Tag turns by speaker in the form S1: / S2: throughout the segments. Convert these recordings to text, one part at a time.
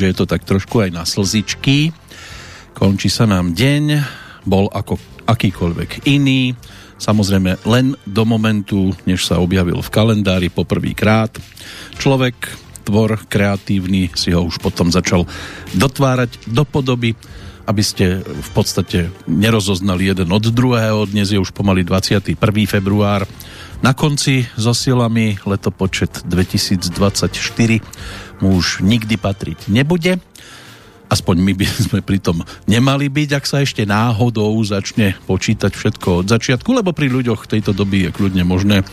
S1: že je to tak trošku aj na slzičky. Končí sa nám deň, bol ako akýkoľvek iný. Samozrejme len do momentu, než sa objavil v kalendári poprvýkrát. Človek, tvor kreatívny si ho už potom začal dotvárať do podoby, aby ste v podstate nerozoznali jeden od druhého. Dnes je už pomaly 21. február. Na konci so silami letopočet 2024 mu už nikdy patriť nebude aspoň my by sme pri tom nemali byť, ak sa ešte náhodou začne počítať všetko od začiatku, lebo pri ľuďoch tejto doby je kľudne možné,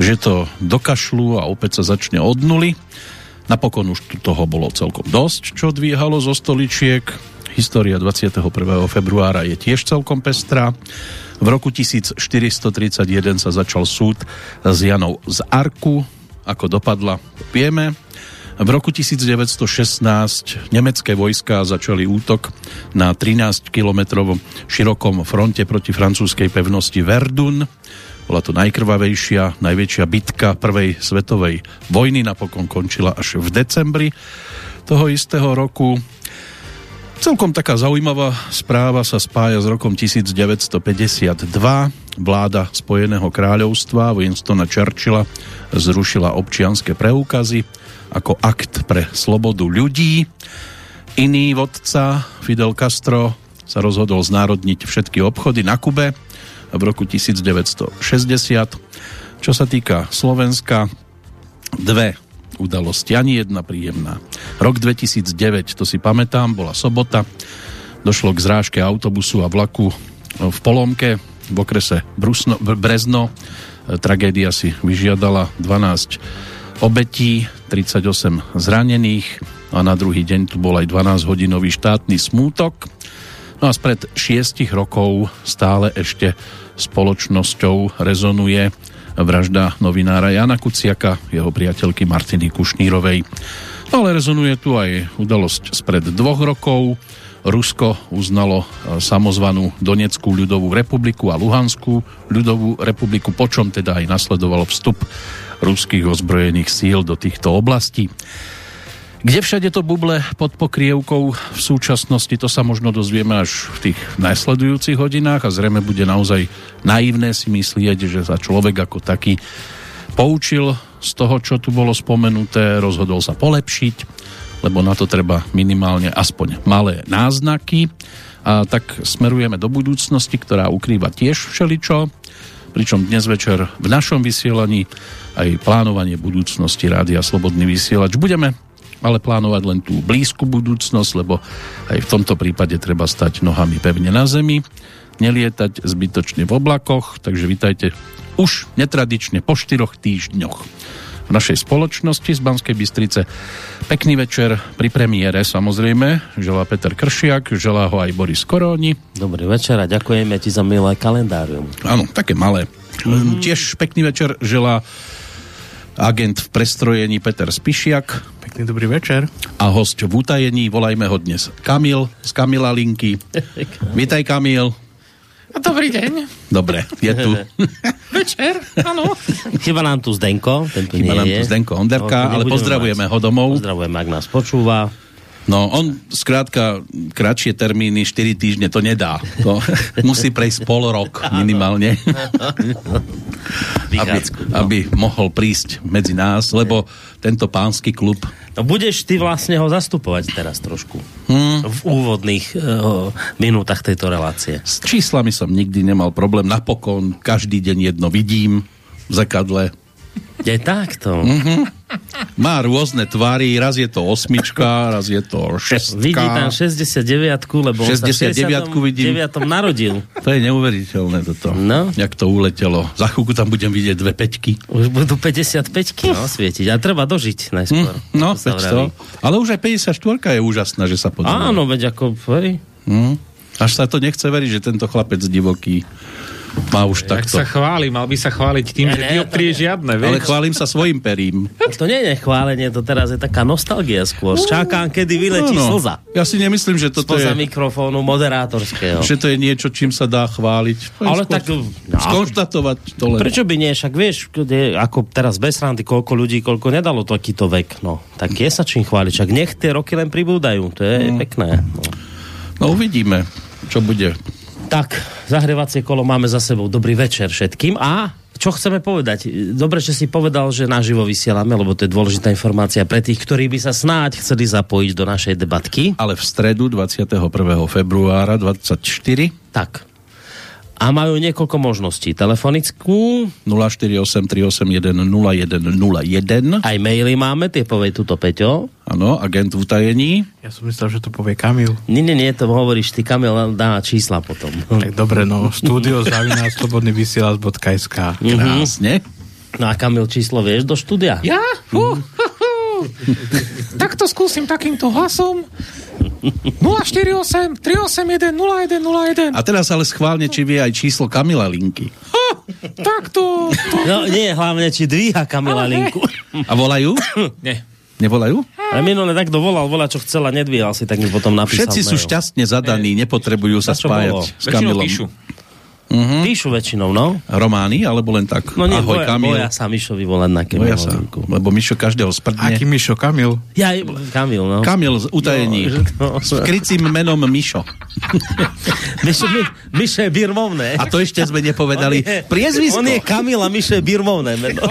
S1: že to dokašľú a opäť sa začne od nuly. Napokon už toho bolo celkom dosť, čo dvíhalo zo stoličiek. História 21. februára je tiež celkom pestrá. V roku 1431 sa začal súd s Janou z Arku. Ako dopadla, vieme. V roku 1916 nemecké vojska začali útok na 13-kilometrovom širokom fronte proti francúzskej pevnosti Verdun. Bola to najkrvavejšia, najväčšia bitka prvej svetovej vojny, napokon končila až v decembri toho istého roku. Celkom taká zaujímavá správa sa spája s rokom 1952. Vláda Spojeného kráľovstva Winstona Churchilla zrušila občianske preukazy ako akt pre slobodu ľudí. Iný vodca, Fidel Castro, sa rozhodol znárodniť všetky obchody na Kube v roku 1960. Čo sa týka Slovenska, dve udalosti, ani jedna príjemná. Rok 2009, to si pamätám, bola sobota, došlo k zrážke autobusu a vlaku v Polomke v okrese Brusno, Brezno. Tragédia si vyžiadala 12 obetí, 38 zranených a na druhý deň tu bol aj 12-hodinový štátny smútok. No a spred 6 rokov stále ešte spoločnosťou rezonuje vražda novinára Jana Kuciaka, jeho priateľky Martiny Kušnírovej. No ale rezonuje tu aj udalosť spred dvoch rokov. Rusko uznalo samozvanú Donetskú ľudovú republiku a Luhanskú ľudovú republiku, počom teda aj nasledoval vstup ruských ozbrojených síl do týchto oblastí. Kde všade to buble pod pokrievkou v súčasnosti, to sa možno dozvieme až v tých najsledujúcich hodinách a zrejme bude naozaj naivné si myslieť, že za človek ako taký poučil z toho, čo tu bolo spomenuté, rozhodol sa polepšiť, lebo na to treba minimálne aspoň malé náznaky a tak smerujeme do budúcnosti, ktorá ukrýva tiež všeličo, pričom dnes večer v našom vysielaní aj plánovanie budúcnosti Rádia Slobodný vysielač. Budeme ale plánovať len tú blízku budúcnosť, lebo aj v tomto prípade treba stať nohami pevne na zemi, nelietať zbytočne v oblakoch, takže vítajte už netradične po štyroch týždňoch v našej spoločnosti z Banskej Bystrice. Pekný večer pri premiére samozrejme, želá Peter Kršiak, želá ho aj Boris Koróni.
S2: Dobrý večer a ďakujeme ti za milé kalendárium.
S1: Áno, také malé. Mm-hmm. Tiež pekný večer želá agent v prestrojení Peter Spišiak.
S3: Pekný dobrý večer.
S1: A host v utajení, volajme ho dnes Kamil z Kamila Linky. Vítaj Kamil.
S3: Dobrý deň.
S1: Dobre, je tu.
S3: Večer, áno.
S2: Chyba nám tu Zdenko, ten tu
S1: Chyba
S2: nie
S1: nám
S2: je.
S1: tu Zdenko Onderka,
S2: No,
S1: ale pozdravujeme
S2: mať.
S1: ho domov.
S2: Pozdravujeme, ak nás počúva.
S1: No, on skrátka kratšie termíny, 4 týždne to nedá. To musí prejsť pol rok minimálne, aby,
S2: no.
S1: aby mohol prísť medzi nás, lebo tento pánsky klub
S2: No budeš ty vlastne ho zastupovať teraz trošku.
S1: Hmm.
S2: V úvodných uh, minútach tejto relácie.
S1: s číslami som nikdy nemal problém. Napokon každý deň jedno vidím v zakadle.
S2: Je takto.
S1: Mhm. Má rôzne tvary, raz je to osmička, raz je to šestka.
S2: Vidí tam 69 lebo on sa v
S1: 69 vidím.
S2: 9 narodil.
S1: To je neuveriteľné toto.
S2: No.
S1: Jak to uletelo. Za chvíľku tam budem vidieť dve peťky.
S2: Už budú 55 no, svietiť. A treba dožiť najskôr.
S1: No, to.
S2: vraví.
S1: Ale už aj 54 je úžasná, že sa podarilo.
S2: Áno, veď ako... Hej.
S1: Hm? Až sa to nechce veriť, že tento chlapec divoký Má už
S3: Jak
S1: takto.
S3: sa chváli, mal by sa chváliť tým,
S2: Ja
S3: že
S2: ne,
S3: dioptrie žiadne,
S1: Ale
S3: vieš?
S1: chválim sa svojim perím.
S2: To nie je chválenie, to teraz je taká nostalgia skôr. Čakám, kedy vyletí
S1: Áno.
S2: slza.
S1: Ja si nemyslím, že toto
S2: Spoza
S1: je,
S2: mikrofónu moderátorského.
S1: že to je niečo, čím sa dá chváliť. To
S2: Ale
S1: skôr
S2: tak... No,
S1: Skonštatovať to len.
S2: Prečo by nie? Však vieš, kde, ako teraz bez randy, koľko ľudí, koľko nedalo takýto vek. No, tak je sa čím chváliť. Však nech tie roky len pribúdajú. To je
S1: Mm.
S2: pekné. No.
S1: No uvidíme, čo bude.
S2: Tak, zahrievacie kolo máme za sebou. Dobrý večer všetkým. A čo chceme povedať? Dobre, že si povedal, že naživo vysielame, lebo to je dôležitá informácia pre tých, ktorí by sa snáď chceli zapojiť do našej debatky.
S1: Ale v stredu 21. februára 24
S2: Tak. A majú niekoľko možností. Telefonickú,
S1: 048 381 0101
S2: aj maily máme, tie povej tuto Peťo.
S1: Áno, agent v utajení.
S3: Ja som myslel, že to povie Kamil.
S2: Nie, nie, nie, to hovoríš ty, Kamil dá čísla potom.
S3: Tak dobre, no. Studio zaviná slobodný vysielač.sk
S1: Krásne.
S2: No a Kamil, číslo vieš do štúdia?
S3: Ja? Fú, tak to skúsim takýmto hlasom. 048 381 0101.
S1: A teraz ale schválne, či vie aj číslo Kamila Linky.
S3: Tak to...
S2: No nie, hlavne, či dvíha Kamila linku.
S1: A volajú?
S3: Nie.
S1: Nevolajú?
S2: Ale minule tak dovolal, volá, čo chcel a nedvíhal si, tak mi potom napísal
S1: Všetci sú šťastne zadaní, nepotrebujú sa
S2: čo bolo?
S1: spájať s Kamilom.
S3: píšu.
S2: Píšu väčšinou, no.
S1: Romány, alebo len tak?
S2: No nie,
S1: Ahoj,
S2: boja,
S1: Kamil.
S2: boja sa Mišovi volať na
S1: Boja sa, lebo Mišo každého sprdne.
S3: Aký Mišo Kamil?
S2: Ja, Kamil, no.
S1: Kamil z utajení.
S2: No,
S1: S krycím menom Mišo.
S2: Mišo, Mi, Miše je birmovné.
S1: A to ešte sme nepovedali.
S2: On je-
S1: Priezvisko.
S2: On je Kamil a Miše je birmovné meno.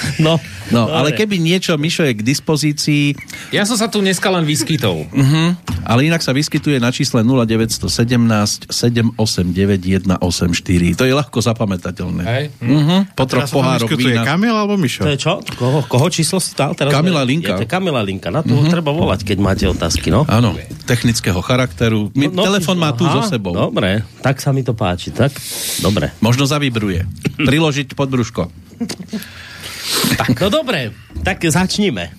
S2: No,
S1: No, ale keby niečo Mišo je k dispozícii,
S3: Ja som sa tu dneska len vyskytol.
S1: ale inak sa vyskytuje na čísle 0917 789 184. To je ľahko zapamätateľné.
S3: Hej.
S1: Uh-huh. Po troch pohároch vína.
S3: Kamil alebo Mišo?
S2: To je čo? Koho, koho číslo si dal teraz?
S1: Kamila
S2: Je-
S1: Linka.
S2: Je to Kamila Linka. Na to treba volať, keď máte otázky, no.
S1: Áno, technického charakteru. Mi,
S2: No, no,
S1: telefon má tu
S2: aha,
S1: so sebou.
S2: Dobre, tak sa mi to páči, tak? Dobre.
S1: Možno zavibruje. Priložiť pod brúško.
S2: No dobre, tak začníme.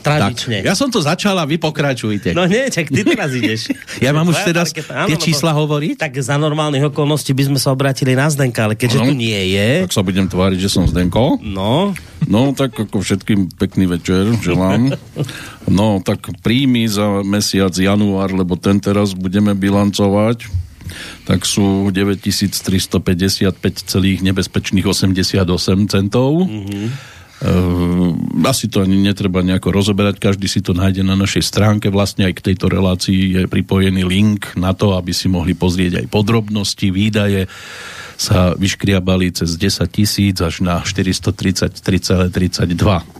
S1: Tak,
S2: Tradične.
S1: ja som to začal a vy pokračujte.
S2: No nie, čak ty teraz ideš.
S1: Ja mám už teraz
S2: parketa,
S1: tie čísla hovoriť?
S2: Tak za normálnych okolností by sme sa obratili na Zdenka, ale keďže
S1: Áno.
S2: tu nie je,
S1: Tak sa budem tváriť, že som Zdenko.
S2: no,
S1: No, tak ako všetkým pekný večer želám. No, tak príjmy za mesiac január, lebo ten teraz budeme bilancovať, tak sú 9355 celých nebezpečných 88 centov. Mm-hmm. asi to ani netreba nejako rozoberať, každý si to nájde na našej stránke, vlastne aj k tejto relácii je pripojený link na to, aby si mohli pozrieť aj podrobnosti, výdaje sa vyškriabali cez 10 tisíc až na 433,32.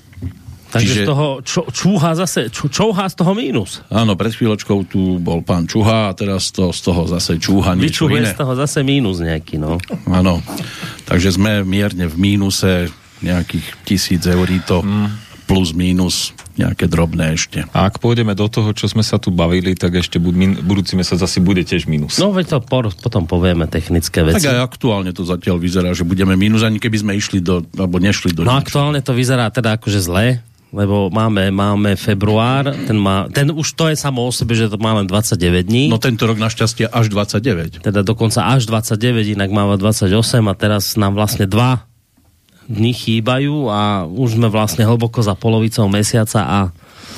S2: Takže
S1: Čiže-
S2: z toho čo, čúha zase, čo, čouhá z toho mínus.
S1: Áno, pred chvíľočkou tu bol pán Čuha a teraz to, z toho zase čúha niečo
S2: Vyčúhuje
S1: iné.
S2: z toho zase mínus nejaký, no.
S1: Áno, takže sme mierne v mínuse nejakých tisíc eurito plus mínus nejaké drobné ešte.
S4: A ak pôjdeme do toho, čo sme sa tu bavili, tak ešte bud, min, budúci mesiac asi bude tiež minus.
S2: No veď to por, potom povieme technické
S1: Tak
S2: veci.
S1: aj aktuálne to zatiaľ vyzerá, že budeme mínus, ani keby sme išli do, alebo nešli do
S2: No
S1: nič.
S2: aktuálne to vyzerá teda akože zle, lebo máme, máme február, ten, má, ten už to je samo o sebe, že to má len 29 dní.
S1: No tento rok našťastie až 29.
S2: teda dokonca až 29, inak máva 28 a teraz nám vlastne dva dny chýbajú a už sme vlastne hlboko za polovicou mesiaca a,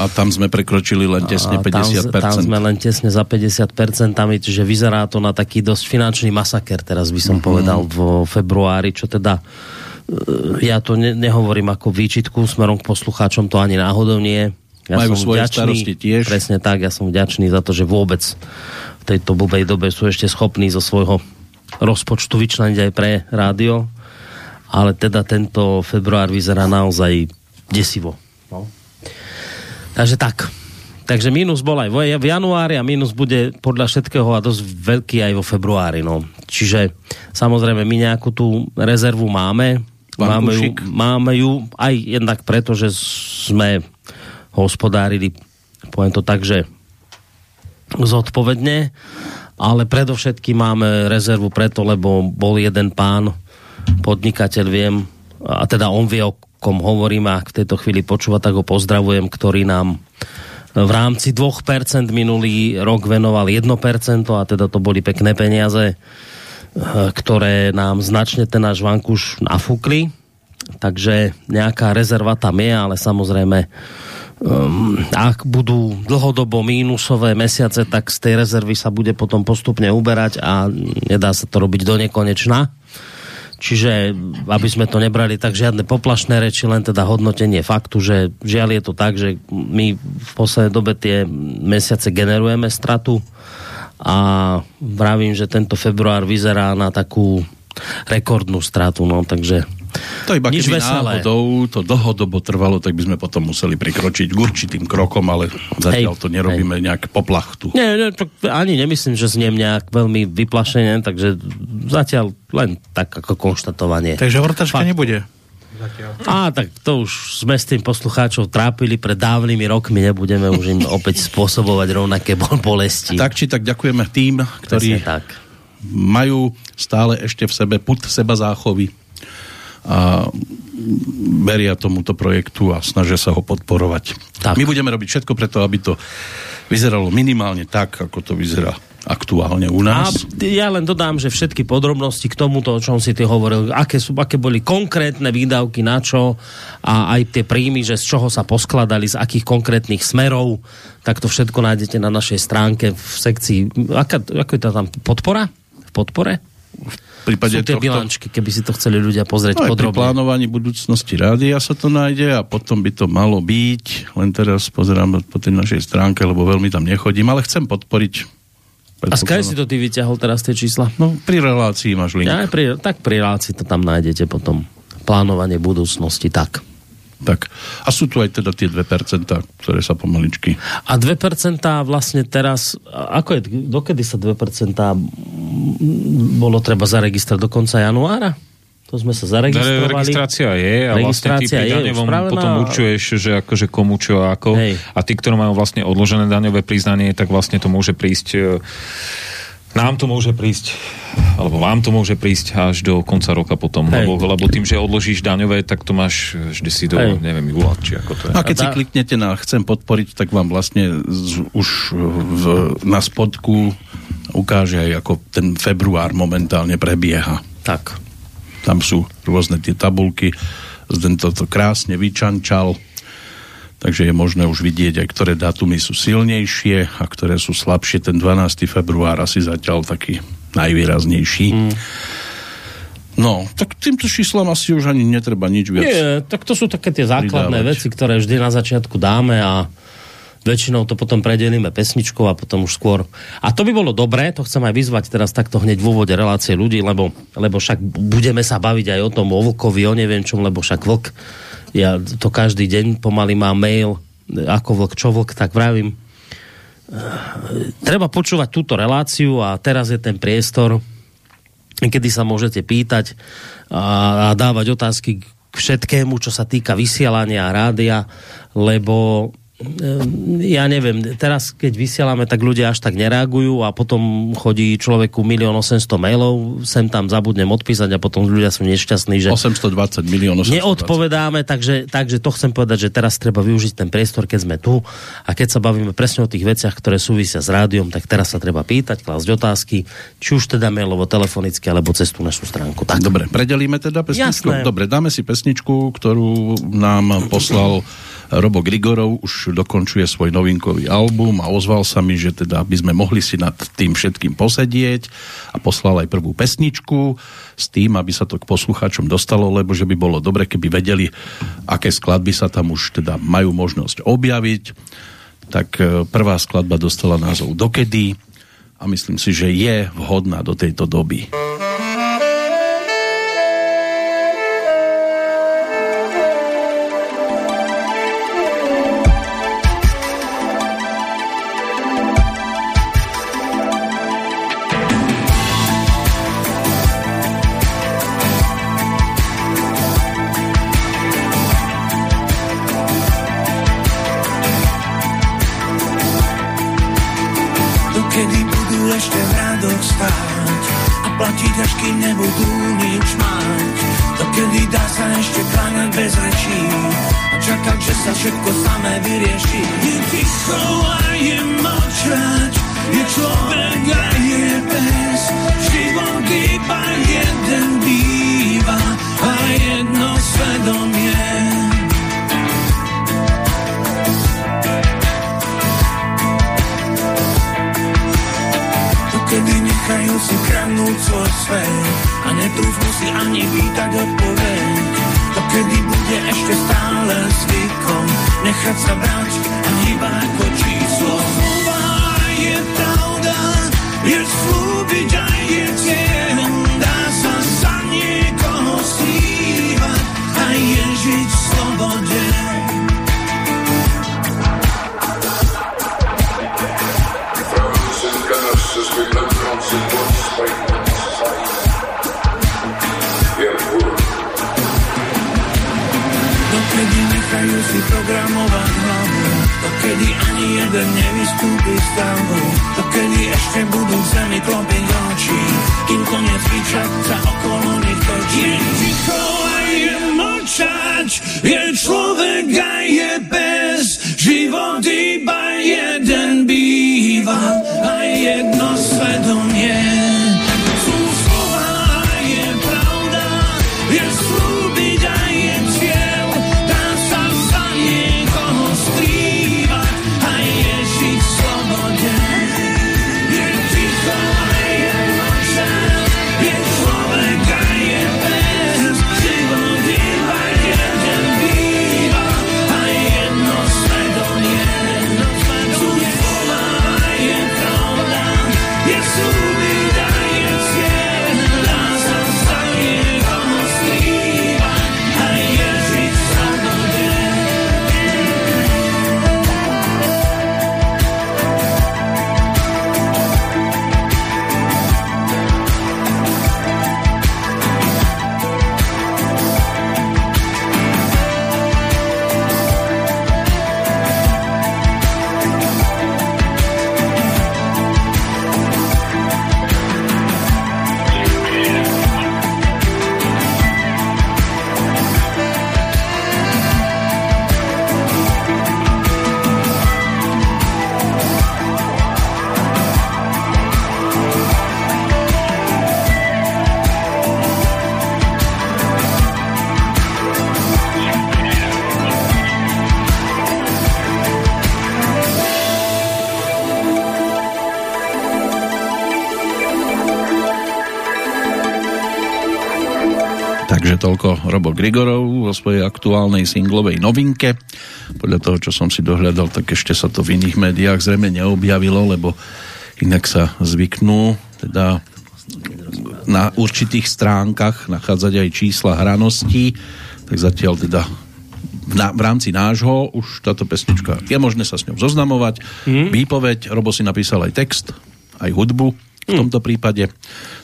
S1: A tam sme prekročili len tesne
S2: a tam,
S1: 50%.
S2: tam sme len tesne za 50%, čiže vyzerá to na taký dosť finančný masaker, teraz by som
S1: Mhm.
S2: povedal v februári, čo teda ja to ne, nehovorím ako výčitku smerom k poslucháčom, to ani náhodou nie. Ja
S1: Majú
S2: som
S1: svoje
S2: vďačný,
S1: starosti tiež.
S2: Presne tak, ja som vďačný za to, že vôbec v tejto blbej dobe sú ešte schopní zo svojho rozpočtu vyčleniť aj pre rádio. Ale teda tento február vyzerá naozaj desivo. No. Takže tak. Takže mínus bol aj v v januári a mínus bude podľa všetkého a dosť veľký aj vo februári. No. Čiže samozrejme my nejakú tú rezervu máme. Máme ju, máme ju aj jednak preto, že sme hospodárili, poviem to tak, že zodpovedne, ale predovšetkým máme rezervu preto, lebo bol jeden pán, podnikateľ viem, a teda on vie, o kom hovorím a v tejto chvíli počúva, tak ho pozdravujem, ktorý nám v rámci 2% minulý rok venoval 1% a teda to boli pekné peniaze ktoré nám značne ten náš vankúš nafúkli. Takže nejaká rezerva tam je, ale samozrejme um, ak budú dlhodobo mínusové mesiace, tak z tej rezervy sa bude potom postupne uberať a nedá sa to robiť do nekonečna. Čiže, aby sme to nebrali tak žiadne poplašné reči, len teda hodnotenie faktu, že žiaľ je to tak, že my v poslednej dobe tie mesiace generujeme stratu a vravím, že tento február vyzerá na takú rekordnú stratu, no takže
S1: to iba keby náhodou to dlhodobo trvalo, tak by sme potom museli prikročiť k určitým krokom, ale zatiaľ hej, to nerobíme hej. nejak poplachtu.
S2: Nie, nie, to ani nemyslím, že zniem nejak veľmi vyplašené, takže zatiaľ len tak ako konštatovanie.
S3: Takže vrtačka nebude.
S2: Á, tak to už sme s tým poslucháčov trápili pred dávnymi rokmi, nebudeme už im opäť spôsobovať rovnaké bolesti.
S1: Tak či tak ďakujeme tým, ktorí tak. majú stále ešte v sebe put seba záchovy a veria tomuto projektu a snažia sa ho podporovať. Tak. My budeme robiť všetko preto, aby to vyzeralo minimálne tak, ako to vyzerá aktuálne u nás.
S2: A ja len dodám, že všetky podrobnosti k tomuto, o čom si ty hovoril, aké, sú, aké boli konkrétne výdavky na čo a aj tie príjmy, že z čoho sa poskladali, z akých konkrétnych smerov, tak to všetko nájdete na našej stránke v sekcii, aká, ako je to tam, podpora? V podpore?
S1: prípade
S2: Sú tie tohto... bilančky, keby si to chceli ľudia pozrieť no, podrobne.
S1: Pri plánovaní budúcnosti rádia sa to nájde a potom by to malo byť. Len teraz pozerám po tej našej stránke, lebo veľmi tam nechodím, ale chcem podporiť
S2: a skaj si to ty vyťahol teraz tie čísla?
S1: No, pri relácii máš link.
S2: Ja, pri, tak pri relácii to tam nájdete potom. Plánovanie budúcnosti, tak.
S1: Tak. A sú tu aj teda tie 2%, ktoré sa pomaličky...
S2: A 2% vlastne teraz, ako je, dokedy sa 2% bolo treba zaregistrovať do konca januára? To sme sa zaregistrovali.
S4: Registrácia je a Registrácia vlastne ty pri daňovom potom určuješ, že akože komu čo a ako. Hej. A tí, ktorí majú vlastne odložené daňové priznanie, tak vlastne to môže prísť nám to môže prísť, alebo vám to môže prísť až do konca roka potom, lebo, lebo tým, že odložíš daňové, tak to máš vždy si do, Hej. neviem, júla, či ako to je.
S1: No a keď a si kliknete na chcem podporiť, tak vám vlastne z, už v, na spodku ukáže ako ten február momentálne prebieha.
S2: Tak.
S1: Tam sú rôzne tie tabulky, tento to krásne vyčančal, takže je možné už vidieť aj ktoré dátumy sú silnejšie a ktoré sú slabšie. Ten 12. február asi zatiaľ taký najvýraznejší. Mm. No, tak týmto číslam asi už ani netreba nič viac.
S2: Nie, tak to sú také tie základné pridávať. veci, ktoré vždy na začiatku dáme a väčšinou to potom predelíme pesničkou a potom už skôr. A to by bolo dobré, to chcem aj vyzvať teraz takto hneď v úvode relácie ľudí, lebo, lebo však budeme sa baviť aj o tom, o vlkovi, o neviem čom, lebo však vlk ja to každý deň pomaly mám mail, ako vlk, čo vlk, tak vravím. Treba počúvať túto reláciu a teraz je ten priestor, kedy sa môžete pýtať a, a dávať otázky k všetkému, čo sa týka vysielania a rádia, lebo ja neviem, teraz keď vysielame, tak ľudia až tak nereagujú a potom chodí človeku 1 800 mailov, sem tam zabudnem odpísať a potom ľudia sú nešťastní, že
S1: 820 miliónov
S2: neodpovedáme, takže, takže to chcem povedať, že teraz treba využiť ten priestor, keď sme tu a keď sa bavíme presne o tých veciach, ktoré súvisia s rádiom, tak teraz sa treba pýtať, klásť otázky, či už teda mailovo, telefonicky, alebo cez tú našu stránku. Tak.
S1: Dobre, predelíme teda pesničku? Jasné. Dobre, dáme si pesničku, ktorú nám poslal Robo Grigorov už dokončuje svoj novinkový album a ozval sa mi, že teda by sme mohli si nad tým všetkým posedieť a poslal aj prvú pesničku s tým, aby sa to k poslucháčom dostalo, lebo že by bolo dobre, keby vedeli, aké skladby sa tam už teda majú možnosť objaviť. Tak e, prvá skladba dostala názov Dokedy a myslím si, že je vhodná do tejto doby.
S5: Žiť v slobode. Dokedy nechajú si programovať hlavu, dokedy ani jeden nevystúpi z stavu, dokedy ešte budú zemi klopiť oči, kým koniec vyčať sa okolo nich točí. Je ticho a je mlčať, je človek a je bez, život iba jeden býva a jedno svedomie.
S1: Toľko Robo Grigorov vo svojej aktuálnej singlovej novinke. Podľa toho, čo som si dohľadal, tak ešte sa to v iných médiách zrejme neobjavilo, lebo inak sa zvyknú teda na určitých stránkach nachádzať aj čísla hraností, tak zatiaľ teda v, na, v rámci nášho už táto pesnička je možné sa s ňou zoznamovať. Mm. Výpoveď, Robo si napísal aj text, aj hudbu v tomto prípade,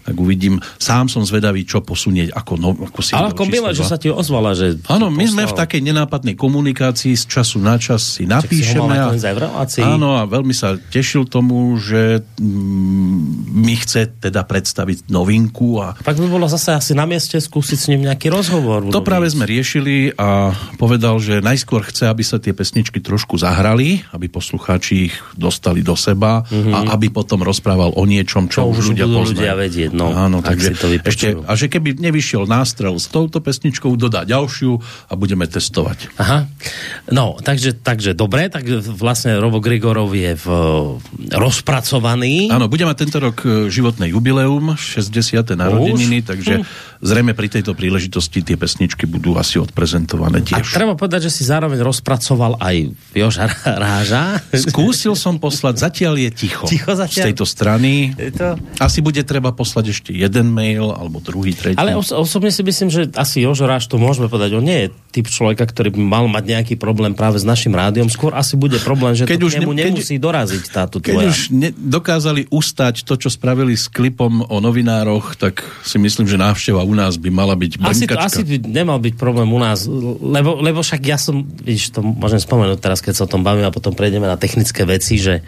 S1: tak uvidím. Sám som zvedavý, čo posunie ako, no, ako si
S2: Ale ako milé, že sa ti ozvala, že...
S1: Áno, my sme v takej nenápadnej komunikácii z času na čas si napíšeme.
S2: a,
S1: áno, a veľmi sa tešil tomu, že mm, mi chce teda predstaviť novinku. A...
S2: Tak by bolo zase asi na mieste skúsiť s ním nejaký rozhovor.
S1: To práve sme riešili a povedal, že najskôr chce, aby sa tie pesničky trošku zahrali, aby poslucháči ich dostali do seba mm-hmm. a aby potom rozprával o niečom, čo,
S2: čo
S1: už ľudia
S2: budú
S1: poznajú.
S2: ľudia vedieť, no.
S1: Áno, takže
S2: to
S1: ešte, a že keby nevyšiel nástrel s touto pesničkou, dodá ďalšiu a budeme testovať.
S2: Aha. No, takže, takže dobre, tak vlastne Robo Grigorov je v, rozpracovaný.
S1: Áno, bude mať tento rok e, životné jubileum, 60. narodeniny, takže hm. Zrejme pri tejto príležitosti tie pesničky budú asi odprezentované tiež.
S2: A treba povedať, že si zároveň rozpracoval aj Joža Ráža.
S1: Skúsil som poslať, zatiaľ je ticho,
S2: ticho zatiaľ?
S1: z tejto strany. To... Asi bude treba poslať ešte jeden mail, alebo druhý, tretí.
S2: Ale os- osobne si myslím, že asi Jožo Ráž to môžeme povedať, on nie je typ človeka, ktorý by mal mať nejaký problém práve s našim rádiom. Skôr asi bude problém, že keď to už k nemu ne, keď, nemusí doraziť táto
S1: keď
S2: tvoja.
S1: už ne, dokázali ustať to, čo spravili s klipom o novinároch, tak si myslím, že návšteva u nás by mala byť
S2: asi, to, asi by nemal byť problém u nás, lebo, lebo však ja som, vidíš, to môžem spomenúť teraz, keď sa o tom bavím a potom prejdeme na technické veci, že,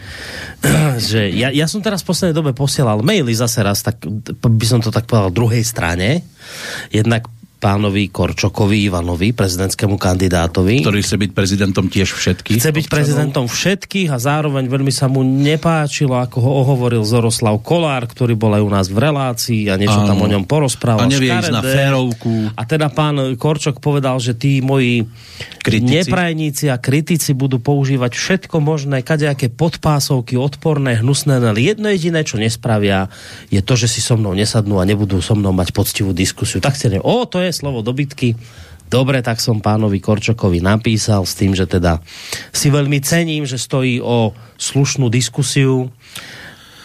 S2: že ja, ja som teraz v poslednej dobe posielal maily zase raz, tak by som to tak povedal druhej strane. Jednak pánovi Korčokovi Ivanovi, prezidentskému kandidátovi.
S1: Ktorý chce byť prezidentom tiež všetkých.
S2: Chce byť občanov. prezidentom všetkých a zároveň veľmi sa mu nepáčilo, ako ho ohovoril Zoroslav Kolár, ktorý bol aj u nás v relácii a niečo Áno. tam o ňom porozprával.
S1: A nevie ísť na férovku.
S2: A teda pán Korčok povedal, že tí moji kritici. neprajníci a kritici budú používať všetko možné, kadejaké podpásovky, odporné, hnusné, ale jedno jediné, čo nespravia, je to, že si so mnou nesadnú a nebudú so mnou mať poctivú diskusiu. Tak ste ne, o, to je slovo dobytky, Dobre, tak som pánovi Korčokovi napísal s tým, že teda si veľmi cením, že stojí o slušnú diskusiu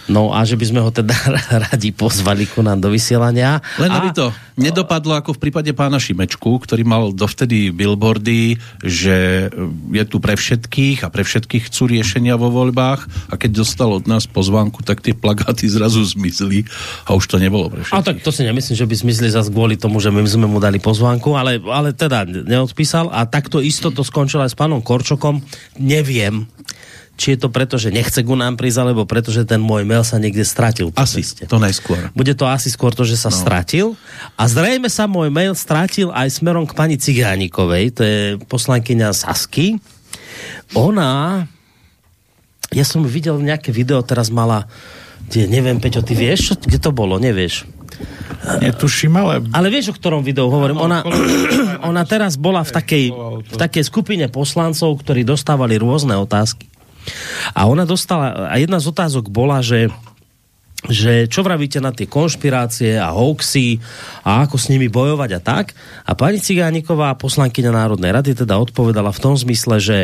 S2: No a že by sme ho teda radi pozvali ku nám do vysielania.
S1: Len
S2: a...
S1: aby to nedopadlo ako v prípade pána Šimečku, ktorý mal dovtedy billboardy, že je tu pre všetkých a pre všetkých chcú riešenia vo voľbách a keď dostal od nás pozvánku, tak tie plagáty zrazu zmizli a už to nebolo pre všetkých.
S2: A tak to si nemyslím, že by zmizli zase kvôli tomu, že my sme mu dali pozvánku, ale, ale teda neodpísal a takto isto to skončilo aj s pánom Korčokom. Neviem, či je to preto, že nechce ku nám prísť, alebo preto, že ten môj mail sa niekde stratil.
S1: Asi, ceste. to najskôr.
S2: Bude to asi skôr to, že sa no. stratil. A zrejme sa môj mail stratil aj smerom k pani Cigánikovej, to je poslankyňa Sasky. Ona, ja som videl nejaké video, teraz mala, kde, neviem, Peťo, ty vieš, čo, kde to bolo, nevieš?
S3: Netuším, ale...
S2: Ale vieš, o ktorom videu hovorím? Ona, ona teraz bola v takej, v takej skupine poslancov, ktorí dostávali rôzne otázky. A ona dostala, a jedna z otázok bola, že že čo vravíte na tie konšpirácie a hoaxy a ako s nimi bojovať a tak. A pani Cigániková, poslankyňa Národnej rady, teda odpovedala v tom zmysle, že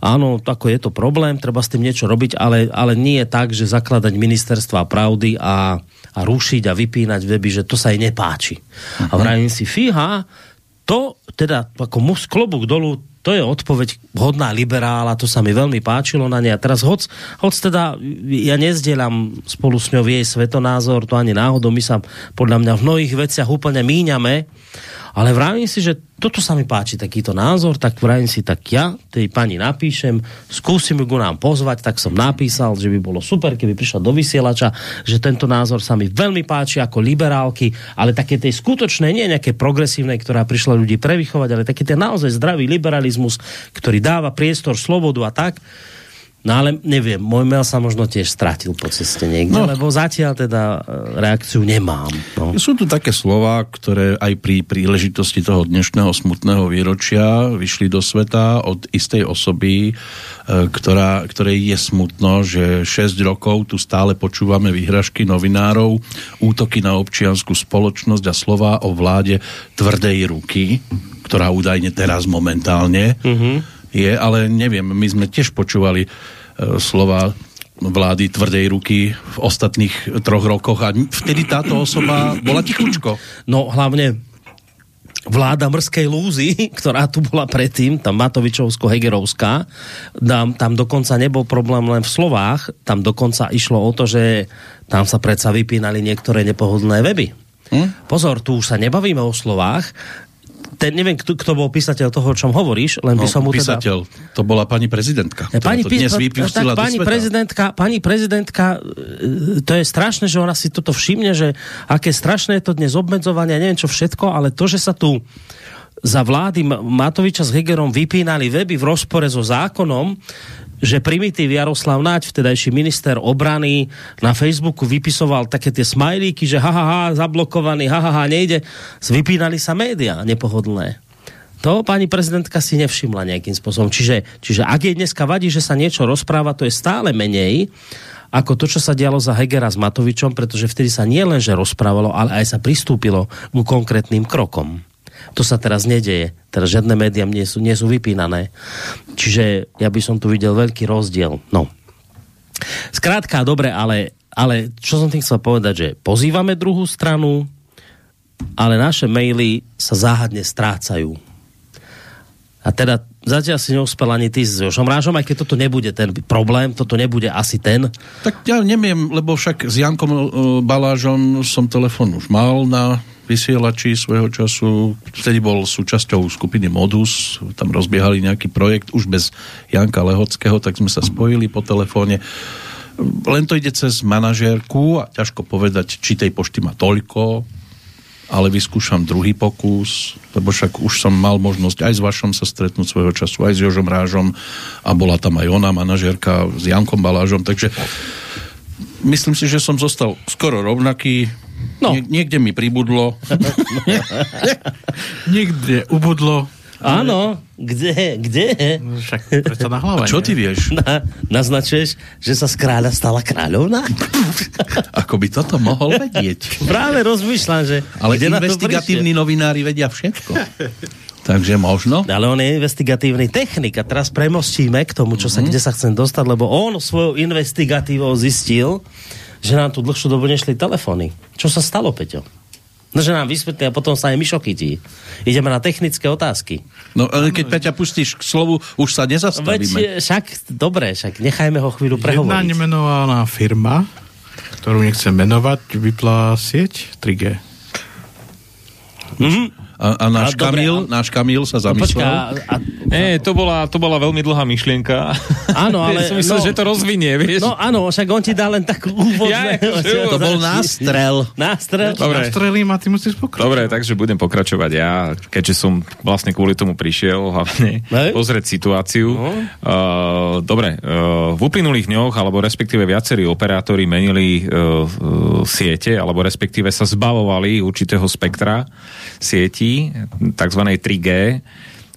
S2: áno, ako je to problém, treba s tým niečo robiť, ale, ale nie je tak, že zakladať ministerstva pravdy a, a rušiť a vypínať weby, že to sa jej nepáči. Uh-huh. A mhm. vravím si, fíha, to teda ako mus klobúk dolu to je odpoveď hodná liberála, to sa mi veľmi páčilo na nej. A teraz hoc, hoc teda ja nezdielam spolu s ňou jej svetonázor, to ani náhodou, my sa podľa mňa v mnohých veciach úplne míňame, ale vravím si, že toto sa mi páči, takýto názor, tak vravím si, tak ja tej pani napíšem, skúsim ju nám pozvať, tak som napísal, že by bolo super, keby prišla do vysielača, že tento názor sa mi veľmi páči ako liberálky, ale také tej skutočnej, nie nejaké progresívnej, ktorá prišla ľudí prevychovať, ale taký ten naozaj zdravý liberalizmus, ktorý dáva priestor, slobodu a tak No ale neviem, môj mail sa možno tiež stratil po ceste niekde, no. lebo zatiaľ teda e, reakciu nemám. No.
S1: Sú tu také slova, ktoré aj pri príležitosti toho dnešného smutného výročia vyšli do sveta od istej osoby, e, ktorá, ktorej je smutno, že 6 rokov tu stále počúvame vyhražky novinárov, útoky na občianskú spoločnosť a slova o vláde tvrdej ruky, ktorá údajne teraz momentálne mm-hmm. je, ale neviem, my sme tiež počúvali slova vlády tvrdej ruky v ostatných troch rokoch a vtedy táto osoba bola tichučko.
S2: No hlavne vláda mrskej lúzy, ktorá tu bola predtým, tam Matovičovsko-Hegerovská, tam, tam dokonca nebol problém len v slovách, tam dokonca išlo o to, že tam sa predsa vypínali niektoré nepohodlné weby. Hm? Pozor, tu už sa nebavíme o slovách, ten, neviem, kto, kto bol písateľ toho, o čom hovoríš, len by no, som mu
S1: teda... písateľ, to bola pani prezidentka,
S2: ja, pani to dnes vypustila tak, pani prezidentka, pani prezidentka, e, to je strašné, že ona si toto všimne, že aké strašné je to dnes obmedzovanie, neviem čo všetko, ale to, že sa tu za vlády Matoviča s Hegerom vypínali weby v rozpore so zákonom, že primitív Jaroslav Naď, vtedajší minister obrany, na Facebooku vypisoval také tie smajlíky, že ha, ha, ha zablokovaný, ha, ha, ha, nejde. Vypínali sa médiá nepohodlné. To pani prezidentka si nevšimla nejakým spôsobom. Čiže, čiže ak jej dneska vadí, že sa niečo rozpráva, to je stále menej ako to, čo sa dialo za Hegera s Matovičom, pretože vtedy sa nie len, že rozprávalo, ale aj sa pristúpilo ku konkrétnym krokom. To sa teraz nedeje. Teraz žiadne médiá nie sú, nie sú vypínané. Čiže ja by som tu videl veľký rozdiel. No. Skrátka, dobre, ale, ale čo som tým chcel povedať, že pozývame druhú stranu, ale naše maily sa záhadne strácajú. A teda zatiaľ si neuspel ani ty s Jošom Rážom, aj keď toto nebude ten problém, toto nebude asi ten.
S1: Tak ja neviem, lebo však s Jankom e, Balážom som telefon už mal na vysielači svojho času. Vtedy bol súčasťou skupiny Modus, tam rozbiehali nejaký projekt už bez Janka Lehockého, tak sme sa spojili po telefóne. Len to ide cez manažérku a ťažko povedať, či tej pošty má toľko, ale vyskúšam druhý pokus, lebo však už som mal možnosť aj s Vašom sa stretnúť svojho času, aj s Jožom Rážom a bola tam aj ona, manažérka s Jankom Balážom, takže myslím si, že som zostal skoro rovnaký, No. Nie, niekde mi pribudlo.
S3: niekde ubudlo.
S2: Áno, kde, kde?
S3: Však preto na hlave.
S1: A čo ty vieš?
S2: Na, naznačuješ, že sa z kráľa stala kráľovna?
S1: Ako by toto mohol vedieť.
S2: Práve rozmýšľam, že...
S1: Ale investigatívni novinári vedia všetko. Takže možno.
S2: Ale on je investigatívny technik a teraz premostíme k tomu, čo sa, mm-hmm. kde sa chcem dostať, lebo on svojou investigatívou zistil, že nám tu dlhšiu dobu nešli telefóny. Čo sa stalo, Peťo? No, že nám vysvetlí a potom sa aj Mišo chytí. Ideme na technické otázky.
S1: No, ale keď Peťa pustíš k slovu, už sa nezastavíme.
S2: Veď, však, dobre, však nechajme ho chvíľu prehovoriť.
S6: Jedna nemenovaná firma, ktorú nechcem menovať, vyplá sieť 3G.
S1: Mm-hmm. A, a náš, a Kamil, dobre, a... náš Kamil sa no zamyslel. No, počká, a,
S4: Nie, to bola, to bola veľmi dlhá myšlienka.
S2: Áno, ale...
S4: som myslel, no, že to rozvinie, vieš.
S2: No áno, však on ti dá len tak úvodné.
S1: Ja, to bol nástrel.
S2: Nástrel?
S6: Dobre. Nástrelím a ty musíš pokračovať.
S4: Dobre, takže budem pokračovať ja, keďže som vlastne kvôli tomu prišiel hlavne Hej. pozrieť situáciu. Uh-huh. Uh, dobre, uh, v uplynulých dňoch, alebo respektíve viacerí operátori menili uh, uh, siete, alebo respektíve sa zbavovali určitého spektra sieti sietí, tzv. 3G.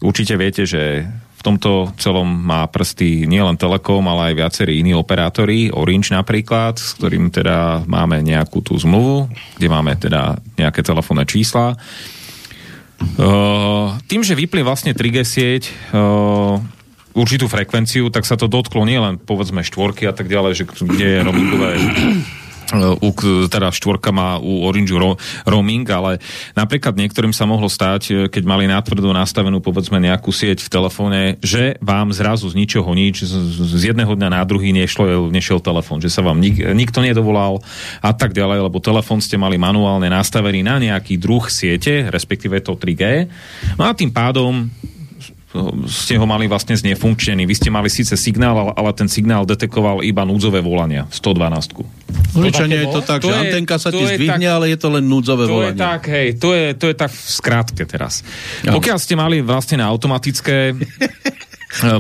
S4: Určite viete, že v tomto celom má prsty nielen Telekom, ale aj viacerí iní operátori, Orange napríklad, s ktorým teda máme nejakú tú zmluvu, kde máme teda nejaké telefónne čísla. Uh, tým, že vypli vlastne 3G sieť, uh, určitú frekvenciu, tak sa to dotklo nielen povedzme štvorky a tak ďalej, že kde je roamingové u, teda štvorka má u Orange ro, roaming, ale napríklad niektorým sa mohlo stať, e, keď mali natvrdo nastavenú povedzme nejakú sieť v telefóne, že vám zrazu z ničoho nič, z, z jedného dňa na druhý nešlo, nešiel telefón, že sa vám nik, nikto nedovolal a tak ďalej, lebo telefón ste mali manuálne nastavený na nejaký druh siete, respektíve to 3G. No a tým pádom ste ho mali vlastne znefunkčený. Vy ste mali síce signál, ale ten signál detekoval iba núdzové volania, 112.
S1: Zvyčajne je to tak, to že je, antenka sa ti zdvihne, tak, ale je to len núdzové
S4: to
S1: volanie.
S4: Je tak, hej, to je, to je tak v skrátke teraz. Ja. Pokiaľ ste mali vlastne na automatické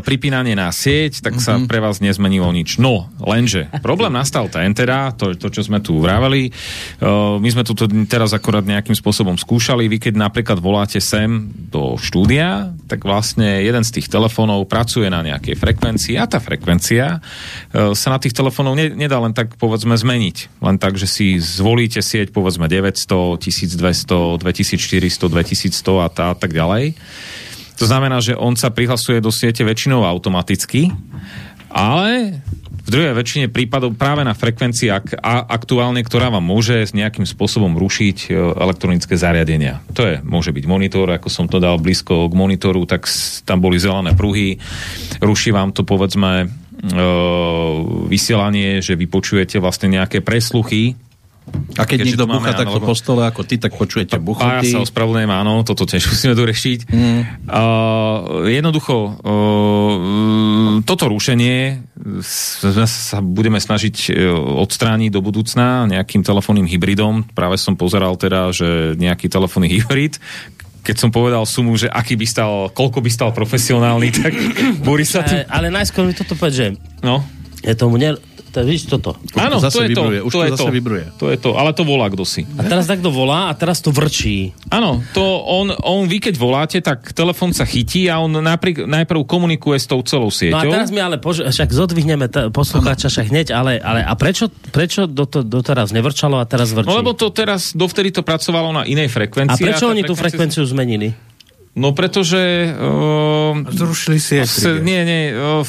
S4: pripínanie na sieť, tak sa mm-hmm. pre vás nezmenilo nič. No, lenže problém nastal ten teda, to, to čo sme tu vraveli, uh, my sme to teraz akorát nejakým spôsobom skúšali, vy keď napríklad voláte sem do štúdia, tak vlastne jeden z tých telefónov pracuje na nejakej frekvencii a tá frekvencia uh, sa na tých telefónov ne, nedá len tak povedzme zmeniť. Len tak, že si zvolíte sieť povedzme 900, 1200, 2400, 2100 a, tá, a tak ďalej. To znamená, že on sa prihlasuje do siete väčšinou automaticky, ale v druhej väčšine prípadov práve na frekvencii ak, a, aktuálne, ktorá vám môže nejakým spôsobom rušiť e, elektronické zariadenia. To je, môže byť monitor, ako som to dal blízko k monitoru, tak tam boli zelené pruhy, ruší vám to povedzme e, vysielanie, že vypočujete vlastne nejaké presluchy
S1: a keď niekto bucha takto po stole ako ty, tak počujete buchoty.
S4: A ja sa ospravedlňujem, áno, toto tiež musíme doriešiť. Mm. Uh, jednoducho, uh, toto rušenie sa budeme snažiť e, odstrániť do budúcna nejakým telefónnym hybridom. Práve som pozeral teda, že nejaký telefónny hybrid, keď som povedal sumu, že aký by stal, koľko by stal profesionálny, tak Boris sa
S2: tu... Ale, ale najskôr mi toto povedz, že
S4: no?
S2: je tomu ne, to, vidíš toto.
S1: Áno, to, to je vybruje. to. Už to, to je zase to. vybruje.
S4: To je to, ale to volá kto si.
S2: A teraz takto volá a teraz to vrčí.
S4: Áno, to on, on vy keď voláte, tak telefon sa chytí a on najprv, najprv komunikuje s tou celou sieťou.
S2: No a teraz mi ale, pož- však zodvihneme t- poslucháča však hneď, ale, ale a prečo, prečo do to, doteraz nevrčalo a teraz vrčí?
S4: No lebo to teraz, dovtedy to pracovalo na inej frekvencii.
S2: A prečo a oni tú frekvenciu zmenili?
S4: No pretože... Uh,
S6: Zrušili sieť.
S4: Nie, nie. Uh,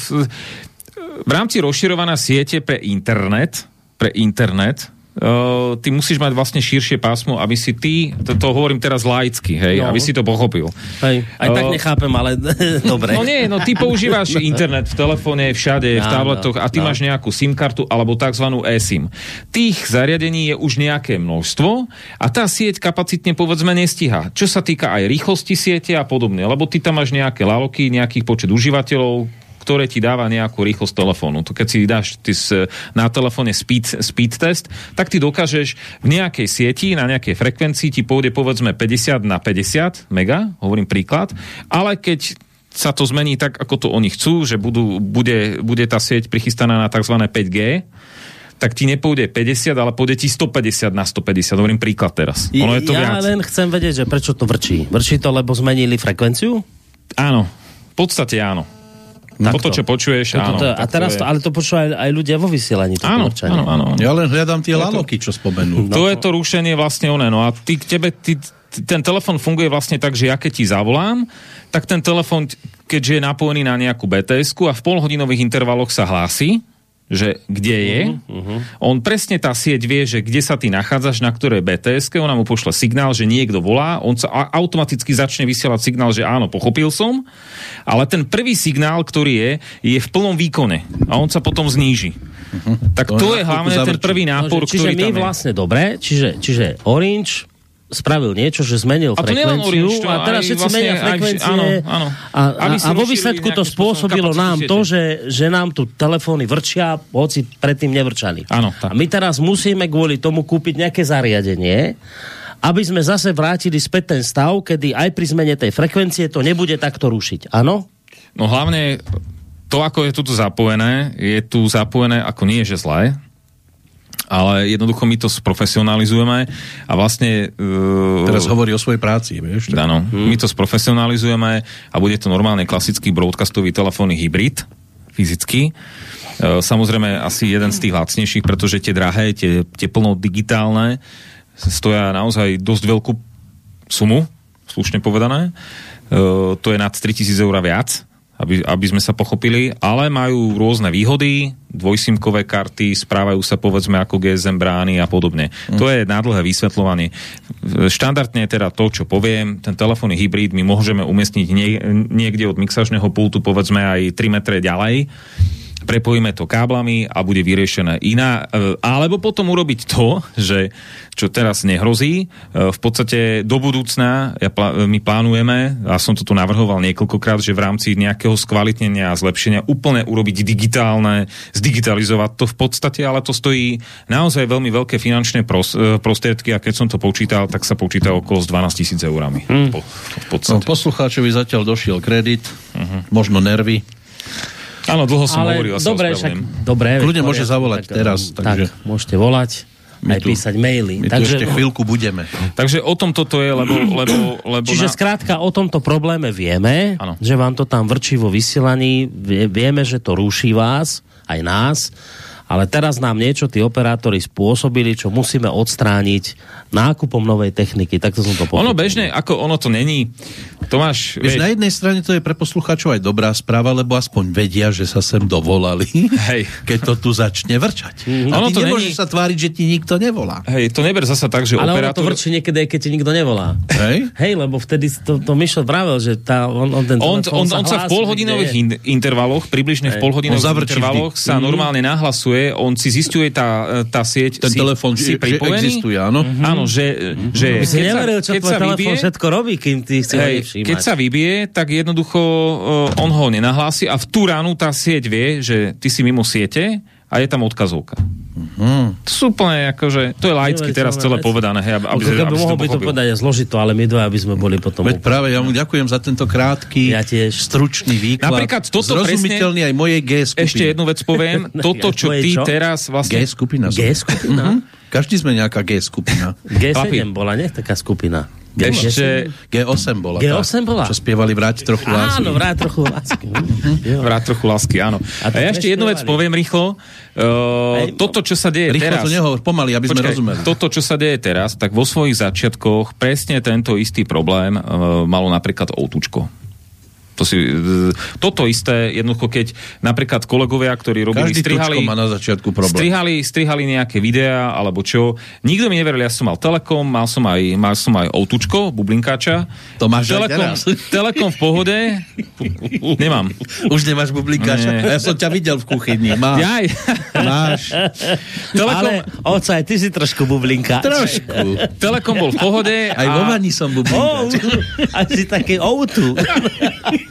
S4: v rámci rozširovaná siete pre internet, pre internet, Uh, ty musíš mať vlastne širšie pásmo, aby si ty, to, to hovorím teraz laicky, hej, no. aby si to pochopil.
S2: Hej, aj uh, tak nechápem, ale dobre.
S4: No nie, no ty používaš internet v telefóne, všade, no, v tabletoch a ty no. máš nejakú SIM kartu alebo tzv. eSIM. Tých zariadení je už nejaké množstvo a tá sieť kapacitne povedzme nestíha. Čo sa týka aj rýchlosti siete a podobne, lebo ty tam máš nejaké laloky, nejakých počet užívateľov, ktoré ti dáva nejakú rýchlosť telefónu. To keď si dáš ty na telefóne speed, speed test, tak ty dokážeš v nejakej sieti, na nejakej frekvencii ti pôjde povedzme 50 na 50 mega, hovorím príklad, ale keď sa to zmení tak, ako to oni chcú, že budú, bude, bude tá sieť prichystaná na tzv. 5G, tak ti nepôjde 50, ale pôjde ti 150 na 150. Hovorím príklad teraz.
S2: Ono je to ja viac. len chcem vedieť, že prečo to vrčí. Vrčí to, lebo zmenili frekvenciu?
S4: Áno. V podstate áno. Takto. Toto, čo počuješ, Toto, áno. To,
S2: a teraz to, ale to počúvajú aj ľudia vo vysielaní.
S4: Áno, áno, áno,
S1: Ja len hľadám tie laloky, čo spomenú.
S4: No to, to je to rušenie vlastne oné. No a ty k tebe, ty, ten telefon funguje vlastne tak, že ja keď ti zavolám, tak ten telefon, keďže je napojený na nejakú bts a v polhodinových intervaloch sa hlási, že kde je. Uh-huh, uh-huh. On presne tá sieť vie, že kde sa ty nachádzaš, na ktorej bts ona mu pošle signál, že niekto volá, on sa automaticky začne vysielať signál, že áno, pochopil som, ale ten prvý signál, ktorý je, je v plnom výkone a on sa potom zníži. Uh-huh. Tak to, to je hlavne ten prvý nápor, no,
S2: čiže
S4: ktorý
S2: my vlastne dobre, čiže, čiže Orange spravil niečo, že zmenil a frekvenciu
S4: Orange,
S2: a teraz všetci vlastne, menia frekvencie áno, áno. a, a, a vo výsledku to spôsobilo nám to, že, že nám tu telefóny vrčia, hoci predtým nevrčali.
S4: Áno,
S2: a my teraz musíme kvôli tomu kúpiť nejaké zariadenie, aby sme zase vrátili späť ten stav, kedy aj pri zmene tej frekvencie to nebude takto rušiť. Áno?
S4: No hlavne to, ako je tu zapojené, je tu zapojené ako nie, že zlé, ale jednoducho my to sprofesionalizujeme a vlastne...
S1: Uh, Teraz hovorí o svojej práci, vieš?
S4: Áno, hmm. my to sprofesionalizujeme a bude to normálne klasický broadcastový telefónny hybrid, fyzicky. Uh, samozrejme asi jeden z tých lacnejších, pretože tie drahé, tie, tie plno digitálne stoja naozaj dosť veľkú sumu, slušne povedané. Uh, to je nad 3000 eur viac aby, aby sme sa pochopili, ale majú rôzne výhody, dvojsimkové karty, správajú sa povedzme ako GSM brány a podobne. Mm. To je nádlhé vysvetľovanie. Štandardne teda to, čo poviem, ten telefónny hybrid my môžeme umiestniť nie, niekde od mixažného pultu povedzme aj 3 metre ďalej prepojíme to káblami a bude vyriešené iná. E, alebo potom urobiť to, že čo teraz nehrozí, e, v podstate do budúcna ja my plánujeme, a som to tu navrhoval niekoľkokrát, že v rámci nejakého skvalitnenia a zlepšenia úplne urobiť digitálne, zdigitalizovať to v podstate, ale to stojí naozaj veľmi veľké finančné e, prostriedky a keď som to počítal, tak sa počíta okolo s 12 tisíc eurami. Hmm. Po,
S1: v podstate. No, poslucháčovi zatiaľ došiel kredit, uh-huh. možno nervy.
S4: Áno, dlho som Ale hovoril.
S2: Dobre, však, dobre.
S1: Kľudne môže zavolať tak, teraz.
S2: Takže... Tak, môžete volať aj tu, písať maily.
S1: My takže, tu ešte chvíľku budeme.
S4: Takže o tom toto je, lebo... lebo, lebo
S2: Čiže na... skrátka o tomto probléme vieme, ano. že vám to tam vrčí vo vysielaní, vieme, že to rúši vás, aj nás, ale teraz nám niečo tí operátori spôsobili, čo musíme odstrániť nákupom novej techniky. Takto som to povedal.
S4: Ono bežne, ako ono to není. Tomáš,
S1: Vieš, na jednej strane to je pre poslucháčov aj dobrá správa, lebo aspoň vedia, že sa sem dovolali, Hej. keď to tu začne vrčať. Mm-hmm. A ono ty to nemôžeš není... sa tváriť, že ti nikto nevolá.
S4: Hej, to neber zasa tak, že
S2: Ale
S4: operátor...
S2: ono to vrčí niekedy, keď ti nikto nevolá. Hej? Hej, lebo vtedy to, to Mišo vravel, že tá, on, on ten
S4: on, on, on sa v polhodinových in, intervaloch, približne Hej. v polhodinových intervaloch sa mm-hmm. normálne nahlasuje on si zistuje tá, tá sieť,
S1: ten
S4: si,
S1: telefon,
S4: si
S1: že, že existuje, áno.
S4: Mm-hmm. Áno, že, mm-hmm. že
S2: keď, sa, neveril, čo keď sa vybie, všetko robí, kým ty si hej,
S4: Keď sa vybie, tak jednoducho uh, on ho nenahlási a v tú ránu tá sieť vie, že ty si mimo siete a je tam odkazovka. Uh-huh. To sú úplne akože, to je laicky teraz celé povedané, hej, aby, aby,
S2: aby, aby mohol by to povedať aj zložito, ale my dva, aby sme boli potom...
S1: Veď práve, ja mu ďakujem za tento krátky, ja tiež. stručný výklad.
S4: Napríklad toto
S1: Zrozumiteľný presne, aj mojej G skupiny.
S4: Ešte jednu vec poviem, toto, čo ty čo? teraz vlastne...
S1: G skupina.
S2: G skupina? Uh-huh.
S1: Každý sme nejaká G skupina.
S2: G7 bola, nie? Taká skupina.
S1: Ešte G8 bola.
S2: G8 bola?
S1: Čo spievali Vráť trochu lásky.
S2: Áno, Vráť trochu lásky.
S4: vráť trochu lásky, áno. A, a ja ešte jednu vec poviem rýchlo. Uh, toto, čo sa deje
S1: rýchlo
S4: teraz...
S1: to nehovor, pomaly, aby Počkaj, sme rozumeli.
S4: Toto, čo sa deje teraz, tak vo svojich začiatkoch presne tento istý problém uh, malo napríklad Outučko. To si, toto isté, jednoducho, keď napríklad kolegovia, ktorí robili,
S1: Každý strihali, má na začiatku problém.
S4: Strihali, strihali nejaké videá, alebo čo. Nikto mi neveril, ja som mal Telekom, mal som aj, mal som aj Outučko, bublinkáča.
S1: To máš
S4: telekom. Telekom v pohode. Nemám.
S1: Už nemáš bublinkáča. Nie. Ja som ťa videl v kuchyni. Máš.
S4: Jaj.
S1: Máš.
S2: Telekom... Ale, oca, aj ty si trošku bublinkáč.
S1: Trošku.
S4: Telekom bol v pohode.
S1: Aj a... vo vani som bublinkáč.
S2: Oh, a si taký outu.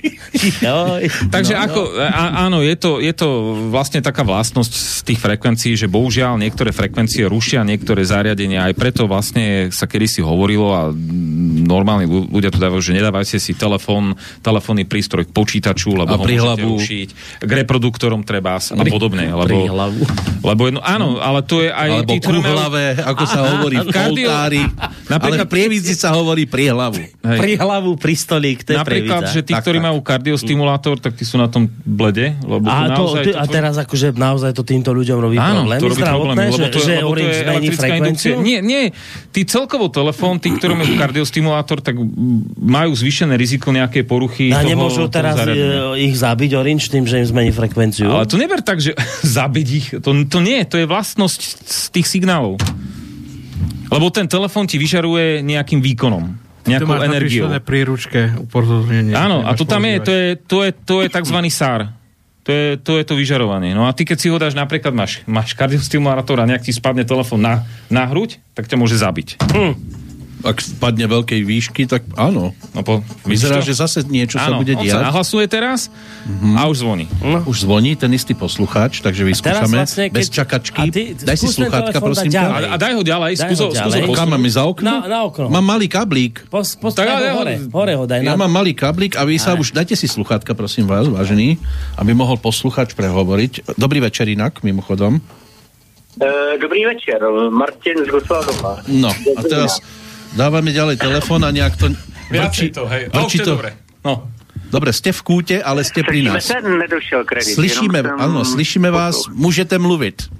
S4: Takže no, ako, no. Á, áno, je to, je to vlastne taká vlastnosť z tých frekvencií, že bohužiaľ niektoré frekvencie rušia niektoré zariadenia, aj preto vlastne sa kedysi hovorilo a normálni ľudia to dávajú, že nedávajte si telefón, telefónny prístroj k počítaču, lebo a ho môžete rušiť, k reproduktorom treba a podobne. Lebo, lebo jedno, áno, ale to je aj...
S1: Alebo tí, hlavé, ako sa hovorí v Napríklad, ale v sa hovorí pri hlavu.
S2: Pri hlavu, pri stolík, to je
S4: Napríklad, že tí, ktorí majú majú kardiostimulátor, tak tí sú na tom blede. Lebo
S2: a, to, ty, to, a teraz akože naozaj to týmto ľuďom robí
S4: áno,
S2: problém?
S4: to robí problém, lebo to, že, je elektrická Nie, nie. Tí celkovo telefón, tí, ktorí majú kardiostimulátor, tak majú zvýšené riziko nejaké poruchy
S2: A toho, nemôžu teraz toho e, ich zabiť orinč tým, že im zmení frekvenciu?
S4: Ale to neber tak, že zabiť ich. To, to nie, to je vlastnosť z tých signálov. Lebo ten telefón ti vyžaruje nejakým výkonom nejakou to energiou.
S6: To príručke upozornenie.
S4: Áno, a to tam je, to je, to je, to je tzv. SAR. To je, to je to vyžarovanie. No a ty keď si ho dáš, napríklad máš, máš kardiostimulátor a nejak ti spadne telefón na, na hruď, tak ťa môže zabiť. Hm
S1: ak spadne veľkej výšky, tak áno. No po, Vyzerá, že zase niečo áno, sa bude diať.
S4: Áno, nahlasuje teraz mm-hmm. a už zvoní.
S1: No. Už zvoní ten istý poslucháč, takže vyskúšame vlastne, keď... bez čakačky. Ty, daj si sluchátka, prosím ťa.
S4: A, a daj ho ďalej, daj skúso, ho
S1: Kam za okno?
S2: Na, na okno.
S1: Mám malý kablík.
S2: Pos, pos, tak, ho hore, hore ho daj.
S1: Ja
S2: na...
S1: mám malý kablík a vy sa už, dajte si sluchátka, prosím vás, vážený, aby mohol posluchač prehovoriť. Dobrý večer inak, mimochodom.
S7: Uh, dobrý večer, Martin z Gosladova.
S1: No, a teraz dávame ďalej telefón a nejak to...
S4: Vrčí, to, hej. Vrčí to, dobre. No.
S1: Dobre, ste v kúte, ale ste pri nás.
S7: nedošel kredit.
S1: Slyšíme, jsem... ano, slyšíme vás, můžete mluvit.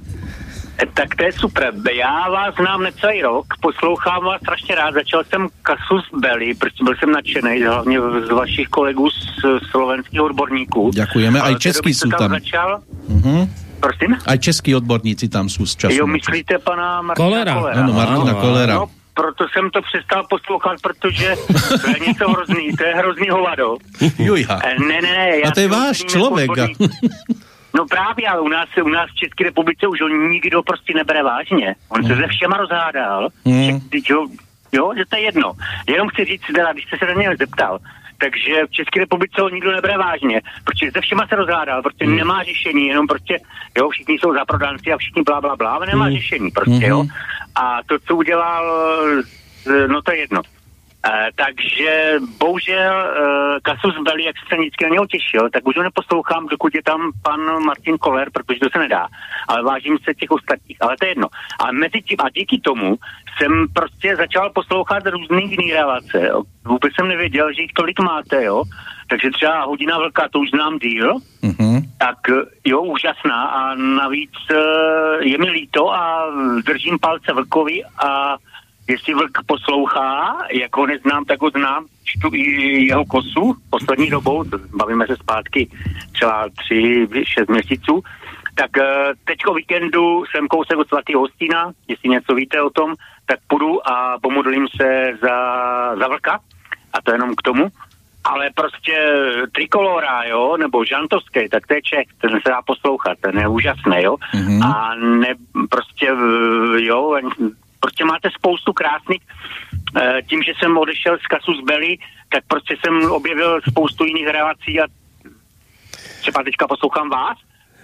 S7: E, tak to je super. Já vás znám necelý rok, poslouchám vás strašně rád. Začal jsem Kasus Belly, protože byl jsem nadšený, hlavně z vašich kolegů z slovenských odborníků.
S1: Děkujeme, aj český jsou tam.
S7: Začal, uh-huh. Prosím?
S1: Aj českí odborníci tam jsou z času.
S7: Jo, myslíte pana Martina Kolera?
S1: Kolera. Ano, Martina no, Kolera. No,
S7: proto jsem to přestal poslouchat, protože to je něco hrozný, to je hrozný hovado.
S1: Jujha.
S7: Eh, ne, ne, ne.
S1: A to je váš člověk.
S7: No právě, ale u nás, u nás v České republice už ho nikdo prostě nebere vážně. On se ze všema rozhádal, mm. že, jo, jo, že to je jedno. Jenom chci říct, teda, když jste se na něj zeptal, takže v České republice ho nikdo nebere vážně, protože se všema se rozhádal, protože mm. nemá řešení, jenom prostě, jo, všichni jsou zaprodanci a všichni blá, blá, blá, ale nemá mm. řešení prostě, mm-hmm. jo. A to, co udělal, no to je jedno. Uh, takže bohužel uh, Kasus Belli, jak se vždycky na něho těšil, tak už ho neposlouchám, dokud je tam pan Martin Koller, protože to se nedá. Ale vážím se těch ostatních, ale to je jedno. A mezi tím a díky tomu jsem prostě začal poslouchat různý jiný relace. Jo. Vůbec jsem nevěděl, že jich tolik máte, jo. Takže třeba hodina velká, to už znám díl, mm-hmm. tak jo, úžasná a navíc uh, je mi líto a držím palce vlkovi a jestli vlk poslouchá, jak ho neznám, tak ho znám, čtu i jeho kosu poslední dobou, bavíme se zpátky třeba tři, šest měsíců, tak uh, teďko víkendu jsem kousek od svatého Hostína, jestli něco víte o tom, tak půjdu a pomodlím se za, za vlka, a to jenom k tomu, ale prostě Trikolora, jo, nebo Žantovský, tak to je Čech, ten se dá poslouchat, ten je úžasný, jo. Mm-hmm. A ne, prostě, jo, prostě máte spoustu krásných, eh, tím, že jsem odešel z Kasus Belly, tak prostě jsem objevil spoustu jiných relací a třeba teďka poslouchám vás,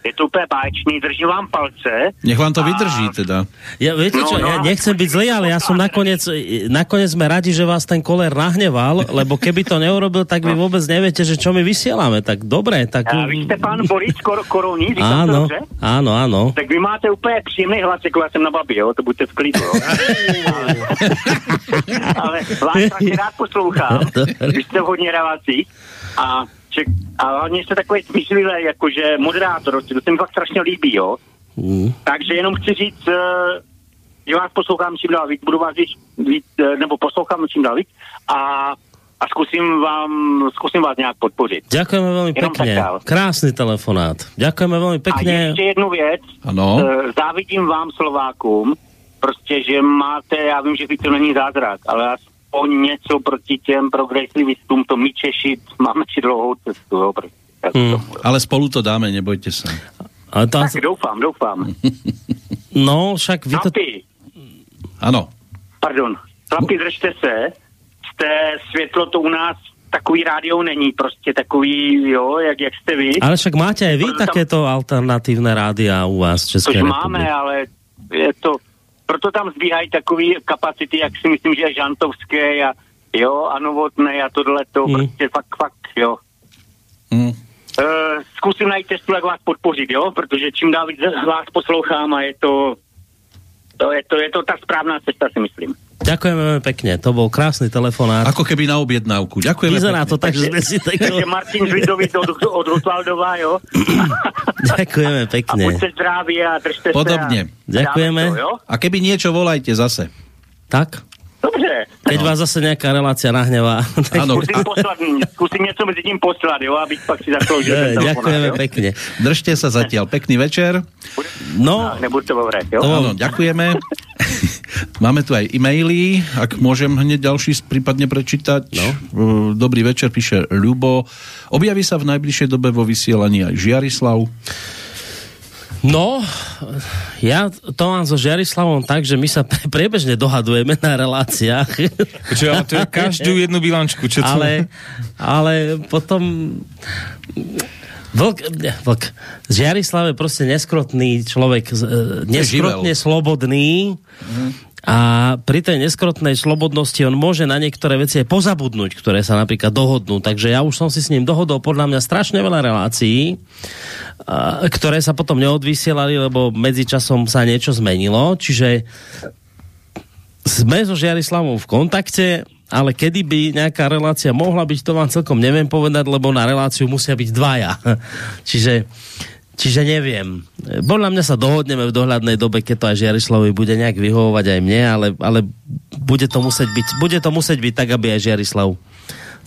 S7: je to úplně báječný, držím vám palce.
S1: Nech vám to a... vydrží teda.
S2: Ja, viete čo, no, no, ja nechcem byť zlý, ale ja som nakoniec, nakoniec sme radi, že vás ten koler nahneval, lebo keby to neurobil, tak vy no. vôbec neviete, že čo my vysielame. Tak dobre, tak...
S7: A vy ste pán Boris Kor- Korouní,
S2: áno, to áno, áno.
S7: Tak vy máte úplně příjemný hlas, jako já jsem na babě, jo, to buďte v klidu, jo. ale, vás rád poslouchám, vy jste v hodně relací a že, a hlavně jste takový smýšlivý, jakože moderátor, to se mi fakt strašně líbí, jo. Mm. Takže jenom chci říct, uh, že vás poslouchám čím dál víc, budu vás víc, víc uh, nebo poslouchám čím dál víc a a zkusím vám, zkusím vás nějak podpořit.
S2: Ďakujeme veľmi pekne. Krásny telefonát. Ďakujeme veľmi pekne.
S7: A ještě jednu věc.
S1: Ano.
S7: Uh, závidím vám Slovákům, prostě, že máte, já vím, že to není zázrak, ale o něco proti těm progresivistům, to my Češi máme si dlouhou cestu. Jo,
S1: hmm. Ale spolu to dáme, nebojte se.
S7: Ale to... Tak doufám, doufám.
S2: no, však vy to...
S1: Ano.
S7: Pardon. Chlapi, držte se. Jste světlo to u nás takový rádio není, prostě takový, jo, jak, jak jste vy.
S2: Ale však máte aj vy Proto takéto tam... alternatívne rádia u vás v České
S7: republiky. máme, ale je to, proto tam zbíhají takové kapacity, jak si myslím, že Žantovské a jo, a Novotné a tohle to, mm. prostě fakt, fakt, jo. Mm. Uh, zkusím najít cestu, jak vás podpořit, jo, protože čím dál víc vás poslouchám a je to, to je to, je to ta správná cesta, si myslím.
S2: Ďakujeme pekne, to bol krásny telefonát.
S1: Ako keby na objednávku. Ďakujeme
S2: Vyzerá to tak, že sme si tak...
S7: Takže Martin Žvidovič od, od Rutvaldová, jo?
S2: Ďakujeme pekne.
S7: A buďte zdraví a držte
S1: Podobne.
S2: Sa. Ďakujeme. To,
S1: a keby niečo, volajte zase.
S2: Tak?
S7: Dobre.
S2: Keď no. vás zase nejaká relácia nahnevá.
S7: Áno. Skúsim, poslať, skúsim niečo medzi tým poslať, jo, aby pak si začal, že
S2: Ďakujeme jo? pekne.
S1: Držte sa zatiaľ. Pekný večer.
S2: No.
S7: Nebudete vo vrať, jo?
S1: Áno, ďakujeme. Máme tu aj e-maily, ak môžem hneď ďalší prípadne prečítať. No. Dobrý večer, píše Ľubo. Objaví sa v najbližšej dobe vo vysielaní aj Žiarislav.
S2: No, ja to mám so Žiarislavom tak, že my sa priebežne dohadujeme na reláciách.
S4: Čo, ale to je každú jednu bilančku, čo to...
S2: Ale, ale potom... Vlk, vlk. Žiarislav je proste neskrotný človek, e, neskrotne slobodný. Mm a pri tej neskrotnej slobodnosti on môže na niektoré veci aj pozabudnúť, ktoré sa napríklad dohodnú. Takže ja už som si s ním dohodol podľa mňa strašne veľa relácií, ktoré sa potom neodvysielali, lebo medzičasom sa niečo zmenilo. Čiže sme so Žiarislavom v kontakte, ale kedy by nejaká relácia mohla byť, to vám celkom neviem povedať, lebo na reláciu musia byť dvaja. Čiže Čiže neviem. Podľa mňa sa dohodneme v dohľadnej dobe, keď to aj Žiarislavovi bude nejak vyhovovať aj mne, ale, ale bude, to musieť byť, bude to musieť byť tak, aby aj Žiarislav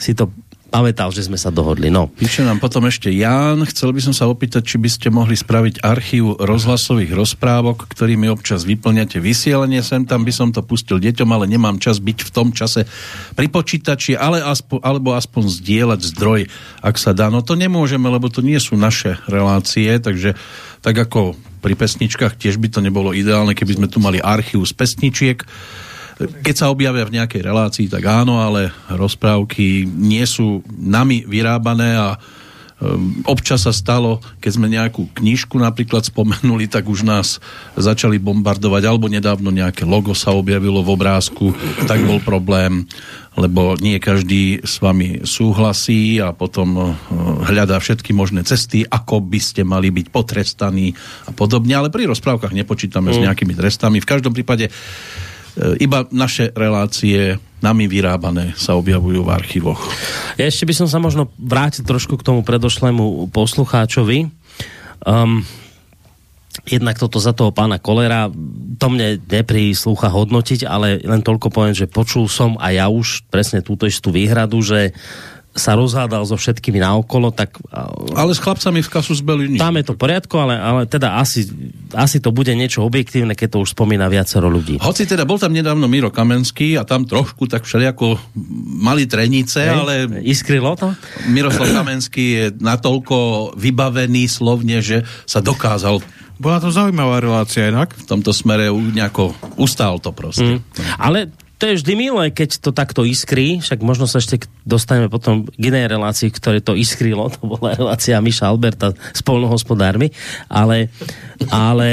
S2: si to pamätal, že sme sa dohodli. No.
S1: Píše nám potom ešte Ján. Chcel by som sa opýtať, či by ste mohli spraviť archív rozhlasových rozprávok, ktorými občas vyplňate vysielanie. Sem tam by som to pustil deťom, ale nemám čas byť v tom čase pri počítači, ale aspo, alebo aspoň zdieľať zdroj, ak sa dá. No to nemôžeme, lebo to nie sú naše relácie, takže tak ako pri pesničkách tiež by to nebolo ideálne, keby sme tu mali archív z pesničiek keď sa objavia v nejakej relácii, tak áno, ale rozprávky nie sú nami vyrábané a um, občas sa stalo, keď sme nejakú knižku napríklad spomenuli, tak už nás začali bombardovať, alebo nedávno nejaké logo sa objavilo v obrázku, tak bol problém, lebo nie každý s vami súhlasí a potom uh, hľadá všetky možné cesty, ako by ste mali byť potrestaní a podobne, ale pri rozprávkach nepočítame mm. s nejakými trestami. V každom prípade iba naše relácie nami vyrábané sa objavujú v archívoch.
S2: Ja ešte by som sa možno vrátil trošku k tomu predošlému poslucháčovi. Um, jednak toto za toho pána Kolera, to mne nepríslúcha hodnotiť, ale len toľko poviem, že počul som a ja už presne túto istú výhradu, že sa rozhádal so všetkými naokolo, tak...
S1: Ale s chlapcami v kasu zbeli
S2: nič. Tam je to v poriadku, ale, ale teda asi, asi to bude niečo objektívne, keď to už spomína viacero ľudí.
S1: Hoci teda bol tam nedávno Miro Kamenský a tam trošku tak všelijako mali trenice, Hej, ale...
S2: Iskrylo to?
S1: Miroslav Kamenský je natoľko vybavený slovne, že sa dokázal
S6: bola to zaujímavá relácia inak.
S1: V tomto smere nejako ustál to proste. Mm.
S2: Ale to je vždy milé, keď to takto iskrí, však možno sa ešte dostaneme potom k inej relácii, ktoré to iskrylo, to bola relácia Miša Alberta s polnohospodármi, ale, ale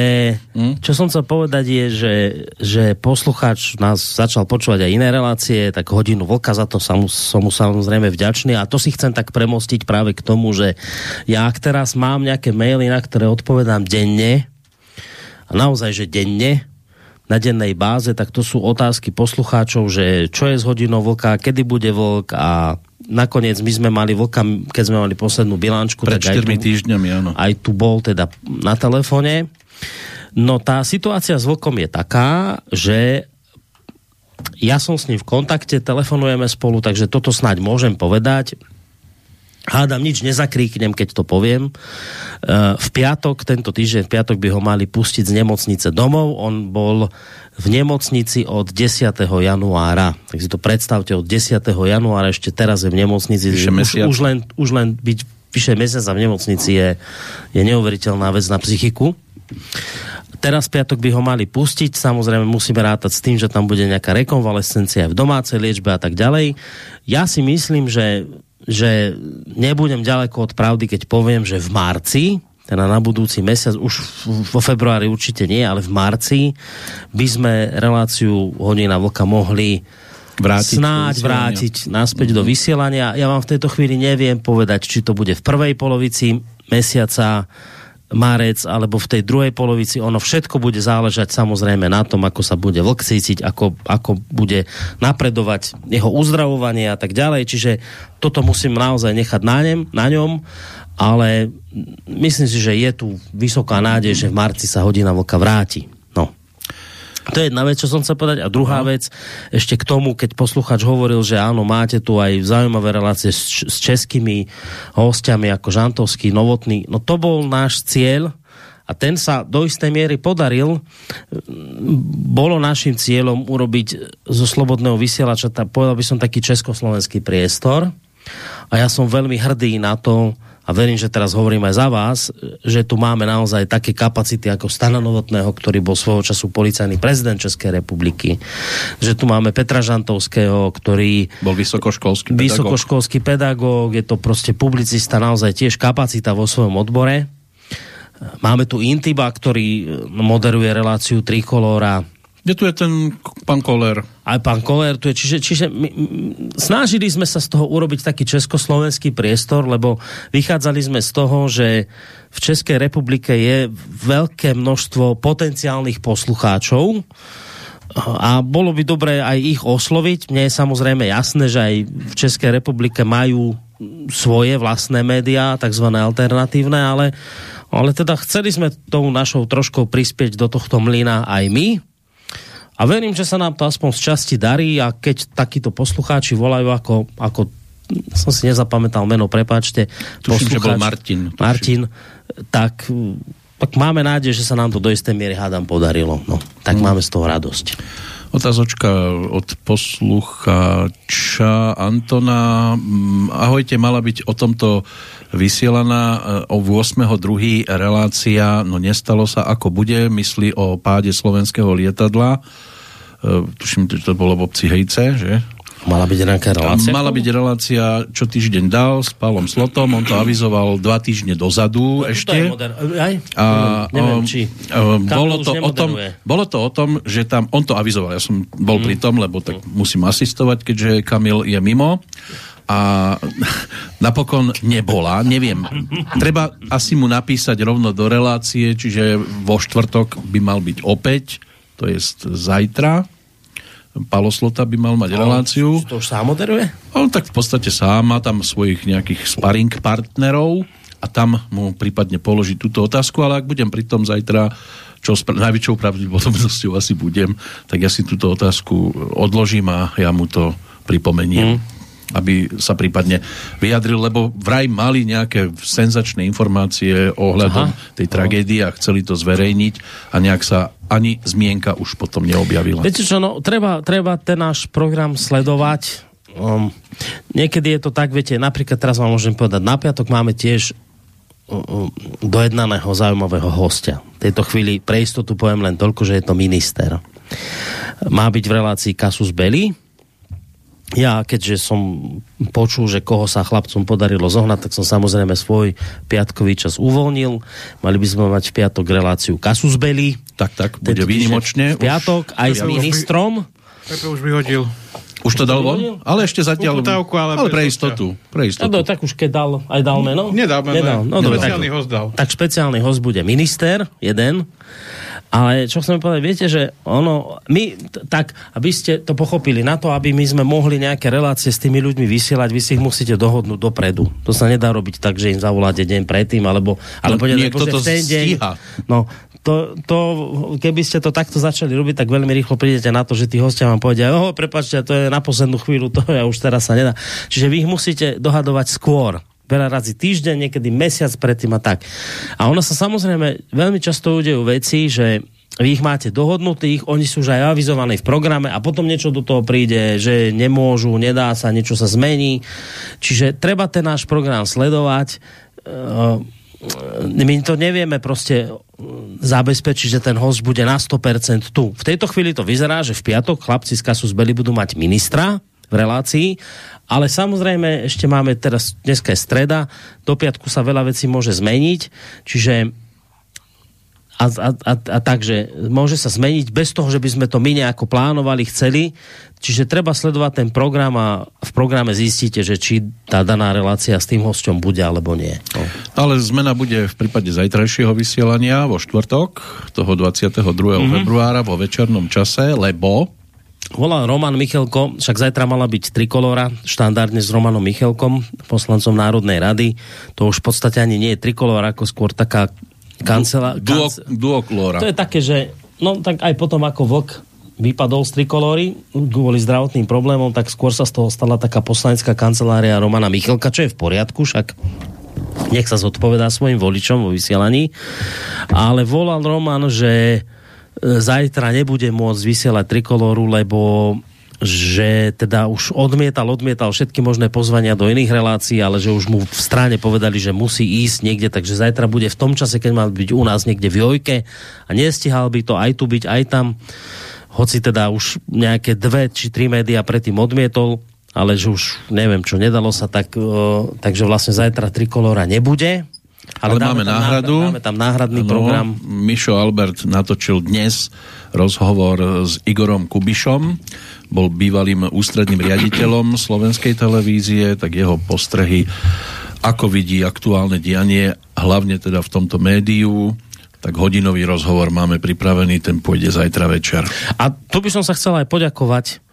S2: hm? čo som chcel povedať je, že, že poslucháč nás začal počúvať aj iné relácie, tak hodinu vlka za to som, som mu samozrejme vďačný a to si chcem tak premostiť práve k tomu, že ja ak teraz mám nejaké maily, na ktoré odpovedám denne, a naozaj, že denne, na dennej báze, tak to sú otázky poslucháčov, že čo je s hodinou vlka, kedy bude vlk a nakoniec my sme mali vlka, keď sme mali poslednú bilančku.
S1: Pred tak 4 týždňami, áno.
S2: Aj tu bol teda na telefone. No tá situácia s vlkom je taká, že ja som s ním v kontakte, telefonujeme spolu, takže toto snáď môžem povedať hádam, nič nezakríknem, keď to poviem. E, v piatok, tento týždeň, v piatok by ho mali pustiť z nemocnice domov. On bol v nemocnici od 10. januára. Tak si to predstavte, od 10. januára ešte teraz je v nemocnici. Už, už, len, už len byť vyše mesiaca v nemocnici je, je neuveriteľná vec na psychiku. Teraz piatok by ho mali pustiť, samozrejme musíme rátať s tým, že tam bude nejaká rekonvalescencia v domácej liečbe a tak ďalej. Ja si myslím, že že nebudem ďaleko od pravdy, keď poviem, že v marci, teda na budúci mesiac, už vo februári určite nie, ale v marci by sme reláciu Hodina Vlka mohli vrátiť snáď vrátiť naspäť mm-hmm. do mhm. vysielania. Ja vám v tejto chvíli neviem povedať, či to bude v prvej polovici mesiaca, marec alebo v tej druhej polovici, ono všetko bude záležať samozrejme na tom, ako sa bude vlk cítiť, ako, ako bude napredovať jeho uzdravovanie a tak ďalej. Čiže toto musím naozaj nechať na, ňom, na ňom, ale myslím si, že je tu vysoká nádej, že v marci sa hodina vlka vráti. To je jedna vec, čo som chcel povedať. A druhá no. vec, ešte k tomu, keď posluchač hovoril, že áno, máte tu aj zaujímavé relácie s, s českými hostiami ako Žantovský, Novotný. No to bol náš cieľ a ten sa do istej miery podaril. Bolo našim cieľom urobiť zo slobodného vysielača, povedal by som taký československý priestor. A ja som veľmi hrdý na to, a verím, že teraz hovorím aj za vás, že tu máme naozaj také kapacity ako Stana Novotného, ktorý bol svojho času policajný prezident Českej republiky, že tu máme Petra Žantovského, ktorý
S1: bol vysokoškolský pedagóg.
S2: vysokoškolský pedagóg, je to proste publicista, naozaj tiež kapacita vo svojom odbore. Máme tu Intiba, ktorý moderuje reláciu Trikolora,
S1: kde tu je ten pán Koller?
S2: Aj pán Koller tu je. Čiže, čiže my, snažili sme sa z toho urobiť taký československý priestor, lebo vychádzali sme z toho, že v Českej republike je veľké množstvo potenciálnych poslucháčov a bolo by dobré aj ich osloviť. Mne je samozrejme jasné, že aj v Českej republike majú svoje vlastné médiá, takzvané alternatívne, ale, ale teda chceli sme tou našou troškou prispieť do tohto mlyna aj my, a verím, že sa nám to aspoň z časti darí a keď takíto poslucháči volajú ako, ako som si nezapamätal meno, prepáčte.
S1: Tuším, že bol Martin.
S2: Tuším. Martin, tak, tak máme nádej, že sa nám to do istej miery hádam podarilo. No, tak hmm. máme z toho radosť.
S1: Otázočka od poslucháča Antona. Mm, ahojte, mala byť o tomto vysielaná e, o 8.2. relácia, no nestalo sa ako bude, myslí o páde slovenského lietadla. E, tuším, že to bolo v obci Hejce, že?
S2: Mala byť nejaká relácia?
S1: Mala byť relácia, čo týždeň dal s Pálom Slotom, on to avizoval dva týždne dozadu no, ešte. To
S2: moder... Aj? A, neviem, či...
S1: bolo, to o tom, bolo to o tom, že tam, on to avizoval, ja som bol mm. pri tom, lebo tak mm. musím asistovať, keďže Kamil je mimo a napokon nebola, neviem. Treba asi mu napísať rovno do relácie, čiže vo štvrtok by mal byť opäť, to je zajtra. Paloslota by mal mať reláciu.
S2: To už sám moderuje?
S1: On tak v podstate sám má tam svojich nejakých sparring partnerov a tam mu prípadne položiť túto otázku, ale ak budem pri tom zajtra, čo s najväčšou pravdepodobnosťou asi budem, tak ja si túto otázku odložím a ja mu to pripomeniem. Mm aby sa prípadne vyjadril, lebo vraj mali nejaké senzačné informácie ohľadom Aha. tej tragédie a chceli to zverejniť a nejak sa ani zmienka už potom neobjavila.
S2: Viete čo, no, treba, treba ten náš program sledovať. Um, niekedy je to tak, viete, napríklad teraz vám môžem povedať, na piatok máme tiež um, um, dojednaného zaujímavého hostia. V tejto chvíli pre istotu poviem len toľko, že je to minister. Má byť v relácii Kasus Belli, ja, keďže som počul, že koho sa chlapcom podarilo zohnať, tak som samozrejme svoj piatkový čas uvoľnil. Mali by sme mať v piatok reláciu Kasus Belli.
S1: Tak, tak, bude výnimočne.
S2: V piatok aj s ministrom.
S6: Pepe už vyhodil.
S1: Už to dal von? Ale ešte zatiaľ... Uputávku, ale, ale pre istotu. Pre istotu.
S2: No, tak už keď dal, aj dal meno?
S6: Nedal meno. Nedal.
S2: No,
S6: dobre, špeciálny tak, host dal.
S2: Tak špeciálny host bude minister, jeden, ale čo chcem povedať, viete, že ono, my, tak, aby ste to pochopili, na to, aby my sme mohli nejaké relácie s tými ľuďmi vysielať, vy si ich musíte dohodnúť dopredu. To sa nedá robiť tak, že im zavoláte deň predtým, alebo, alebo
S1: no, niekto to ten deň.
S2: No, to, to, keby ste to takto začali robiť, tak veľmi rýchlo prídete na to, že tí hostia vám povedia, oh, prepačte, to je na poslednú chvíľu, to ja už teraz sa nedá. Čiže vy ich musíte dohadovať skôr veľa razy týždeň, niekedy mesiac predtým a tak. A ono sa samozrejme veľmi často udejú veci, že vy ich máte dohodnutých, oni sú už aj avizovaní v programe a potom niečo do toho príde, že nemôžu, nedá sa, niečo sa zmení. Čiže treba ten náš program sledovať. Ehm, my to nevieme proste zabezpečiť, že ten host bude na 100% tu. V tejto chvíli to vyzerá, že v piatok chlapci z Kasu zbeli budú mať ministra v relácii ale samozrejme, ešte máme teraz, dneska je streda, do piatku sa veľa vecí môže zmeniť, čiže a, a, a, a takže môže sa zmeniť bez toho, že by sme to my nejako plánovali, chceli. Čiže treba sledovať ten program a v programe zistíte, že či tá daná relácia s tým hosťom bude alebo nie. No.
S1: Ale zmena bude v prípade zajtrajšieho vysielania vo štvrtok, toho 22. Mm-hmm. februára vo večernom čase, lebo
S2: Volal Roman Michelko, však zajtra mala byť trikolora, štandardne s Romanom Michelkom, poslancom Národnej rady. To už v podstate ani nie je trikolora, ako skôr taká kancela...
S1: Duo, duoklóra.
S2: To je také, že no tak aj potom ako vlk vypadol z trikolóry kvôli zdravotným problémom, tak skôr sa z toho stala taká poslanecká kancelária Romana Michelka, čo je v poriadku, však nech sa zodpovedá svojim voličom vo vysielaní. Ale volal Roman, že zajtra nebude môcť vysielať trikolóru, lebo že teda už odmietal, odmietal všetky možné pozvania do iných relácií, ale že už mu v strane povedali, že musí ísť niekde, takže zajtra bude v tom čase, keď mal byť u nás niekde v Jojke a nestihal by to aj tu byť, aj tam. Hoci teda už nejaké dve či tri média predtým odmietol, ale že už neviem čo, nedalo sa, tak, uh, takže vlastne zajtra Trikolora nebude.
S1: Ale, ale máme náhradu.
S2: Máme tam náhradný no, program.
S1: Mišo Albert natočil dnes rozhovor s Igorom Kubišom, bol bývalým ústredným riaditeľom slovenskej televízie, tak jeho postrehy, ako vidí aktuálne dianie, hlavne teda v tomto médiu, tak hodinový rozhovor máme pripravený, ten pôjde zajtra večer.
S2: A tu by som sa chcel aj poďakovať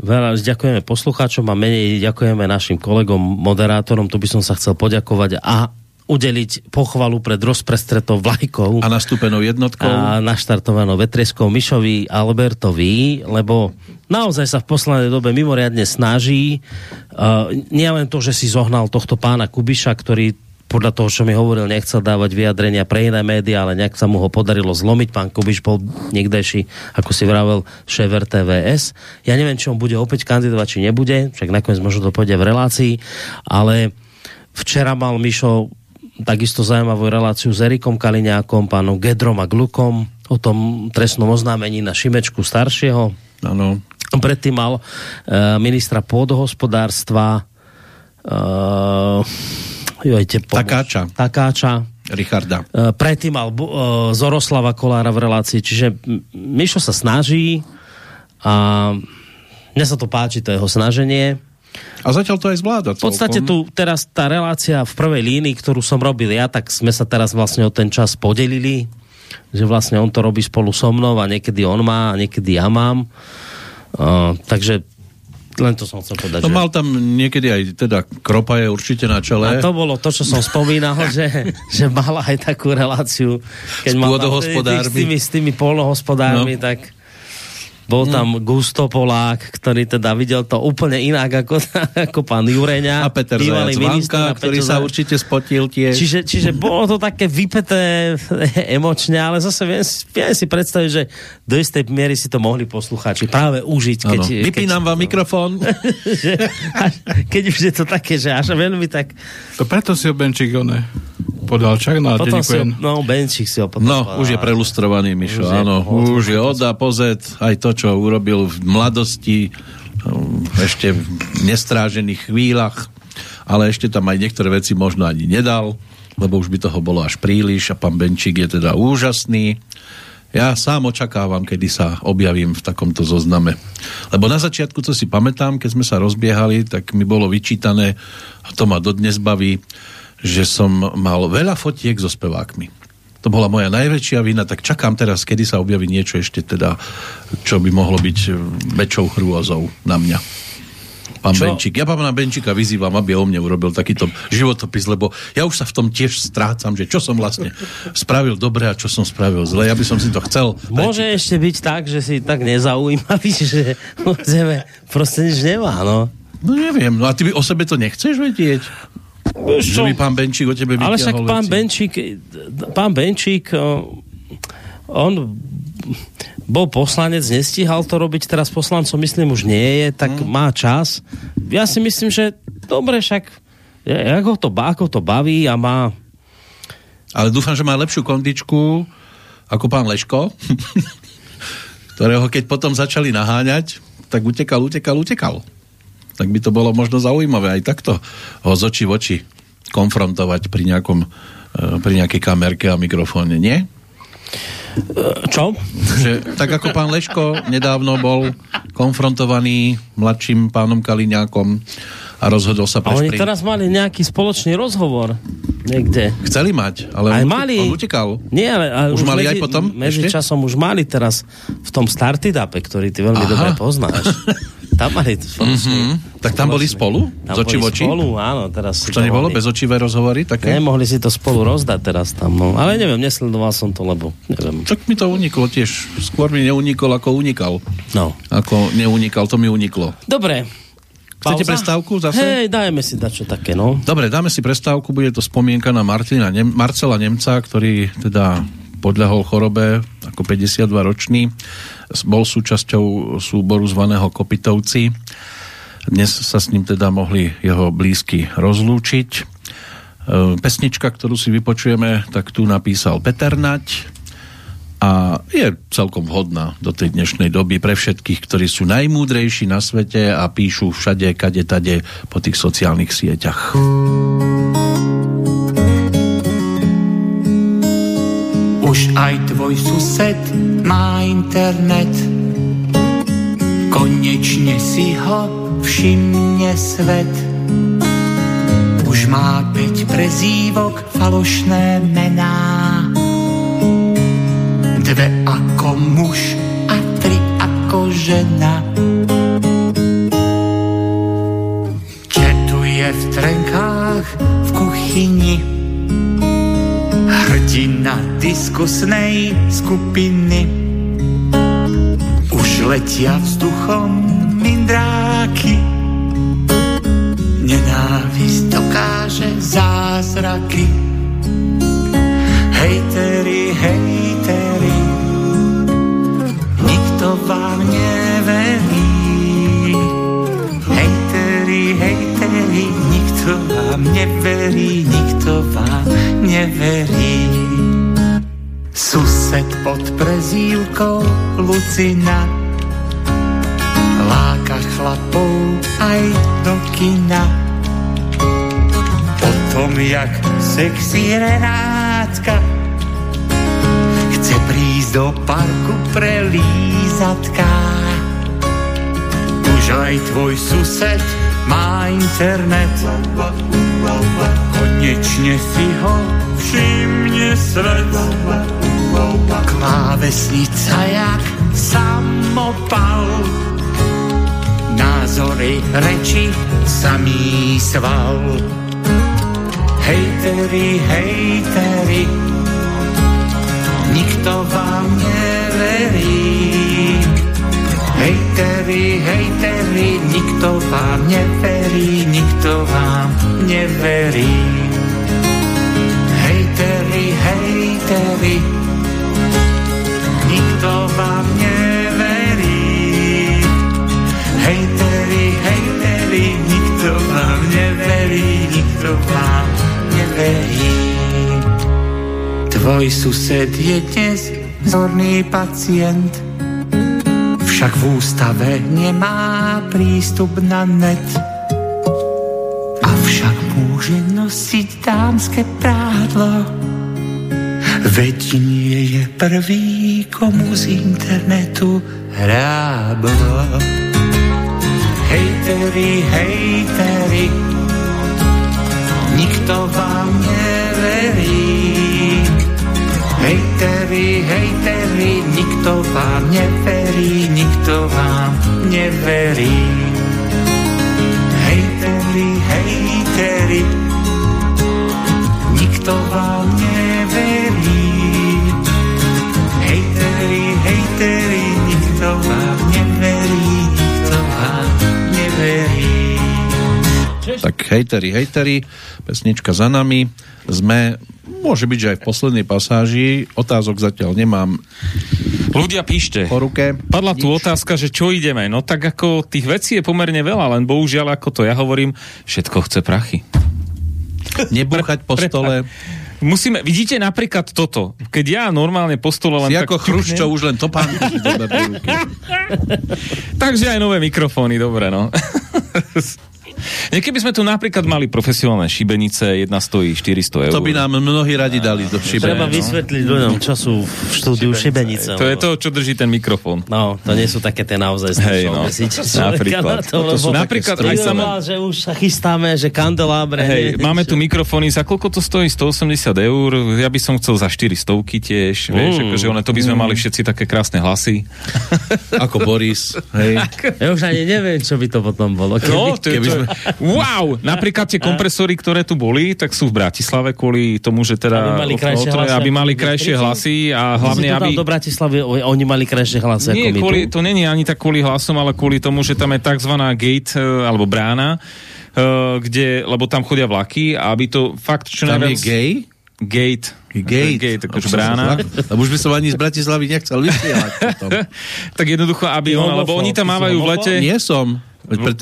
S2: Veľa ďakujeme poslucháčom a menej ďakujeme našim kolegom, moderátorom. Tu by som sa chcel poďakovať a udeliť pochvalu pred rozprestretou vlajkou.
S1: A nastúpenou jednotkou.
S2: A naštartovanou vetreskou Mišovi Albertovi, lebo naozaj sa v poslednej dobe mimoriadne snaží. Uh, nie len to, že si zohnal tohto pána Kubiša, ktorý podľa toho, čo mi hovoril, nechcel dávať vyjadrenia pre iné médiá, ale nejak sa mu ho podarilo zlomiť. Pán Kubiš bol niekdejší, ako si vravel, šéfer TVS. Ja neviem, či on bude opäť kandidovať, či nebude, však nakoniec možno to pôjde v relácii, ale včera mal Mišo takisto zaujímavú reláciu s Erikom Kaliňákom, pánom Gedrom a Glukom o tom trestnom oznámení na Šimečku staršieho.
S1: Áno.
S2: Predtým mal uh, ministra pôdohospodárstva uh,
S1: jojte, Takáča.
S2: Takáča.
S1: Richarda.
S2: Uh, predtým mal uh, Zoroslava Kolára v relácii, čiže Mišo sa snaží a mne sa to páči, to jeho snaženie
S1: a zatiaľ to aj zvláda.
S2: V podstate tu teraz tá relácia v prvej línii, ktorú som robil ja, tak sme sa teraz vlastne o ten čas podelili, že vlastne on to robí spolu so mnou a niekedy on má a niekedy ja mám. Uh, takže len to som chcel povedať.
S1: No že... mal tam niekedy aj teda Kropa je určite na čele.
S2: A to bolo to, čo som spomínal, že, že mala aj takú reláciu, keď
S1: s mal s
S2: tými, s tými polnohospodármi, no. tak bol tam mm. Gusto Polák, ktorý teda videl to úplne inak ako, ako pán Jureňa.
S1: A Peter Zajac Vanka, ktorý sa určite spotil tiež.
S2: Čiže, čiže bolo to také vypeté emočne, ale zase viem, viem si predstaviť, že do istej miery si to mohli poslucháči práve užiť. Keď,
S1: Vypínam keď, vám no, mikrofón.
S2: že, keď už je to také, že až veľmi tak...
S6: To preto si ho Benčík one podal čak na
S2: potom si, No, Benčík si ho potom
S1: No, podal. už je prelustrovaný, Mišo, už áno. Je, už je oda pozet aj to, čo urobil v mladosti, um, ešte v nestrážených chvíľach, ale ešte tam aj niektoré veci možno ani nedal, lebo už by toho bolo až príliš a pán Benčík je teda úžasný. Ja sám očakávam, kedy sa objavím v takomto zozname. Lebo na začiatku, co si pamätám, keď sme sa rozbiehali, tak mi bolo vyčítané, a to ma dodnes baví, že som mal veľa fotiek so spevákmi to bola moja najväčšia vina, tak čakám teraz, kedy sa objaví niečo ešte teda, čo by mohlo byť eh, väčšou hrôzou na mňa. Pán čo? Benčík. Ja pána Benčíka vyzývam, aby o mne urobil takýto životopis, lebo ja už sa v tom tiež strácam, že čo som vlastne spravil dobre a čo som spravil zle. Ja by som si to chcel.
S2: Môže prečiť. ešte byť tak, že si tak nezaujímavý, že proste nič nemá, no.
S1: No neviem, no a ty by o sebe to nechceš vedieť? Že by pán Benčík o tebe
S2: Ale však pán
S1: veci.
S2: Benčík, pán Benčík, on bol poslanec, nestíhal to robiť, teraz poslancom myslím už nie je, tak hmm. má čas. Ja si myslím, že dobre, však ako to, ako to baví a má...
S1: Ale dúfam, že má lepšiu kondičku ako pán Leško, ktorého keď potom začali naháňať, tak utekal, utekal, utekal tak by to bolo možno zaujímavé aj takto ho z očí v oči konfrontovať pri, nejakom, e, pri nejakej kamerke a mikrofóne, nie?
S2: Čo?
S1: Že, tak ako pán Leško nedávno bol konfrontovaný mladším pánom Kaliňákom a rozhodol sa
S2: pre A oni teraz mali nejaký spoločný rozhovor niekde.
S1: Chceli mať, ale
S2: aj
S1: on,
S2: mali,
S1: on utekal.
S2: Nie, ale, ale
S1: už, už mali
S2: medzi,
S1: aj potom?
S2: Medzi ešte? časom už mali teraz v tom Startidape, ktorý ty veľmi Aha. dobre poznáš. tam mali
S1: mm-hmm. Tak tam boli spolu?
S2: Tam
S1: z oči
S2: boli
S1: oči?
S2: spolu, áno. Teraz
S1: Už to nebolo bez očivé rozhovory? Také?
S2: Nemohli si to spolu rozdať teraz tam. No. Ale neviem, nesledoval som to, lebo neviem.
S1: Tak mi to uniklo tiež. Skôr mi neunikol, ako unikal.
S2: No.
S1: Ako neunikal, to mi uniklo.
S2: Dobre,
S1: Chcete Pauza? prestávku zase?
S2: Hej, dajme si dačo také, no.
S1: Dobre, dáme si prestávku, bude to spomienka na Martina Nem- Marcela Nemca, ktorý teda podľahol chorobe ako 52-ročný. Bol súčasťou súboru zvaného Kopitovci. Dnes sa s ním teda mohli jeho blízky rozlúčiť. E, pesnička, ktorú si vypočujeme, tak tu napísal Peter Nať a je celkom vhodná do tej dnešnej doby pre všetkých, ktorí sú najmúdrejší na svete a píšu všade, kade, tade po tých sociálnych sieťach.
S5: Už aj tvoj sused má internet. Konečne si ho všimne svet. Už má 5 prezívok, falošné mená. Dve ako muž a tri ako žena. Četuje v trenkách v kuchyni hrdina diskusnej skupiny. Už letia vzduchom mindráky, nenávisť dokáže zázraky. Hejteri, hejteri, nikto vám neverí. Hejteri, hejteri, nikto vám neverí, nikto vám neverí. Sused pod prezývkou Lucina láka chlapov aj do kina. Potom jak sexy Renátka chce prísť do parku pre lízatka. Už aj tvoj sused má internet. Konečne si ho všimne svet. Klávesnica jak samopal. Názory, reči, samý sval. Hejteri, hejteri, nikto vám neverí. Hejteri, hejteri, nikto vám neverí, nikto vám neverí. Hejteri, hejteri, nikto vám neverí. Hejteri, hejteri, nikto vám neverí, nikto vám neverí. Tvoj sused je dnes zorný pacient, však v ústave nemá prístup na net. Avšak môže nosiť dámske prádlo, veď nie je prvý, komu z internetu hráblo. Hejteri, hejteri, nikto vám neverí. Hejteri, hejteri, nikto vám neverí, nikto vám neverí. Hejteri, hejteri, nikto vám neverí. Hejteri, hejteri, nikto vám neverí, nikto vám neverí.
S1: Tak hejteri, hejteri, pesnička za nami. Sme Môže byť, že aj v poslednej pasáži. Otázok zatiaľ nemám.
S4: Ľudia píšte.
S1: Po ruke.
S4: Padla tu otázka, že čo ideme. No tak ako tých vecí je pomerne veľa, len bohužiaľ ako to ja hovorím, všetko chce prachy.
S1: Nebúchať po stole.
S4: Musíme, vidíte napríklad toto. Keď ja normálne po stole len
S1: si tak ako Chruščov už len topánky
S4: Takže aj nové mikrofóny, dobre no. Keby sme tu napríklad mali profesionálne šibenice, jedna stojí 400 eur.
S1: To by nám mnohí radi dali do šibenice.
S2: Treba no. vysvetliť ľuďom, čo sú v štúdiu šibenice.
S4: To je to, čo drží ten mikrofón.
S2: No, to nie sú také tie naozaj
S4: Hej, no.
S2: napríklad. To, to sú napríklad aj samo... že už sa chystáme, že kandelábre.
S4: Hej, máme tu mikrofóny, za koľko to stojí? 180 eur. Ja by som chcel za 4 stovky tiež. Mm. Vieš, akože one, to by sme mm. mali všetci také krásne hlasy.
S1: Ako Boris. Hej.
S2: Ja už ani neviem, čo by to potom bolo.
S4: Keby, no, to, keby to, sme... Wow! Napríklad tie kompresory, ktoré tu boli, tak sú v Bratislave kvôli tomu, že teda...
S2: Aby mali krajšie hlasy.
S4: Aby mali krajšie hlasy a hlavne, aby...
S2: do Bratislavy, oni mali krajšie hlasy
S4: Nie,
S2: ako
S4: kvôli, to není ani tak kvôli hlasom, ale kvôli tomu, že tam je tzv. gate e, alebo brána, e, kde, lebo tam chodia vlaky a aby to fakt čo
S1: tam najviac... je gay?
S4: Gate.
S1: Gate.
S4: Gate, akože brána.
S1: Lebo už by som ani z Bratislavy nechcel vysielať.
S4: tak jednoducho, aby on, lebo oni tam mávajú v lete...
S1: Nie som.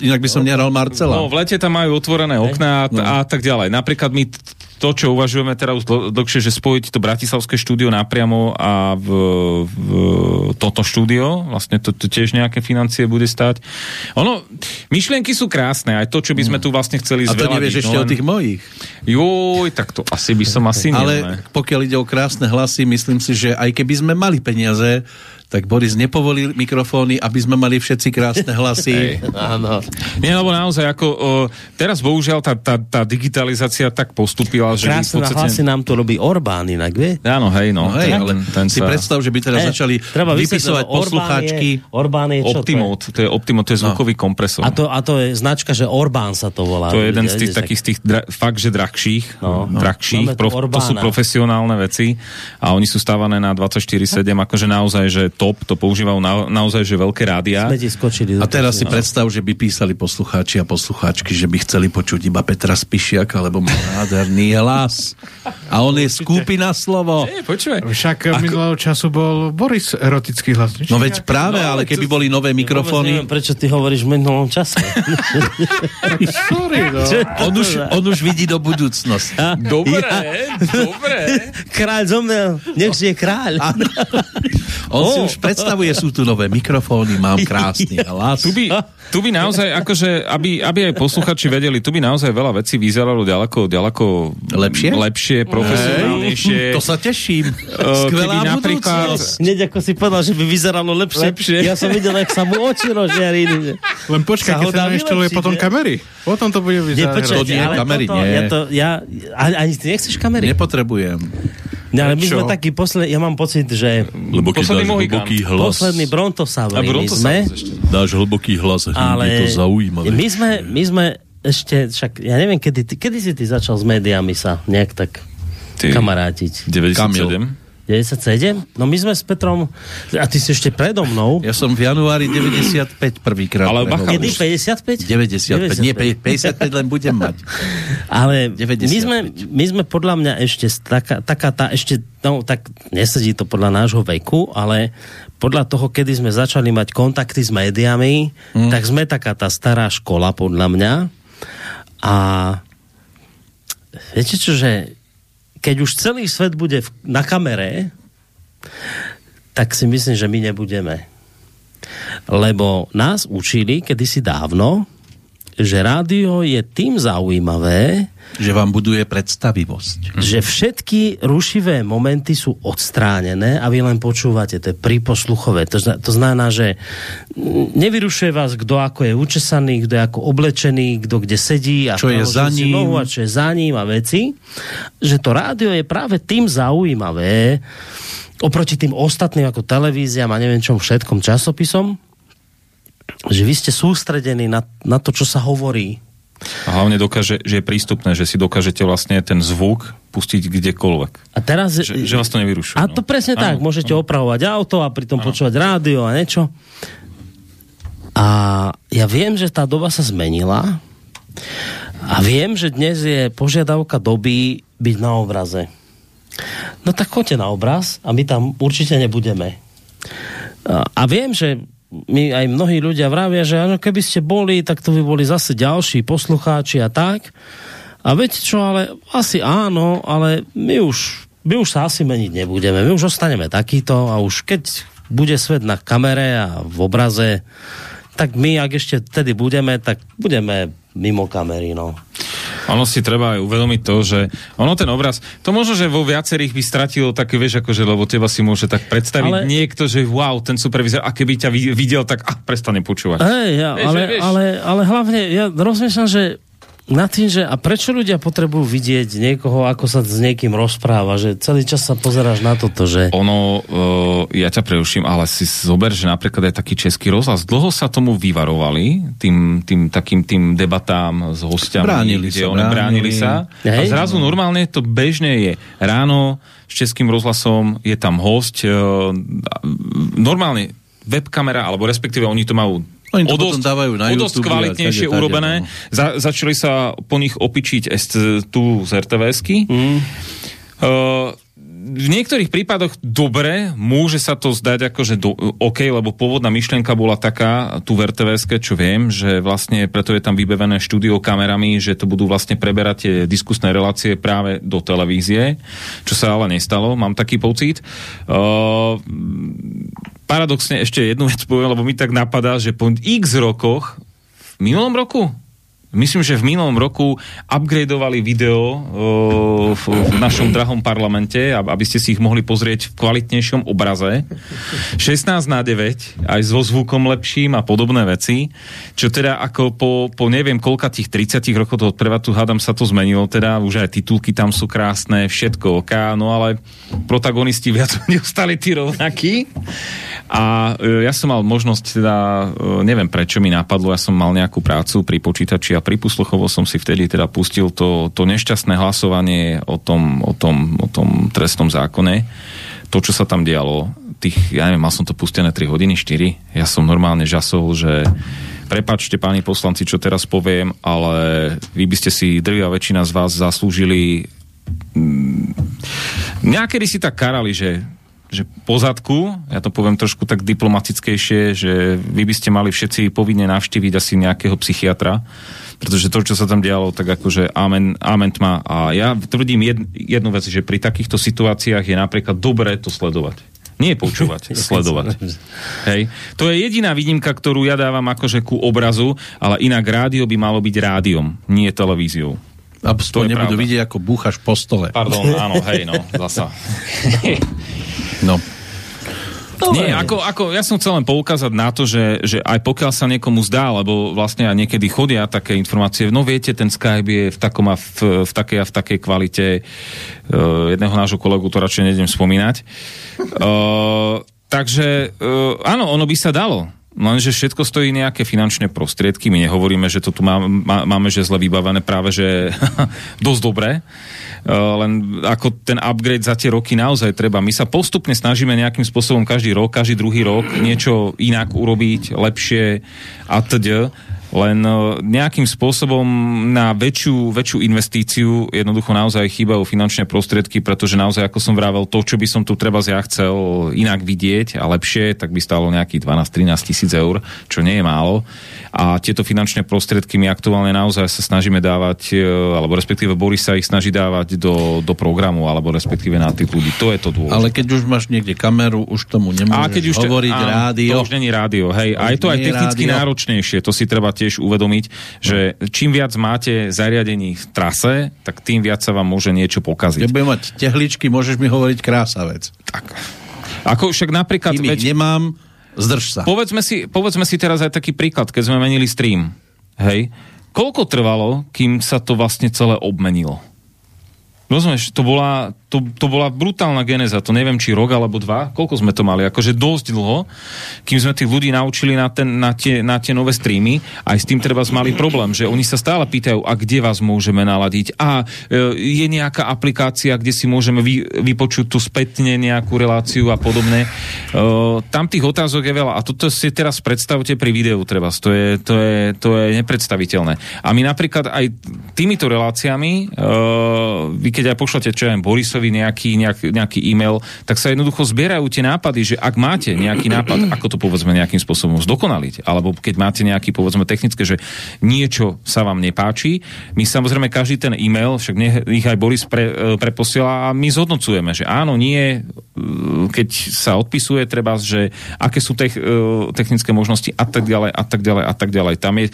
S1: Inak by som nehral Marcela.
S4: No, v lete tam majú otvorené okná a, no. a tak ďalej. Napríklad my to, čo uvažujeme teraz už dlhšie, že spojiť to bratislavské štúdio napriamo a v, v toto štúdio, vlastne to, to tiež nejaké financie bude stať. Ono, myšlienky sú krásne, aj to, čo by sme tu vlastne chceli
S1: zvelaviť. A to nevieš ešte no len... o tých mojich.
S4: Joj, tak to asi by som asi
S1: Ale pokiaľ ide o krásne hlasy, myslím si, že aj keby sme mali peniaze, tak Boris nepovolil mikrofóny, aby sme mali všetci krásne hlasy.
S2: áno.
S4: Nie, lebo naozaj, ako o, teraz bohužiaľ tá, tá, tá digitalizácia tak postupila, že...
S2: Krásne podstate... hlasy nám to robí Orbán inak, vie?
S4: Áno, hej, no.
S1: no hej, ale ten si sa... predstav, že by teraz hey, začali vypisovať poslucháčky.
S2: Orbán je, čo
S4: Optimot, to je? to je Optimot, to je zvukový no. kompresor.
S2: A to, a to je značka, že Orbán sa to volá.
S4: To je jeden z tých takých z tých dra, fakt, že drahších, no, no. drahších, prof, to sú profesionálne veci a oni sú stávané na 24-7, akože naozaj, že top, to používajú na, naozaj že veľké rádia.
S1: a teraz si no. predstav, že by písali poslucháči a poslucháčky, že by chceli počuť iba Petra Spišiaka, lebo má nádherný hlas. A on je skúpi na slovo.
S4: Počúvaj.
S6: Však Ako... minulého času bol Boris erotický hlas.
S1: No veď práve, no, ale keby boli nové mikrofóny...
S2: Neviem, prečo ty hovoríš v minulom čase.
S6: Sorry, no.
S1: on, už, on už vidí do budúcnosti.
S4: Dobre, ja. dobre.
S2: Kráľ zomrel, nech je kráľ.
S1: on oh. si už predstavuje sú tu nové mikrofóny, mám krásny hlas.
S4: Tu by, tu by naozaj, akože, aby, aby aj posluchači vedeli, tu by naozaj veľa vecí vyzeralo ďaleko, ďaleko
S1: lepšie,
S4: lepšie profesionálnejšie.
S1: To sa teším.
S2: Uh, Skvelá napríklad... Hneď ako si povedal, že by vyzeralo lepšie. lepšie. Ja som videl, jak sa mu oči rozžiarili.
S6: Len počkaj, keď sa nainštaluje potom kamery. Potom to bude vyzerať.
S1: Nie, kamery nie. Ja, to,
S2: ja, ani ty nechceš kamery?
S1: Nepotrebujem.
S2: No, ale my sme takí poslední, ja mám pocit, že...
S1: Lebo keď dáš hlboký hlas...
S2: Posledný Brontosauri my sme.
S1: Dáš hlboký hlas, ale je to zaujímavé.
S2: My sme, my sme ešte, však ja neviem, kedy, kedy si ty začal s médiami sa nejak tak ty, kamarátiť?
S4: 97. Kamil.
S2: 97? No my sme s Petrom, a ty si ešte predo mnou.
S1: Ja som v januári 95 prvýkrát.
S2: Ale bacha, Kedy? 55?
S1: 95. 95. Nie, 55 len budem mať.
S2: Ale 95. my sme, my sme podľa mňa ešte taká, taká tá ešte, no tak nesedí to podľa nášho veku, ale podľa toho, kedy sme začali mať kontakty s médiami, hmm. tak sme taká tá stará škola podľa mňa. A viete čo, že keď už celý svet bude na kamere, tak si myslím, že my nebudeme. Lebo nás učili kedysi dávno, že rádio je tým zaujímavé,
S1: že vám buduje predstavivosť.
S2: Že všetky rušivé momenty sú odstránené a vy len počúvate, to je príposluchové. To, to znamená, že nevyrušuje vás, kto ako je učesaný, kto je ako oblečený, kto kde sedí a
S1: čo je za ním.
S2: Nohu a čo je za ním a veci. Že to rádio je práve tým zaujímavé oproti tým ostatným ako televíziám a neviem čom všetkom časopisom, že vy ste sústredení na, na to, čo sa hovorí.
S4: A hlavne dokáže, že je prístupné, že si dokážete vlastne ten zvuk pustiť kdekoľvek.
S2: A teraz...
S4: Že, že vás to nevyrušuje.
S2: A to no. presne ano, tak. Môžete ano. opravovať auto a pritom ano. počúvať rádio a niečo. A ja viem, že tá doba sa zmenila a viem, že dnes je požiadavka doby byť na obraze. No tak choďte na obraz a my tam určite nebudeme. A viem, že mi aj mnohí ľudia vravia, že ano, keby ste boli, tak to by boli zase ďalší poslucháči a tak. A viete čo, ale asi áno, ale my už, my už sa asi meniť nebudeme. My už ostaneme takýto a už keď bude svet na kamere a v obraze, tak my, ak ešte tedy budeme, tak budeme mimo kamery, no.
S4: Ono si treba aj uvedomiť to, že ono ten obraz, to možno, že vo viacerých by stratilo také, vieš, akože, lebo teba si môže tak predstaviť ale... niekto, že wow, ten supervizor, a keby ťa videl, tak ah, prestane počúvať.
S2: Hej, ja, vieš, ale, vieš? ale, ale hlavne, ja rozmýšľam, že na tým, že a prečo ľudia potrebujú vidieť niekoho, ako sa s niekým rozpráva, že celý čas sa pozeráš na toto, že...
S4: Ono, uh, ja ťa preuším, ale si zober, že napríklad aj taký český rozhlas, dlho sa tomu vyvarovali, tým, tým takým tým debatám s hostiami,
S1: bránili
S4: kde sa, oni bránili sa. Hej. A zrazu normálne to bežne je ráno s českým rozhlasom, je tam host, uh, normálne webkamera, alebo respektíve oni to majú
S1: oni to o dosť, dávajú na
S4: o dosť kvalitnejšie tade, urobené. No. Za, začali sa po nich opičiť tu z RTVSky. Mm. Uh, v niektorých prípadoch dobre, môže sa to zdať ako, že do, OK, lebo pôvodná myšlienka bola taká, tu v RTVSK, čo viem, že vlastne preto je tam vybavené štúdio kamerami, že to budú vlastne preberať tie diskusné relácie práve do televízie, čo sa ale nestalo, mám taký pocit. Uh, paradoxne ešte jednu vec poviem, lebo mi tak napadá, že po x rokoch, v minulom roku, Myslím, že v minulom roku upgradeovali video v, v našom drahom parlamente, aby ste si ich mohli pozrieť v kvalitnejšom obraze. 16 na 9, aj so zvukom lepším a podobné veci. Čo teda ako po, po neviem koľka tých 30 rokov toho prevatu hádam sa to zmenilo, teda už aj titulky tam sú krásne, všetko ok, no ale protagonisti viac ostali tí rovnakí. A e, ja som mal možnosť teda, e, neviem prečo mi napadlo, ja som mal nejakú prácu pri počítači a pri posluchovo som si vtedy teda pustil to, to nešťastné hlasovanie o tom, o, tom, o tom trestnom zákone. To, čo sa tam dialo, tých, ja neviem, mal som to pustené 3 hodiny, 4. Ja som normálne žasol, že prepačte páni poslanci, čo teraz poviem, ale vy by ste si, drvia väčšina z vás zaslúžili mm, Nejakedy si tak karali, že že pozadku, ja to poviem trošku tak diplomatickejšie, že vy by ste mali všetci povinne navštíviť asi nejakého psychiatra, pretože to, čo sa tam dialo, tak akože amen, amen tma. A ja tvrdím jed, jednu vec, že pri takýchto situáciách je napríklad dobré to sledovať. Nie počúvať, sledovať. Hej. To je jediná výnimka, ktorú ja dávam akože ku obrazu, ale inak rádio by malo byť rádiom, nie televíziou.
S1: A to nebudú pravda. vidieť, ako búchaš po stole.
S4: Pardon, áno, hej, no, zasa.
S1: No.
S4: Nie, ako, ako, ja som chcel len poukázať na to, že, že aj pokiaľ sa niekomu zdá, lebo vlastne aj niekedy chodia také informácie, no viete, ten Skype je v, takom a v, v takej a v takej kvalite, uh, jedného nášho kolegu to radšej nejdem spomínať. Uh, takže uh, áno, ono by sa dalo. Lenže všetko stojí nejaké finančné prostriedky. My nehovoríme, že to tu má, má, máme že zle vybavené, práve že dosť dobré. Eh, len ako ten upgrade za tie roky naozaj treba. My sa postupne snažíme nejakým spôsobom každý rok, každý druhý rok niečo inak urobiť, lepšie a teda len e, nejakým spôsobom na väčšiu, väčšiu investíciu jednoducho naozaj chýbajú finančné prostriedky, pretože naozaj, ako som vravel, to, čo by som tu treba ja chcel inak vidieť a lepšie, tak by stalo nejakých 12-13 tisíc eur, čo nie je málo. A tieto finančné prostriedky my aktuálne naozaj sa snažíme dávať, e, alebo respektíve Boris sa ich snaží dávať do, do programu, alebo respektíve na tých ľudí. To je to dôležité.
S1: Ale keď už máš niekde kameru, už tomu nemôžeš a keď už hovoriť áno, rádio.
S4: To už není rádio, hej. A je to aj technicky rádio. náročnejšie, to si treba tiež uvedomiť, že čím viac máte zariadení v trase, tak tým viac sa vám môže niečo pokaziť.
S1: Keď budem mať tehličky, môžeš mi hovoriť krása vec.
S4: Tak. Ako však napríklad...
S1: Kým veď, nemám, zdrž sa.
S4: Povedzme si, povedzme si teraz aj taký príklad, keď sme menili stream. Hej. Koľko trvalo, kým sa to vlastne celé obmenilo? Rozumieš, to bola, to, to bola brutálna geneza, to neviem, či rok alebo dva, koľko sme to mali, akože dosť dlho, kým sme tých ľudí naučili na, ten, na, tie, na tie nové streamy, aj s tým treba mali problém, že oni sa stále pýtajú, a kde vás môžeme naladiť, a e, je nejaká aplikácia, kde si môžeme vy, vypočuť tu spätne nejakú reláciu a podobne. E, tam tých otázok je veľa a toto si teraz predstavte pri videu treba, to je, to je, to je nepredstaviteľné. A my napríklad aj týmito reláciami, e, vy keď aj pošlete čo aj Borisovi poslucháčovi nejaký, nejak, nejaký e-mail, tak sa jednoducho zbierajú tie nápady, že ak máte nejaký nápad, ako to povedzme nejakým spôsobom zdokonaliť, alebo keď máte nejaký povedzme technické, že niečo sa vám nepáči, my samozrejme každý ten e-mail, však nech, nech aj Boris pre, e, preposiela a my zhodnocujeme, že áno, nie, e, keď sa odpisuje, treba, že aké sú tech, technické možnosti a tak ďalej, a tak ďalej, a tak ďalej. Tam je,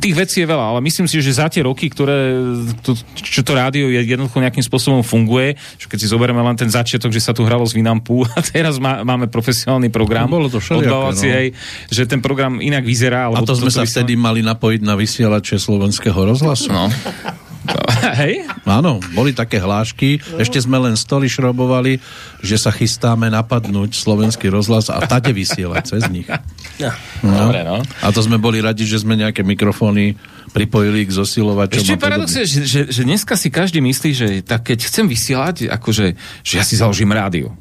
S4: tých vecí je veľa, ale myslím si, že za tie roky, ktoré, to, čo to rádio je jednoducho nejakým spôsobom funguje, keď si zoberieme len ten začiatok, že sa tu hralo z Vinampu a teraz má, máme profesionálny program.
S1: No, bolo to všelijaké,
S4: no. že ten program inak vyzerá.
S1: A to, to sme sa vtedy mali napojiť na vysielače slovenského rozhlasu.
S4: No. Hej?
S1: Áno, boli také hlášky, ešte sme len stoly šrobovali, že sa chystáme napadnúť slovenský rozhlas a tade vysielať cez nich.
S4: No. Dobre, no.
S1: A to sme boli radi, že sme nejaké mikrofóny pripojili k zosilovačom.
S4: Ešte paradox je, že, že, dneska si každý myslí, že tak keď chcem vysielať, akože, že ja si založím rádio.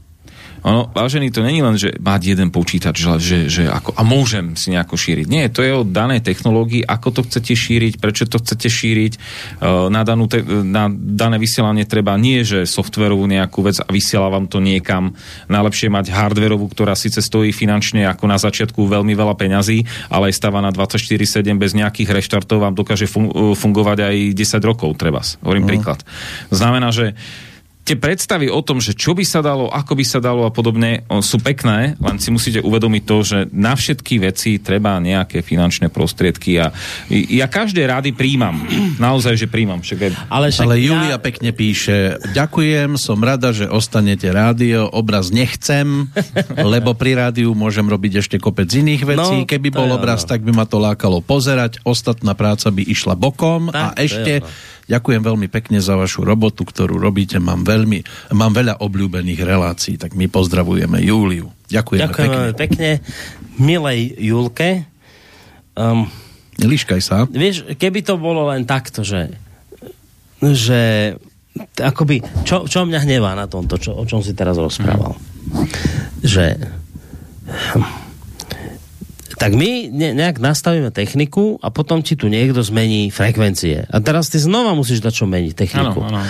S4: Ono, vážený, to není len, že mať jeden počítač, že, že ako, a môžem si nejako šíriť. Nie, to je o danej technológii, ako to chcete šíriť, prečo to chcete šíriť. Uh, na, danú te, na dané vysielanie treba nie, že softverovú nejakú vec a vysiela vám to niekam. Najlepšie mať hardverovú, ktorá síce stojí finančne ako na začiatku veľmi veľa peňazí, ale je stávaná 24-7 bez nejakých reštartov vám dokáže fungovať aj 10 rokov, treba. Hovorím uh-huh. príklad. Znamená, že tie predstavy o tom, že čo by sa dalo, ako by sa dalo a podobne, sú pekné, len si musíte uvedomiť to, že na všetky veci treba nejaké finančné prostriedky a ja každé rady príjmam. Naozaj, že príjmam. Však aj...
S1: Ale, však Ale Julia ja... pekne píše, ďakujem, som rada, že ostanete rádio, obraz nechcem, lebo pri rádiu môžem robiť ešte kopec iných vecí. No, Keby bol obraz, tak by ma to lákalo pozerať, ostatná práca by išla bokom tak, a ešte Ďakujem veľmi pekne za vašu robotu, ktorú robíte. Mám, veľmi, mám veľa obľúbených relácií, tak my pozdravujeme Júliu.
S2: Ďakujem
S1: pekne.
S2: pekne. Milej Julke. Um,
S1: Líškaj sa.
S2: Vieš, keby to bolo len takto, že, že akoby, čo, čo mňa hnevá na tomto, čo, o čom si teraz rozprával? Mm. Že tak my ne, nejak nastavíme techniku a potom ti tu niekto zmení frekvencie. A teraz ty znova musíš dať čo meniť techniku.
S4: Ano, ano.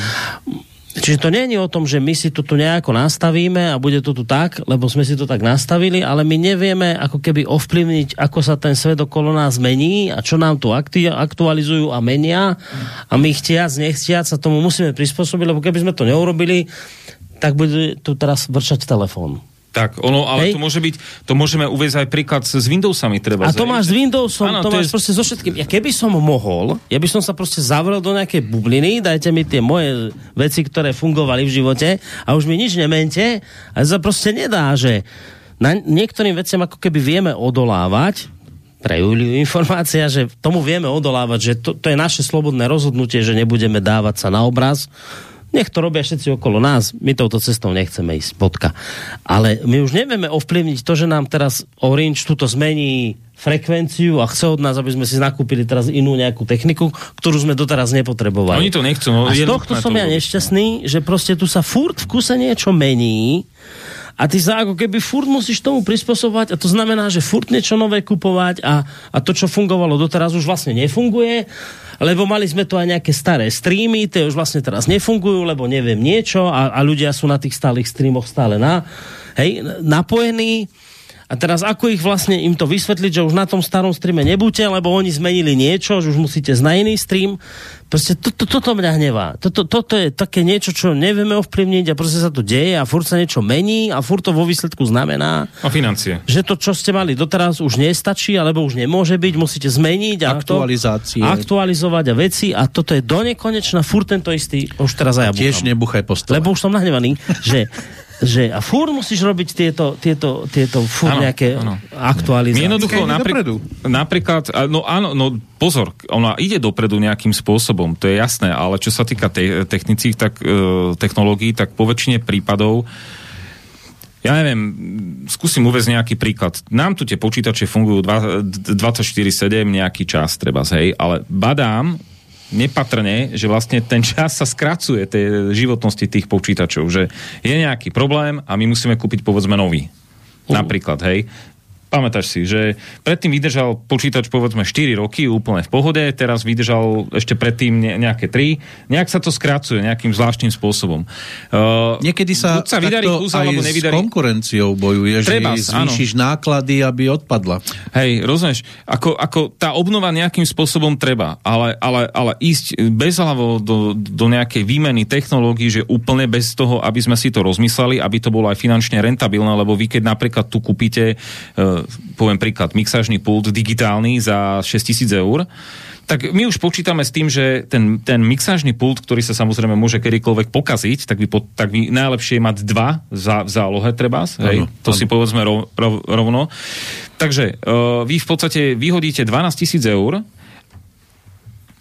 S2: Čiže to nie je o tom, že my si to tu nejako nastavíme a bude to tu tak, lebo sme si to tak nastavili, ale my nevieme ako keby ovplyvniť, ako sa ten svet okolo nás mení a čo nám tu aktualizujú a menia a my chtiac, nechtiac sa tomu musíme prispôsobiť, lebo keby sme to neurobili, tak bude tu teraz vrčať telefón.
S4: Tak, ono, ale Hej. to môže byť, to môžeme uvieť aj príklad s Windowsami, treba.
S2: A to máš s Windowsom, ano, to, to máš je... proste so všetkým. Ja keby som mohol, ja by som sa proste zavrel do nejakej bubliny, dajte mi tie moje veci, ktoré fungovali v živote a už mi nič nemente a sa proste nedá, že na niektorým veciam ako keby vieme odolávať, pre Juliu informácia, že tomu vieme odolávať, že to, to je naše slobodné rozhodnutie, že nebudeme dávať sa na obraz, nech to robia všetci okolo nás, my touto cestou nechceme ísť, bodka. Ale my už nevieme ovplyvniť to, že nám teraz Orange tuto zmení frekvenciu a chce od nás, aby sme si nakúpili teraz inú nejakú techniku, ktorú sme doteraz nepotrebovali.
S4: Oni to nechcú. No,
S2: a z tohto som ja nešťastný, že proste tu sa furt v kuse niečo mení a ty sa ako keby furt musíš tomu prispôsobovať a to znamená, že furt niečo nové kupovať a, a to, čo fungovalo doteraz, už vlastne nefunguje lebo mali sme tu aj nejaké staré streamy, tie už vlastne teraz nefungujú, lebo neviem niečo a, a ľudia sú na tých stálych streamoch stále na, hej, napojení a teraz ako ich vlastne im to vysvetliť, že už na tom starom streame nebuďte, lebo oni zmenili niečo, že už musíte na iný stream. Proste to, to, toto mňa hnevá. Toto, toto je také niečo, čo nevieme ovplyvniť a proste sa to deje a furt sa niečo mení a furt to vo výsledku znamená...
S4: A financie.
S2: Že to, čo ste mali doteraz, už nestačí, alebo už nemôže byť, musíte zmeniť. A
S1: Aktualizácie.
S2: To, aktualizovať a veci a toto je do nekonečna furt tento istý, už teraz aj ja
S1: Tiež nebuchaj po
S2: Lebo už som nahnevaný, že že a fúr musíš robiť tieto, tieto, tieto fúr ano, nejaké ano. aktualizácie.
S4: Jednoducho, napri- napríklad, no áno, no pozor, ona ide dopredu nejakým spôsobom, to je jasné, ale čo sa týka te- technických tak, e, technológií, tak po väčšine prípadov ja neviem, skúsim uvieť nejaký príklad. Nám tu tie počítače fungujú 24-7 nejaký čas, treba hej, ale badám, nepatrne, že vlastne ten čas sa skracuje tej životnosti tých počítačov, že je nejaký problém a my musíme kúpiť povedzme nový. Uh. Napríklad, hej. Pamätáš si, že predtým vydržal počítač povedzme 4 roky úplne v pohode, teraz vydržal ešte predtým nejaké 3. Nejak sa to skracuje nejakým zvláštnym spôsobom.
S1: Uh, Niekedy sa, sa vydarí kus, alebo nevydarí. s konkurenciou bojuje, Treba, že zvýšiš áno. náklady, aby odpadla.
S4: Hej, rozumieš, ako, ako tá obnova nejakým spôsobom treba, ale, ale, ale ísť bezhlavo do, do nejakej výmeny technológií, že úplne bez toho, aby sme si to rozmysleli, aby to bolo aj finančne rentabilné, lebo vy keď napríklad tu kúpite uh, poviem príklad, mixážny pult digitálny za 6000 eur, tak my už počítame s tým, že ten, ten mixážny pult, ktorý sa samozrejme môže kedykoľvek pokaziť, tak by, po, tak by najlepšie je mať dva za, v zálohe treba, hej, ano, to ano. si povedzme rov, rov, rovno. Takže uh, vy v podstate vyhodíte 12 tisíc eur,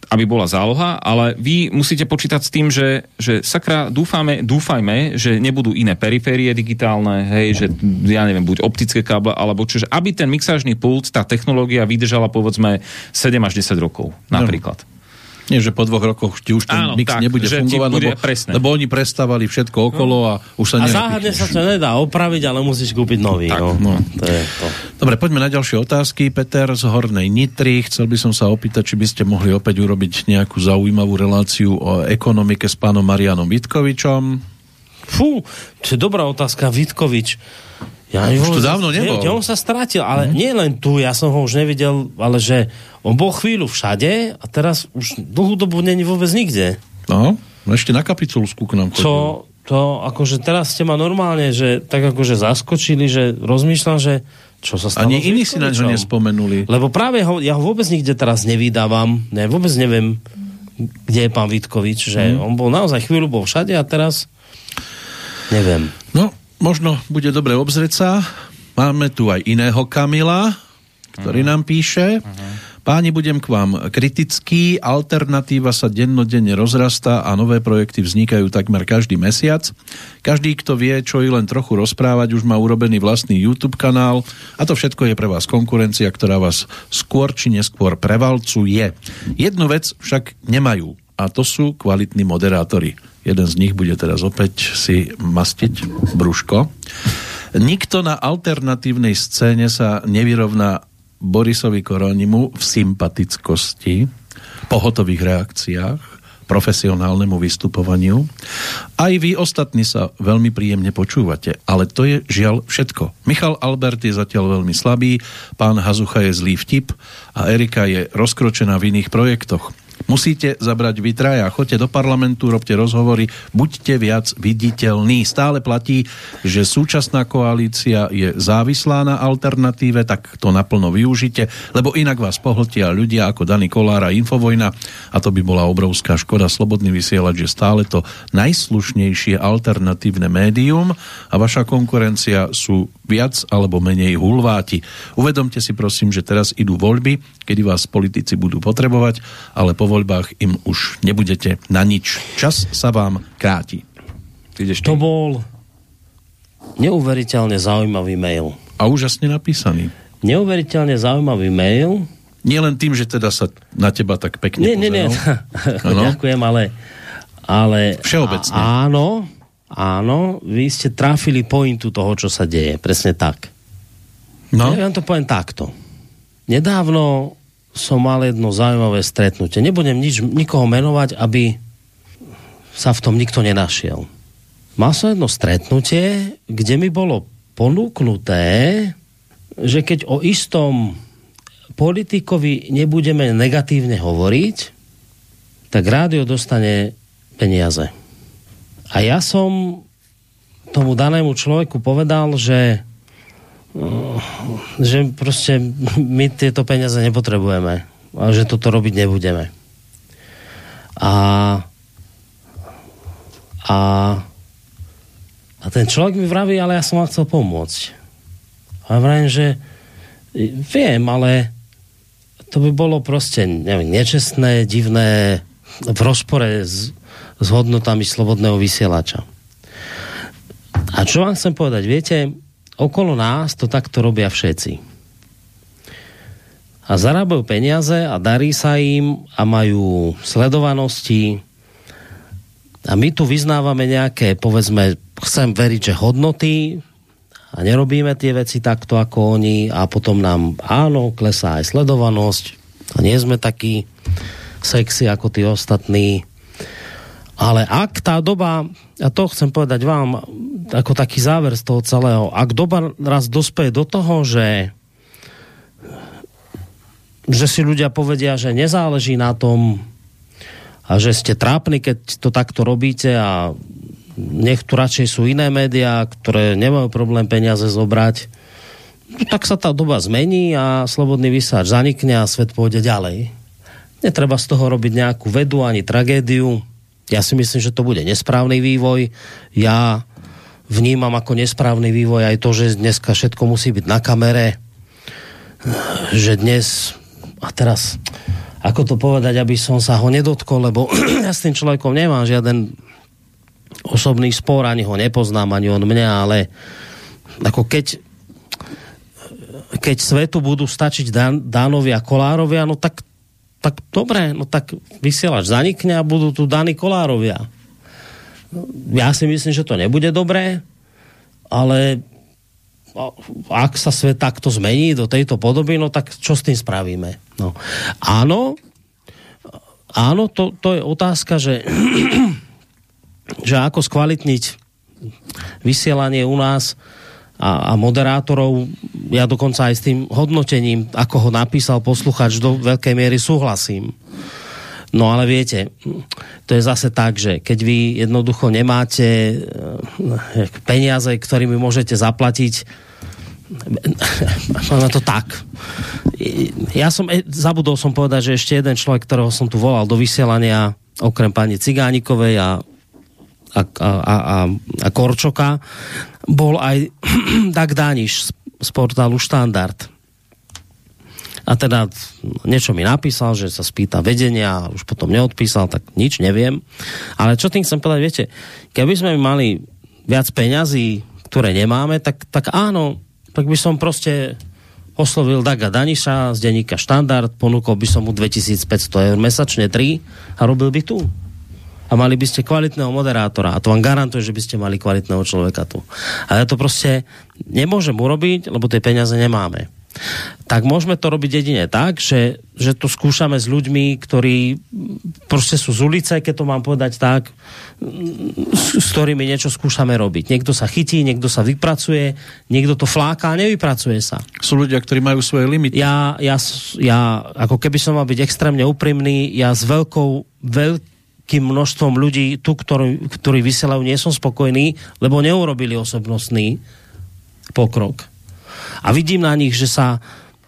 S4: aby bola záloha, ale vy musíte počítať s tým, že, že sakra, dúfame, dúfajme, že nebudú iné periférie digitálne, hej, že ja neviem, buď optické káble, alebo čiže aby ten mixážny pult, tá technológia vydržala povedzme 7 až 10 rokov, napríklad. No.
S1: Nie, že po dvoch rokoch ti už ten Áno, mix tak, nebude fungovať, bude lebo, presne. lebo oni prestávali všetko okolo a už sa
S2: A záhadne sa to nedá opraviť, ale musíš kúpiť nový. Tak, no. No. To je to.
S1: Dobre, poďme na ďalšie otázky. Peter z Hornej Nitry. Chcel by som sa opýtať, či by ste mohli opäť urobiť nejakú zaujímavú reláciu o ekonomike s pánom Marianom Vitkovičom.
S2: Fú, to je dobrá otázka. Vitkovič.
S1: Ja už to dávno nebol.
S2: Ne, on sa stratil, ale mm. nie len tu, ja som ho už nevidel, ale že on bol chvíľu všade a teraz už dlhú dobu není vôbec nikde.
S1: No, no ešte na kapitulsku k nám
S2: chodil. To, to, akože teraz ste ma normálne, že tak akože zaskočili, že rozmýšľam, že čo sa stalo.
S1: Ani iní si na ňo nespomenuli.
S2: Lebo práve ho, ja ho vôbec nikde teraz nevydávam, ne, vôbec neviem, kde je pán Vitkovič, že mm. on bol naozaj chvíľu bol všade a teraz neviem.
S1: No, možno bude dobre obzrieť sa. Máme tu aj iného Kamila, ktorý uh-huh. nám píše. Uh-huh. Páni, budem k vám kritický. Alternatíva sa dennodenne rozrastá a nové projekty vznikajú takmer každý mesiac. Každý, kto vie, čo i len trochu rozprávať, už má urobený vlastný YouTube kanál a to všetko je pre vás konkurencia, ktorá vás skôr či neskôr prevalcuje. Jednu vec však nemajú a to sú kvalitní moderátori. Jeden z nich bude teraz opäť si mastiť brúško. Nikto na alternatívnej scéne sa nevyrovná Borisovi Koronimu v sympatickosti, pohotových reakciách, profesionálnemu vystupovaniu. Aj vy ostatní sa veľmi príjemne počúvate, ale to je žiaľ všetko. Michal Albert je zatiaľ veľmi slabý, pán Hazucha je zlý vtip a Erika je rozkročená v iných projektoch. Musíte zabrať vy traja, choďte do parlamentu, robte rozhovory, buďte viac viditeľní. Stále platí, že súčasná koalícia je závislá na alternatíve, tak to naplno využite, lebo inak vás pohltia ľudia ako Dani Kolára Infovojna a to by bola obrovská škoda. Slobodný vysielať, že stále to najslušnejšie alternatívne médium a vaša konkurencia sú viac alebo menej hulváti. Uvedomte si prosím, že teraz idú voľby, kedy vás politici budú potrebovať, ale po voľbách im už nebudete na nič. Čas sa vám kráti.
S2: Ideš to bol neuveriteľne zaujímavý mail.
S1: A úžasne napísaný.
S2: Neuveriteľne zaujímavý mail.
S1: Nie len tým, že teda sa na teba tak pekne nie,
S2: nie, nie. Ďakujem, ale, ale
S1: Všeobecne.
S2: A, áno, áno, vy ste trafili pointu toho, čo sa deje. Presne tak. No? Ja vám to poviem takto. Nedávno som mal jedno zaujímavé stretnutie. Nebudem nič, nikoho menovať, aby sa v tom nikto nenašiel. Mal som jedno stretnutie, kde mi bolo ponúknuté, že keď o istom politikovi nebudeme negatívne hovoriť, tak rádio dostane peniaze. A ja som tomu danému človeku povedal, že že proste my tieto peniaze nepotrebujeme a že toto robiť nebudeme. A a a ten človek mi vraví, ale ja som vám chcel pomôcť. A ja vravím, že viem, ale to by bolo proste neviem, nečestné, divné, v rozpore s, s hodnotami slobodného vysielača. A čo vám chcem povedať? Viete, okolo nás to takto robia všetci. A zarábajú peniaze a darí sa im a majú sledovanosti a my tu vyznávame nejaké, povedzme, chcem veriť, že hodnoty a nerobíme tie veci takto ako oni a potom nám áno, klesá aj sledovanosť a nie sme takí sexy ako tí ostatní. Ale ak tá doba, a to chcem povedať vám ako taký záver z toho celého, ak doba raz dospeje do toho, že že si ľudia povedia, že nezáleží na tom a že ste trápni, keď to takto robíte a nech tu radšej sú iné médiá, ktoré nemajú problém peniaze zobrať, tak sa tá doba zmení a slobodný vysáč zanikne a svet pôjde ďalej. Netreba z toho robiť nejakú vedu ani tragédiu. Ja si myslím, že to bude nesprávny vývoj. Ja vnímam ako nesprávny vývoj aj to, že dneska všetko musí byť na kamere. Že dnes, a teraz, ako to povedať, aby som sa ho nedotkol, lebo ja s tým človekom nemám žiaden osobný spor, ani ho nepoznám, ani on mňa, ale ako keď keď svetu budú stačiť Dan, Dánovia, Kolárovia, no tak, tak dobre, no tak vysielač zanikne a budú tu Dani Kolárovia. Ja si myslím, že to nebude dobré, ale ak sa svet takto zmení do tejto podoby, no tak čo s tým spravíme? No. Áno, áno, to, to je otázka, že že ako skvalitniť vysielanie u nás a, a moderátorov, ja dokonca aj s tým hodnotením, ako ho napísal posluchač, do veľkej miery súhlasím. No ale viete, to je zase tak, že keď vy jednoducho nemáte eh, peniaze, ktorými môžete zaplatiť Máme to tak. Ja som, eh, zabudol som povedať, že ešte jeden človek, ktorého som tu volal do vysielania, okrem pani Cigánikovej a a, a, a, a Korčoka, bol aj Dag Daniš z, z portálu Štandard. A teda niečo mi napísal, že sa spýta vedenia už potom neodpísal, tak nič neviem. Ale čo tým chcem povedať, viete, keby sme mali viac peňazí, ktoré nemáme, tak, tak áno, tak by som proste oslovil Daga Daniša z denníka Štandard, ponúkol by som mu 2500 eur mesačne 3 a robil by tu a mali by ste kvalitného moderátora a to vám garantuje, že by ste mali kvalitného človeka tu. Ale to proste nemôžem urobiť, lebo tie peniaze nemáme. Tak môžeme to robiť jedine tak, že, že to skúšame s ľuďmi, ktorí proste sú z ulice, keď to mám povedať tak, s, s ktorými niečo skúšame robiť. Niekto sa chytí, niekto sa vypracuje, niekto to fláka a nevypracuje sa.
S1: Sú ľudia, ktorí majú svoje limity.
S2: Ja, ja, ja ako keby som mal byť extrémne úprimný, ja s veľkou, veľkou veľkým množstvom ľudí tu, ktorí, ktorí vysielajú, nie som spokojný, lebo neurobili osobnostný pokrok. A vidím na nich, že sa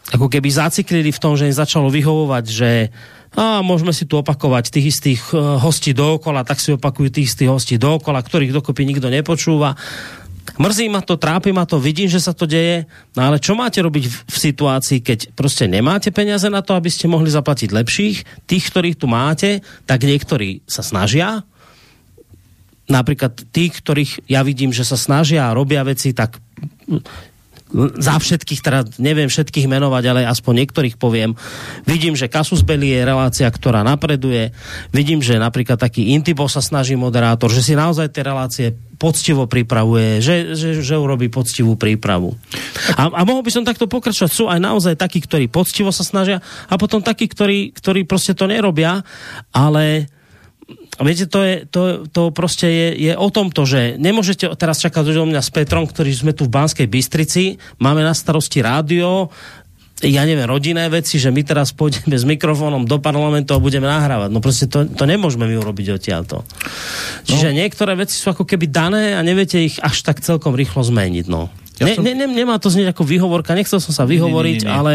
S2: ako keby zaciklili v tom, že im začalo vyhovovať, že a môžeme si tu opakovať tých istých eh, hostí dookola, tak si opakujú tých istých hostí dookola, ktorých dokopy nikto nepočúva. Mrzí ma to, trápi ma to, vidím, že sa to deje, no ale čo máte robiť v, v situácii, keď proste nemáte peniaze na to, aby ste mohli zaplatiť lepších, tých, ktorých tu máte, tak niektorí sa snažia, napríklad tých, ktorých ja vidím, že sa snažia a robia veci, tak za všetkých, teda neviem všetkých menovať, ale aspoň niektorých poviem. Vidím, že Kasus Belli je relácia, ktorá napreduje. Vidím, že napríklad taký Intibo sa snaží moderátor, že si naozaj tie relácie poctivo pripravuje, že, že, že urobí poctivú prípravu. A, a mohol by som takto pokračovať. Sú aj naozaj takí, ktorí poctivo sa snažia a potom takí, ktorí, ktorí proste to nerobia, ale viete, to, je, to, to proste je, je o tomto, že nemôžete teraz čakať do mňa s Petrom, ktorý sme tu v Banskej Bystrici, máme na starosti rádio, ja neviem, rodinné veci, že my teraz pôjdeme s mikrofónom do parlamentu a budeme nahrávať. No proste to, to nemôžeme my urobiť odtiaľto. Čiže no. niektoré veci sú ako keby dané a neviete ich až tak celkom rýchlo zmeniť. No. Ja ne, som... ne, ne, nemá to znieť ako výhovorka, nechcel som sa vyhovoriť, nie, nie, nie, nie. ale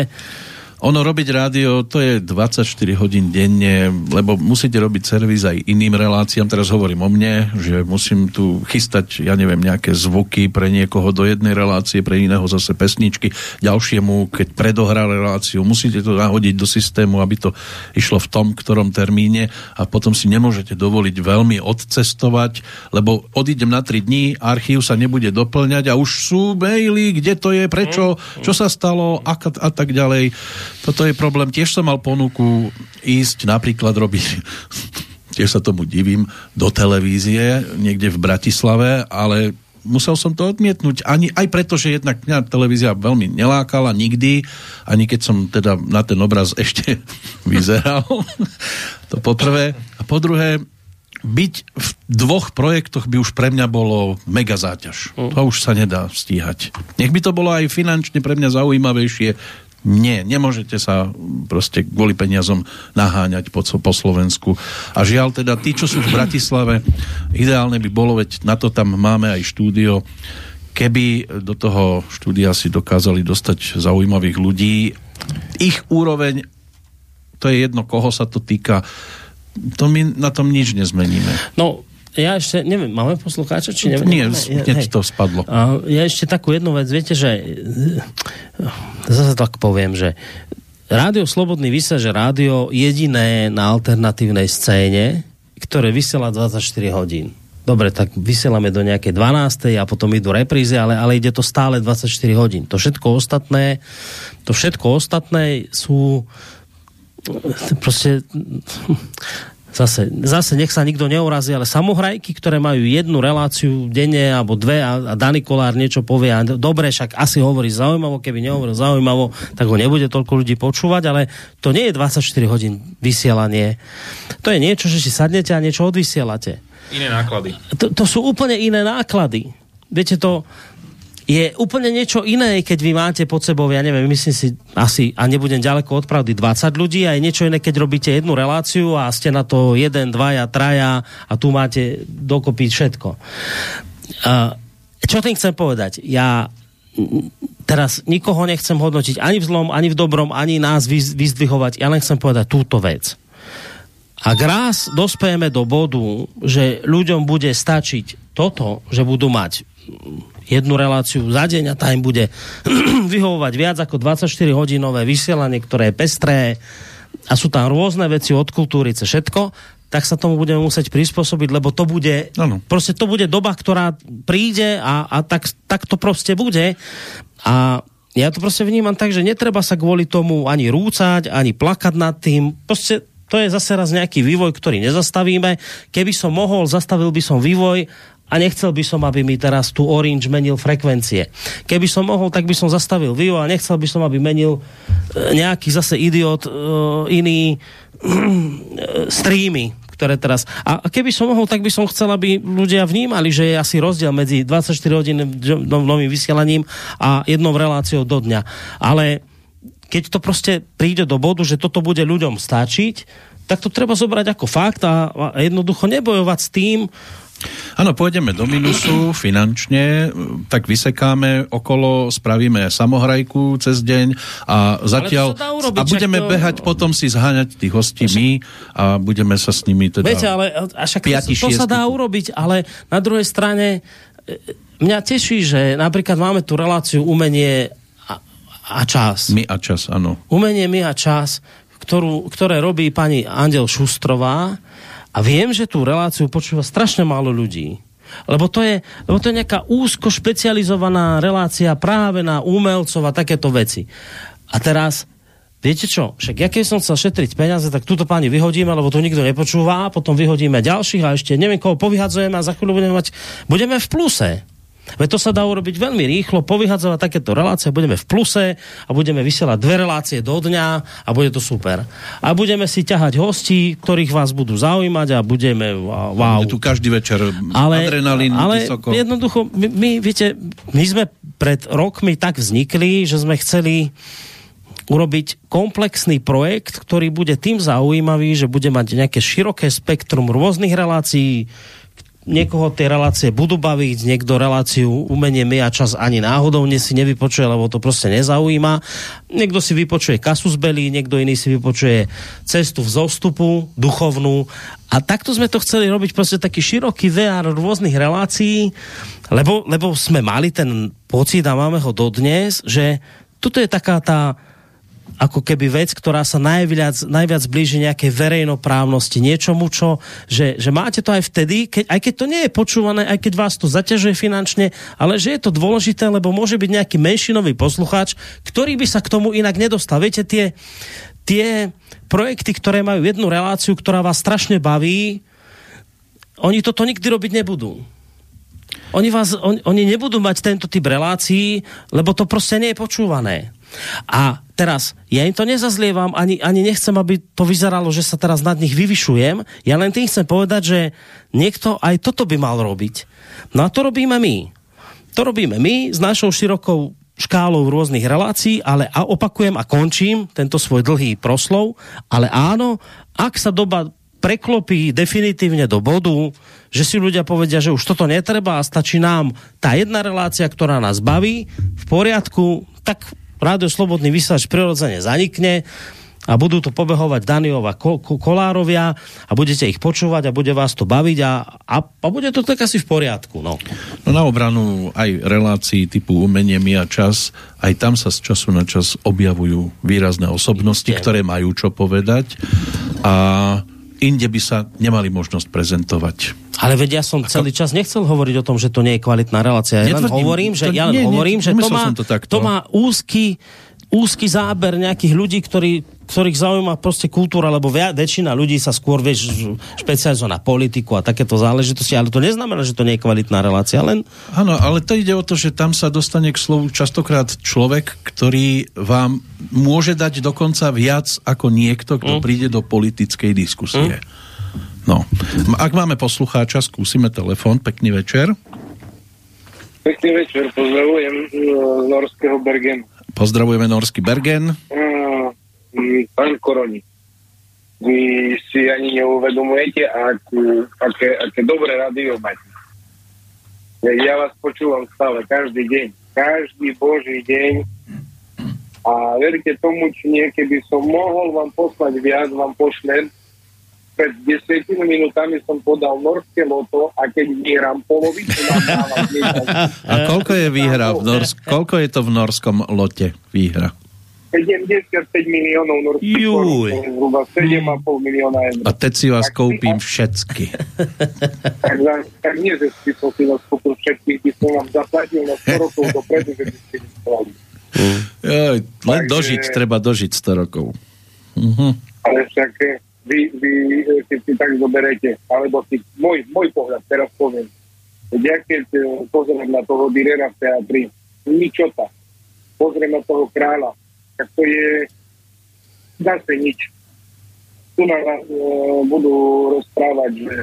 S1: ono robiť rádio, to je 24 hodín denne, lebo musíte robiť servis aj iným reláciám. Teraz hovorím o mne, že musím tu chystať, ja neviem, nejaké zvuky pre niekoho do jednej relácie, pre iného zase pesničky, ďalšiemu, keď predohrá reláciu, musíte to nahodiť do systému, aby to išlo v tom, ktorom termíne a potom si nemôžete dovoliť veľmi odcestovať, lebo odídem na 3 dní, archív sa nebude doplňať a už sú maily, kde to je, prečo, čo sa stalo a, a tak ďalej toto je problém. Tiež som mal ponuku ísť napríklad robiť tiež sa tomu divím, do televízie niekde v Bratislave, ale musel som to odmietnúť. Ani, aj preto, že jednak mňa televízia veľmi nelákala nikdy, ani keď som teda na ten obraz ešte vyzeral. to po prvé. A po druhé, byť v dvoch projektoch by už pre mňa bolo mega záťaž. Mm. To už sa nedá stíhať. Nech by to bolo aj finančne pre mňa zaujímavejšie, nie, nemôžete sa proste kvôli peniazom naháňať po, po Slovensku. A žiaľ teda, tí, čo sú v Bratislave, ideálne by bolo, veď na to tam máme aj štúdio, keby do toho štúdia si dokázali dostať zaujímavých ľudí, ich úroveň, to je jedno, koho sa to týka, to my na tom nič nezmeníme.
S2: No, ja ešte, neviem, máme poslucháča, či neviem?
S1: Nie, hneď to spadlo.
S2: A ja ešte takú jednu vec, viete, že zase tak poviem, že Rádio Slobodný vysia, že rádio jediné na alternatívnej scéne, ktoré vysiela 24 hodín. Dobre, tak vysielame do nejakej 12. a potom idú reprízy, ale, ale ide to stále 24 hodín. To všetko ostatné, to všetko ostatné sú proste zase, zase nech sa nikto neurazí, ale samohrajky, ktoré majú jednu reláciu denne alebo dve a, a Dani Kolár niečo povie a dobre, však asi hovorí zaujímavo, keby nehovoril zaujímavo, tak ho nebude toľko ľudí počúvať, ale to nie je 24 hodín vysielanie. To je niečo, že si sadnete a niečo odvysielate.
S4: Iné náklady.
S2: To, to sú úplne iné náklady. Viete, to, je úplne niečo iné, keď vy máte pod sebou, ja neviem, myslím si asi, a nebudem ďaleko od pravdy, 20 ľudí a je niečo iné, keď robíte jednu reláciu a ste na to jeden, dvaja, traja a tu máte dokopy všetko. Uh, čo tým chcem povedať? Ja teraz nikoho nechcem hodnotiť ani v zlom, ani v dobrom, ani nás vyzdvihovať. Ja len chcem povedať túto vec. Ak raz dospejeme do bodu, že ľuďom bude stačiť toto, že budú mať jednu reláciu za deň a tá im bude vyhovovať viac ako 24 hodinové vysielanie, ktoré je pestré a sú tam rôzne veci od kultúry, ce všetko, tak sa tomu budeme musieť prispôsobiť, lebo to bude, ano. proste to bude doba, ktorá príde a, a tak, tak to proste bude. A ja to proste vnímam tak, že netreba sa kvôli tomu ani rúcať, ani plakať nad tým. Proste to je zase raz nejaký vývoj, ktorý nezastavíme. Keby som mohol, zastavil by som vývoj a nechcel by som, aby mi teraz tu Orange menil frekvencie. Keby som mohol, tak by som zastavil Vio a nechcel by som, aby menil e, nejaký zase idiot uh, iný uh, streamy, ktoré teraz... A keby som mohol, tak by som chcel, aby ľudia vnímali, že je asi rozdiel medzi 24 hodín novým vysielaním a jednou reláciou do dňa. Ale keď to proste príde do bodu, že toto bude ľuďom stačiť, tak to treba zobrať ako fakt a, a jednoducho nebojovať s tým,
S1: Áno, pôjdeme do minusu finančne, tak vysekáme okolo, spravíme samohrajku cez deň a zatiaľ urobiť, a budeme to... behať potom si zháňať tých hostí my a budeme sa s nimi teda...
S2: Viete, ale však piati, to, to sa dá urobiť, ale na druhej strane e, mňa teší, že napríklad máme tu reláciu umenie a, a čas.
S1: My a čas, áno.
S2: Umenie my a čas, ktorú, ktoré robí pani Andel Šustrová a viem, že tú reláciu počúva strašne málo ľudí. Lebo to, je, lebo to je nejaká úzko špecializovaná relácia práve na umelcov a takéto veci. A teraz, viete čo, však ja keď som chcel šetriť peniaze, tak túto páni vyhodíme, lebo to nikto nepočúva, potom vyhodíme ďalších a ešte neviem koho povyhadzujeme a za chvíľu budeme mať, budeme v pluse. Veď to sa dá urobiť veľmi rýchlo, povyhadzovať takéto relácie, budeme v pluse a budeme vysielať dve relácie do dňa a bude to super. A budeme si ťahať hostí, ktorých vás budú zaujímať a budeme wow.
S1: Bude tu každý večer ale, adrenalín
S2: ale vysoko. jednoducho, my, my, viete, my sme pred rokmi tak vznikli, že sme chceli urobiť komplexný projekt, ktorý bude tým zaujímavý, že bude mať nejaké široké spektrum rôznych relácií, niekoho tie relácie budú baviť, niekto reláciu umenie my a čas ani náhodou si nevypočuje, lebo to proste nezaujíma. Niekto si vypočuje kasus belli, niekto iný si vypočuje cestu v zostupu, duchovnú. A takto sme to chceli robiť proste taký široký VR rôznych relácií, lebo, lebo sme mali ten pocit a máme ho dodnes, že tuto je taká tá ako keby vec, ktorá sa najviac, najviac blíži nejakej verejnoprávnosti, niečomu, čo, že, že máte to aj vtedy, keď, aj keď to nie je počúvané, aj keď vás to zaťažuje finančne, ale že je to dôležité, lebo môže byť nejaký menšinový poslucháč, ktorý by sa k tomu inak nedostal. Viete, tie, tie projekty, ktoré majú jednu reláciu, ktorá vás strašne baví, oni toto nikdy robiť nebudú oni, vás, on, oni nebudú mať tento typ relácií, lebo to proste nie je počúvané. A teraz, ja im to nezazlievam, ani, ani nechcem, aby to vyzeralo, že sa teraz nad nich vyvyšujem. Ja len tým chcem povedať, že niekto aj toto by mal robiť. No a to robíme my. To robíme my s našou širokou škálou rôznych relácií, ale a opakujem a končím tento svoj dlhý proslov, ale áno, ak sa doba preklopí definitívne do bodu, že si ľudia povedia, že už toto netreba a stačí nám tá jedna relácia, ktorá nás baví, v poriadku, tak Rádio Slobodný vysielač prirodzene zanikne a budú tu pobehovať Daniov a Kolárovia a budete ich počúvať a bude vás to baviť a, a, a bude to tak asi v poriadku. No.
S1: no na obranu aj relácií typu umenie mi a čas, aj tam sa z času na čas objavujú výrazné osobnosti, Idem. ktoré majú čo povedať a inde by sa nemali možnosť prezentovať.
S2: Ale vedia, ja som Ako... celý čas nechcel hovoriť o tom, že to nie je kvalitná relácia. Ja len hovorím, že, ja len nie, hovorím, nie, že to má, to, to má úzky úzky záber nejakých ľudí, ktorí, ktorých zaujíma proste kultúra, lebo väčšina ľudí sa skôr vieš špecializuje na politiku a takéto záležitosti, ale to neznamená, že to nie je kvalitná relácia, len...
S1: Áno, ale to ide o to, že tam sa dostane k slovu častokrát človek, ktorý vám môže dať dokonca viac ako niekto, kto mm. príde do politickej diskusie. Mm. No. Ak máme poslucháča, skúsime telefon. Pekný večer.
S8: Pekný večer, pozdravujem z norského Bergenu.
S1: Pozdravujeme Norský Bergen.
S8: Mm, pán Koroni, vy si ani neuvedomujete, akú, aké, aké dobré rádio máte. Ja vás počúvam stále, každý deň. Každý boží deň. A veríte tomu, či niekedy som mohol vám poslať viac, vám pošlem, pred 10 minútami som podal norské loto a keď vyhrám polovicu,
S1: A koľko je výhra v Norsk- koľko je to v norskom lote výhra?
S8: 75 miliónov norských korun, zhruba 7,5 milióna eur.
S1: A teď si vás tak koupím všetky.
S8: tak, tak nie, že si som si vás kúpil všetkých, by som vám zaplatil na 100 rokov dopredu, že by ste vyslali.
S1: Mm. len Takže... dožiť, treba dožiť 100 rokov.
S8: Uh-huh. Ale však eh, vy, vy keď si tak zoberete, alebo si, môj, môj pohľad teraz poviem, ja keď e, pozriem na toho Direra v teatri, ničota, pozriem na toho kráľa, tak to je zase nič. Tu na e, budú rozprávať, že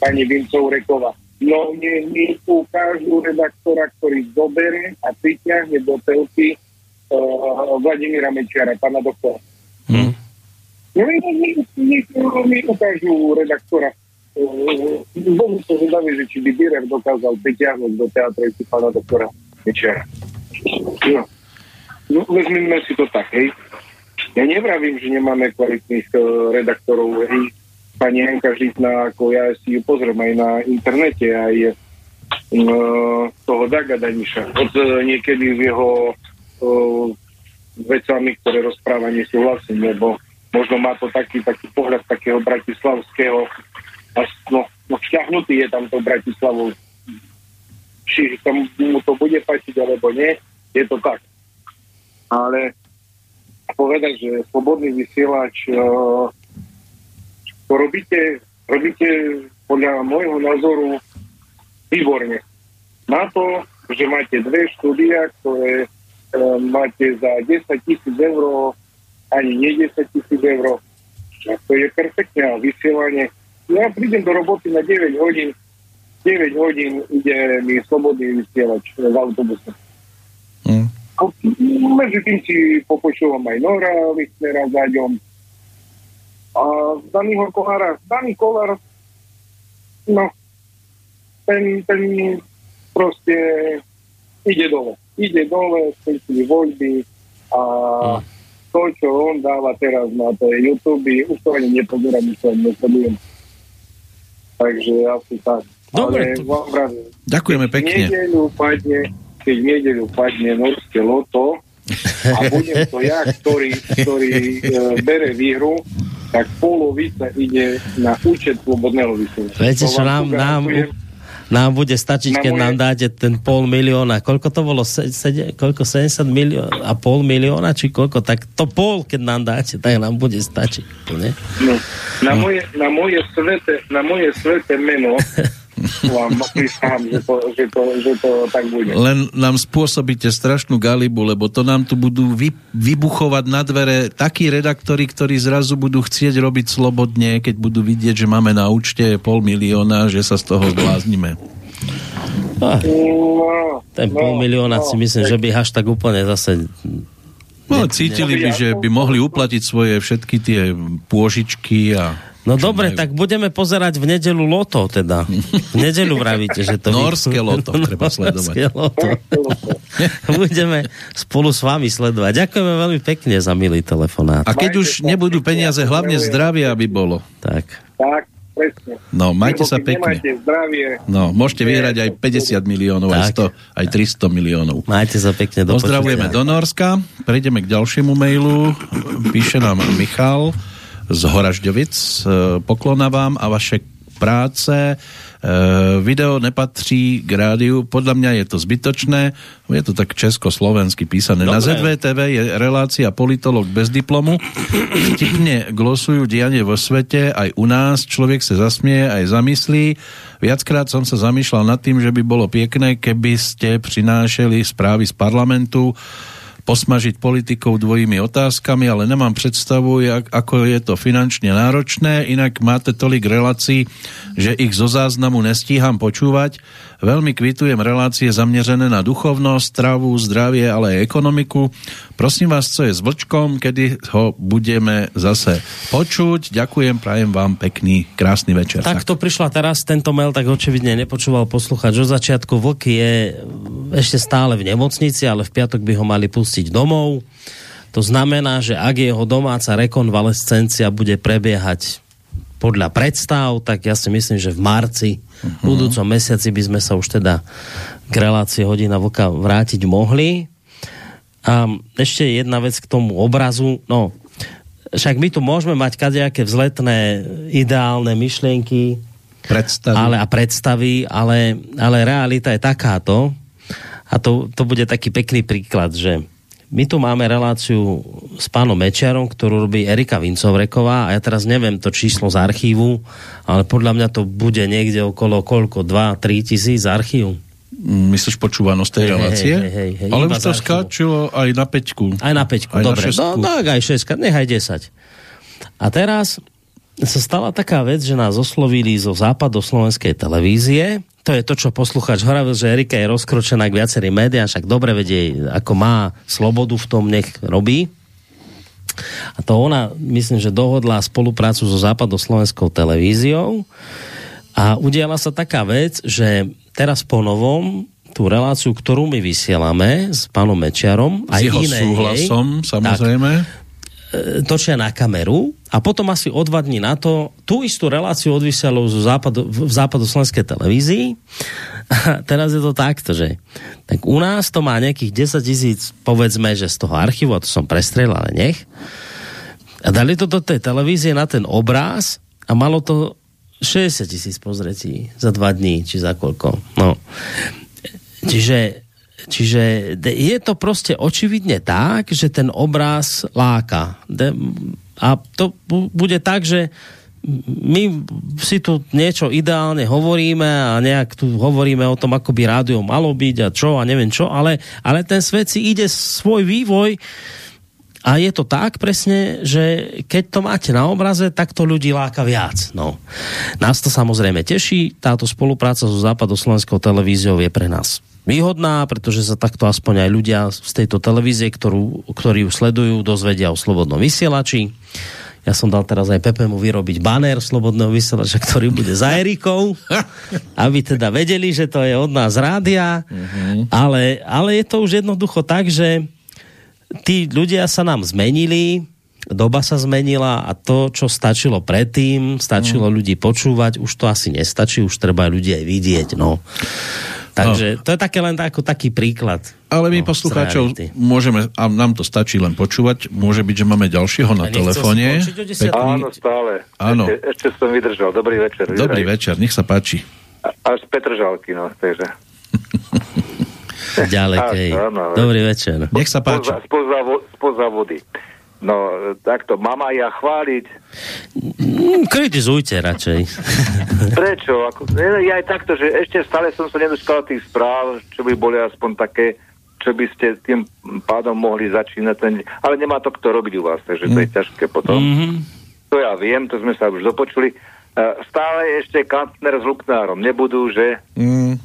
S8: pani Vincov Rekova. No nie, mi ukážu redaktora, ktorý zoberie a priťahne do telky uh, Vladimíra Mečiara, pána doktora. Hmm. No mi, mi, mi, mi ukážu redaktora. Bol to zvedavý, že či by Birer dokázal pritiahnuť do teatru pána doktora Večera. No. No, vezmime si to tak, hej. Ja nevravím, že nemáme kvalitných uh, redaktorov, hej. Pani Henka Žitná, ako ja si ju pozriem aj na internete, aj uh, toho Daga Daniša. Od uh, niekedy z jeho uh, vecami, ktoré rozpráva, nesúhlasím, lebo možno má to taký, taký pohľad takého bratislavského a no, no šťahnutý je tam to Bratislavou. Či tam mu to bude pačiť alebo nie, je to tak. Ale povedať, že slobodný vysielač uh, to robíte, robíte podľa môjho názoru výborne. Na to, že máte dve štúdia, ktoré uh, máte za 10 tisíc eur ani nie 10 tisíc eur. To je perfektné vysielanie. Ja prídem do roboty na 9 hodín, 9 hodín ide mi slobodný vysielač v autobuse. Medzi tým si popočúvam aj Nora Lichtnera za ňom. A Danýho Kolára, Daný Kolár, no, ten, ten proste ide dole. Ide dole, skončili voľby a mm to, čo on dáva teraz na to YouTube, už to ani nepozerám, už to ani nesledujem. Takže asi tak.
S1: Dobre. Ale vám pravím, Ďakujeme pekne.
S8: Nedeľu padne, keď nedeľu padne norské loto a budem to ja, ktorý, ktorý e, bere výhru, tak polovica ide na účet slobodného vysielača.
S2: Viete, čo nám, nám, nám bude stačiť, keď moje... nám dáte ten pol milióna. Koľko to bolo? Se, se, koľko? 70 milión a pol milióna? Či koľko? Tak to pol, keď nám dáte, tak nám bude stačiť.
S8: Ne? No, na, moje, na, moje svete, na moje svete meno vám prísahám, že to, že, to, že to tak bude.
S1: Len nám spôsobíte strašnú galibu, lebo to nám tu budú vy, vybuchovať na dvere takí redaktori, ktorí zrazu budú chcieť robiť slobodne, keď budú vidieť, že máme na účte pol milióna, že sa z toho zbláznime.
S2: Ah, ten no, pol milióna no, si myslím, no, že by až tak úplne zase
S1: No, cítili by, že by mohli uplatiť svoje všetky tie pôžičky a
S2: No dobre, majú. tak budeme pozerať v nedelu loto, teda. V nedelu vravíte, že to...
S1: Norské loto treba sledovať. Loto.
S2: budeme spolu s vami sledovať. Ďakujeme veľmi pekne za milý telefonát.
S1: A keď už nebudú peniaze, hlavne zdravie, aby bolo.
S2: Tak.
S8: Tak, presne.
S1: No, majte sa pekne.
S8: zdravie.
S1: No, môžete vyhrať aj 50 miliónov, aj 100, aj 300 miliónov.
S2: Majte sa pekne.
S1: Do Pozdravujeme do Norska. Prejdeme k ďalšiemu mailu. Píše nám Michal z Horažďovic. E, poklona vám a vaše práce. E, video nepatří k rádiu, podľa mňa je to zbytočné, je to tak československy písané. Dobre. Na ZVTV je relácia politolog bez diplomu. Vtipne glosujú dianie vo svete, aj u nás. Človek sa zasmie, aj zamyslí. Viackrát som sa zamýšľal nad tým, že by bolo pekné, keby ste prinášeli správy z parlamentu posmažiť politikov dvojimi otázkami, ale nemám predstavu, jak, ako je to finančne náročné, inak máte tolik relácií, že ich zo záznamu nestíham počúvať. Veľmi kvitujem relácie zaměřené na duchovnosť, stravu, zdravie, ale aj ekonomiku. Prosím vás, co je s vlčkom, kedy ho budeme zase počuť. Ďakujem, prajem vám pekný, krásny večer.
S2: Tak to prišla teraz, tento mail, tak očividne nepočúval poslúchať. Od začiatku vlk je ešte stále v nemocnici, ale v piatok by ho mali pustiť domov. To znamená, že ak jeho domáca rekonvalescencia bude prebiehať podľa predstav, tak ja si myslím, že v marci, uh-huh. v budúcom mesiaci by sme sa už teda k relácii hodina vlka vrátiť mohli. A ešte jedna vec k tomu obrazu. No, však my tu môžeme mať kadejaké vzletné ideálne myšlienky
S1: predstavy.
S2: Ale, a predstavy, ale, ale realita je takáto. A to, to bude taký pekný príklad, že my tu máme reláciu s pánom Mečiarom, ktorú robí Erika Vincovreková a ja teraz neviem to číslo z archívu, ale podľa mňa to bude niekde okolo koľko, 2-3 tisíc archív.
S1: Myslíš počúvanosť tej relácie?
S2: Hej, hej, hej,
S1: ale už to skáčilo aj na peťku.
S2: Aj na peťku, aj dobre. Na no, tak aj 6, nechaj 10. A teraz sa stala taká vec, že nás oslovili zo západoslovenskej televízie to je to, čo poslucháč hovoril, že Erika je rozkročená k viacerým médiám, však dobre vedie, ako má slobodu v tom, nech robí. A to ona, myslím, že dohodla spoluprácu so západoslovenskou televíziou a udiala sa taká vec, že teraz po novom tú reláciu, ktorú my vysielame s pánom Mečiarom,
S1: aj s jeho iné súhlasom, jej, samozrejme. Tak,
S2: točia na kameru a potom asi o dva dní na to tú istú reláciu odvysielajú zo západu, v západoslovenskej televízii. A teraz je to takto, že tak u nás to má nejakých 10 tisíc, povedzme, že z toho archívu, a to som prestrel, ale nech. A dali to do tej televízie na ten obráz a malo to 60 tisíc pozretí za dva dní, či za koľko. No. Čiže Čiže je to proste očividne tak, že ten obraz láka. A to bude tak, že my si tu niečo ideálne hovoríme a nejak tu hovoríme o tom, ako by rádio malo byť a čo a neviem čo, ale, ale ten svet si ide svoj vývoj a je to tak presne, že keď to máte na obraze, tak to ľudí láka viac. No. Nás to samozrejme teší, táto spolupráca so západoslovenskou televíziou je pre nás výhodná, pretože sa takto aspoň aj ľudia z tejto televízie, ktorú, ktorí ju sledujú, dozvedia o slobodnom vysielači. Ja som dal teraz aj Pepemu vyrobiť banner slobodného vysielača, ktorý bude za Erikou, aby teda vedeli, že to je od nás rádia, uh-huh. ale, ale je to už jednoducho tak, že tí ľudia sa nám zmenili, doba sa zmenila a to, čo stačilo predtým, stačilo uh-huh. ľudí počúvať, už to asi nestačí, už treba ľudí aj vidieť, no. Takže no. to je také len ako taký príklad.
S1: Ale my no, poslucháčov môžeme, a nám to stačí len počúvať, môže byť, že máme ďalšieho na telefóne.
S8: Áno, stále.
S1: Áno.
S8: Ešte, ešte som vydržal. Dobrý večer.
S1: Dobrý Vydaj. večer, nech sa páči.
S8: Až z Petržalky, no, takže.
S2: Ďalekej. Dobrý večer.
S1: Nech sa páči.
S8: Spoza, spoza, spoza vody.
S9: No, takto, mám aj ja chváliť?
S2: Mm, kritizujte radšej.
S9: Prečo? Ako, ja aj takto, že ešte stále som sa nedočkal tých správ, čo by boli aspoň také, čo by ste tým pádom mohli začínať. Ten, ale nemá to kto robiť u vás, takže to je mm. ťažké potom. Mm-hmm. To ja viem, to sme sa už dopočuli. Uh, stále ešte Kantner s Luknárom nebudú, že? Mm.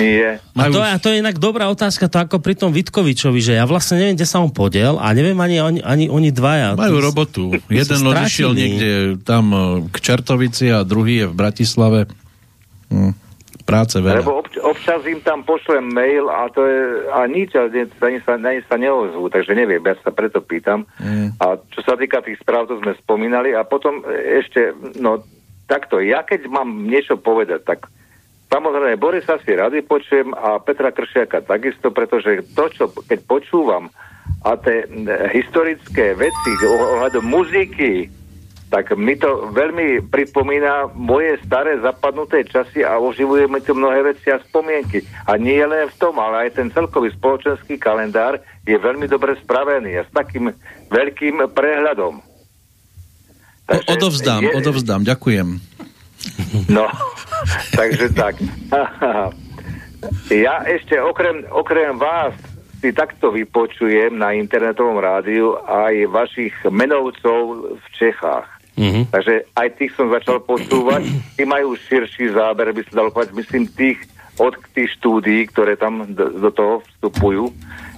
S9: Nie.
S2: A to, a to je inak dobrá otázka, to ako pri tom Vitkovičovi, že ja vlastne neviem, kde sa on podiel a neviem ani, ani, ani oni dvaja.
S1: Majú robotu. Jeden odišiel niekde tam e, k Čertovici a druhý je v Bratislave. Hm. Práce veľa.
S9: Lebo obč- občas im tam pošlem mail a to je a nič, ani sa, ani sa neozvú, takže neviem, ja sa preto pýtam. Mm. A čo sa týka tých správ, to sme spomínali a potom ešte, no takto, ja keď mám niečo povedať, tak Samozrejme, Borisa si rady počujem a Petra Kršiaka takisto, pretože to, čo keď počúvam a tie historické veci ohľadom muziky, tak mi to veľmi pripomína moje staré zapadnuté časy a oživuje mi to mnohé veci a spomienky. A nie len v tom, ale aj ten celkový spoločenský kalendár je veľmi dobre spravený a s takým veľkým prehľadom.
S1: Takže odovzdám, je... odovzdám, ďakujem.
S9: No, takže tak. Ja ešte okrem, okrem vás si takto vypočujem na internetovom rádiu aj vašich menovcov v Čechách. Mm-hmm. Takže aj tých som začal počúvať. Tí majú širší záber, by sa dalo povedať, myslím, tých od tých štúdií, ktoré tam do, do toho vstupujú.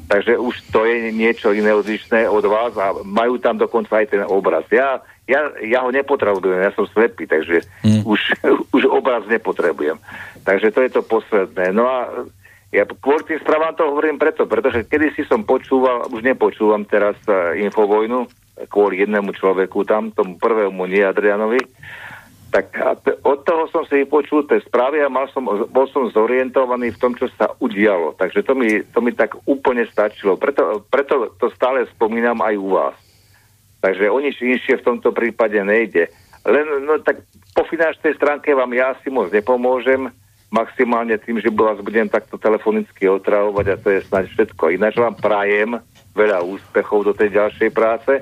S9: Takže už to je niečo iné odlišné od vás a majú tam dokonca aj ten obraz. Ja, ja, ja ho nepotrebujem, ja som slepý, takže mm. už, už obraz nepotrebujem. Takže to je to posledné. No a ja kvôli tým správam to hovorím preto, pretože kedy si som počúval, už nepočúvam teraz uh, Infovojnu, kvôli jednému človeku tam, tomu prvému nie Adrianovi, tak od toho som si vypočul tie správy a mal som, bol som zorientovaný v tom, čo sa udialo. Takže to mi, to mi tak úplne stačilo. Preto, preto to stále spomínam aj u vás. Takže o nič inšie v tomto prípade nejde. Len no, tak po finančnej stránke vám ja asi moc nepomôžem, maximálne tým, že vás budem takto telefonicky otravovať a to je snáď všetko. Ináč vám prajem veľa úspechov do tej ďalšej práce,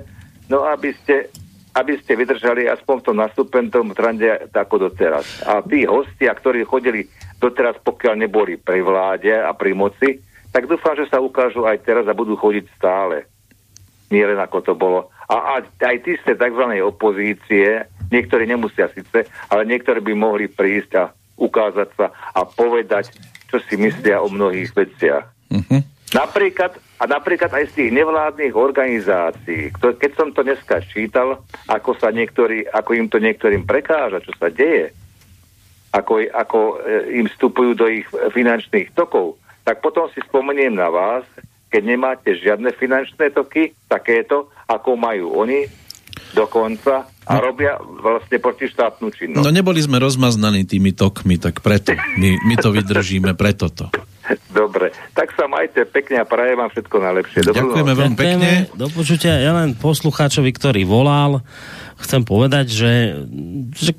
S9: no aby ste, aby ste vydržali aspoň v tom nastúpentom trende ako doteraz. A tí hostia, ktorí chodili doteraz, pokiaľ neboli pri vláde a pri moci, tak dúfam, že sa ukážu aj teraz a budú chodiť stále. Nie len ako to bolo a, a aj tí ste tzv. opozície, niektorí nemusia síce, ale niektorí by mohli prísť a ukázať sa a povedať, čo si myslia o mnohých veciach. Uh-huh. Napríklad, a napríklad aj z tých nevládnych organizácií, kto, keď som to dneska čítal, ako, sa niektorí, ako im to niektorým prekáža, čo sa deje, ako, ako e, im vstupujú do ich finančných tokov, tak potom si spomeniem na vás, keď nemáte žiadne finančné toky, takéto, ako majú oni, dokonca a no. robia vlastne protištátnu činnosť.
S1: No neboli sme rozmaznaní tými tokmi, tak preto my, my to vydržíme, preto to.
S9: Dobre, tak sa majte pekne a prajem vám všetko najlepšie.
S1: Dobrú Ďakujeme noc. veľmi pekne.
S2: Do počutia, ja len poslucháčovi, ktorý volal, chcem povedať, že, že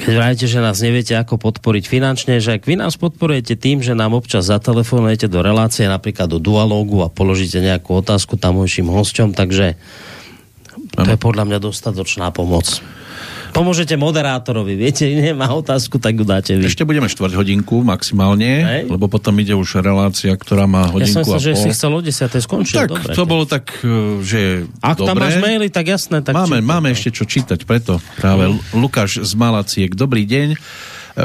S2: keď vrajete, že nás neviete ako podporiť finančne, že ak vy nás podporujete tým, že nám občas zatelefonujete do relácie, napríklad do dualógu a položíte nejakú otázku tamojším hosťom, takže to je podľa mňa dostatočná pomoc. Pomôžete moderátorovi, viete, nemá otázku, tak ju dáte vy.
S1: Ešte budeme štvrť hodinku maximálne, Hej. lebo potom ide už relácia, ktorá má hodinku ja som
S2: sa, a že pol. si chcel o 10. skončiť.
S1: Tak, Dobre, to bolo tak, e, že
S2: Ak
S1: dobre.
S2: tam máš maily, tak jasné. Tak
S1: máme, máme ešte čo čítať, preto práve hmm. Lukáš z Malaciek. Dobrý deň.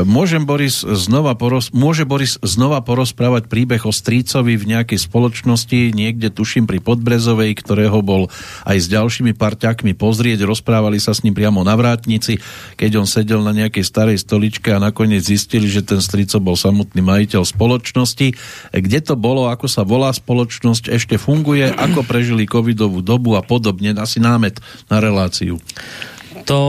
S1: Môžem Boris znova poros, môže Boris znova porozprávať príbeh o strícovi v nejakej spoločnosti, niekde tuším pri Podbrezovej, ktorého bol aj s ďalšími parťákmi pozrieť, rozprávali sa s ním priamo na vrátnici, keď on sedel na nejakej starej stoličke a nakoniec zistili, že ten strico bol samotný majiteľ spoločnosti. Kde to bolo, ako sa volá spoločnosť, ešte funguje, ako prežili covidovú dobu a podobne, asi námet na reláciu
S2: to,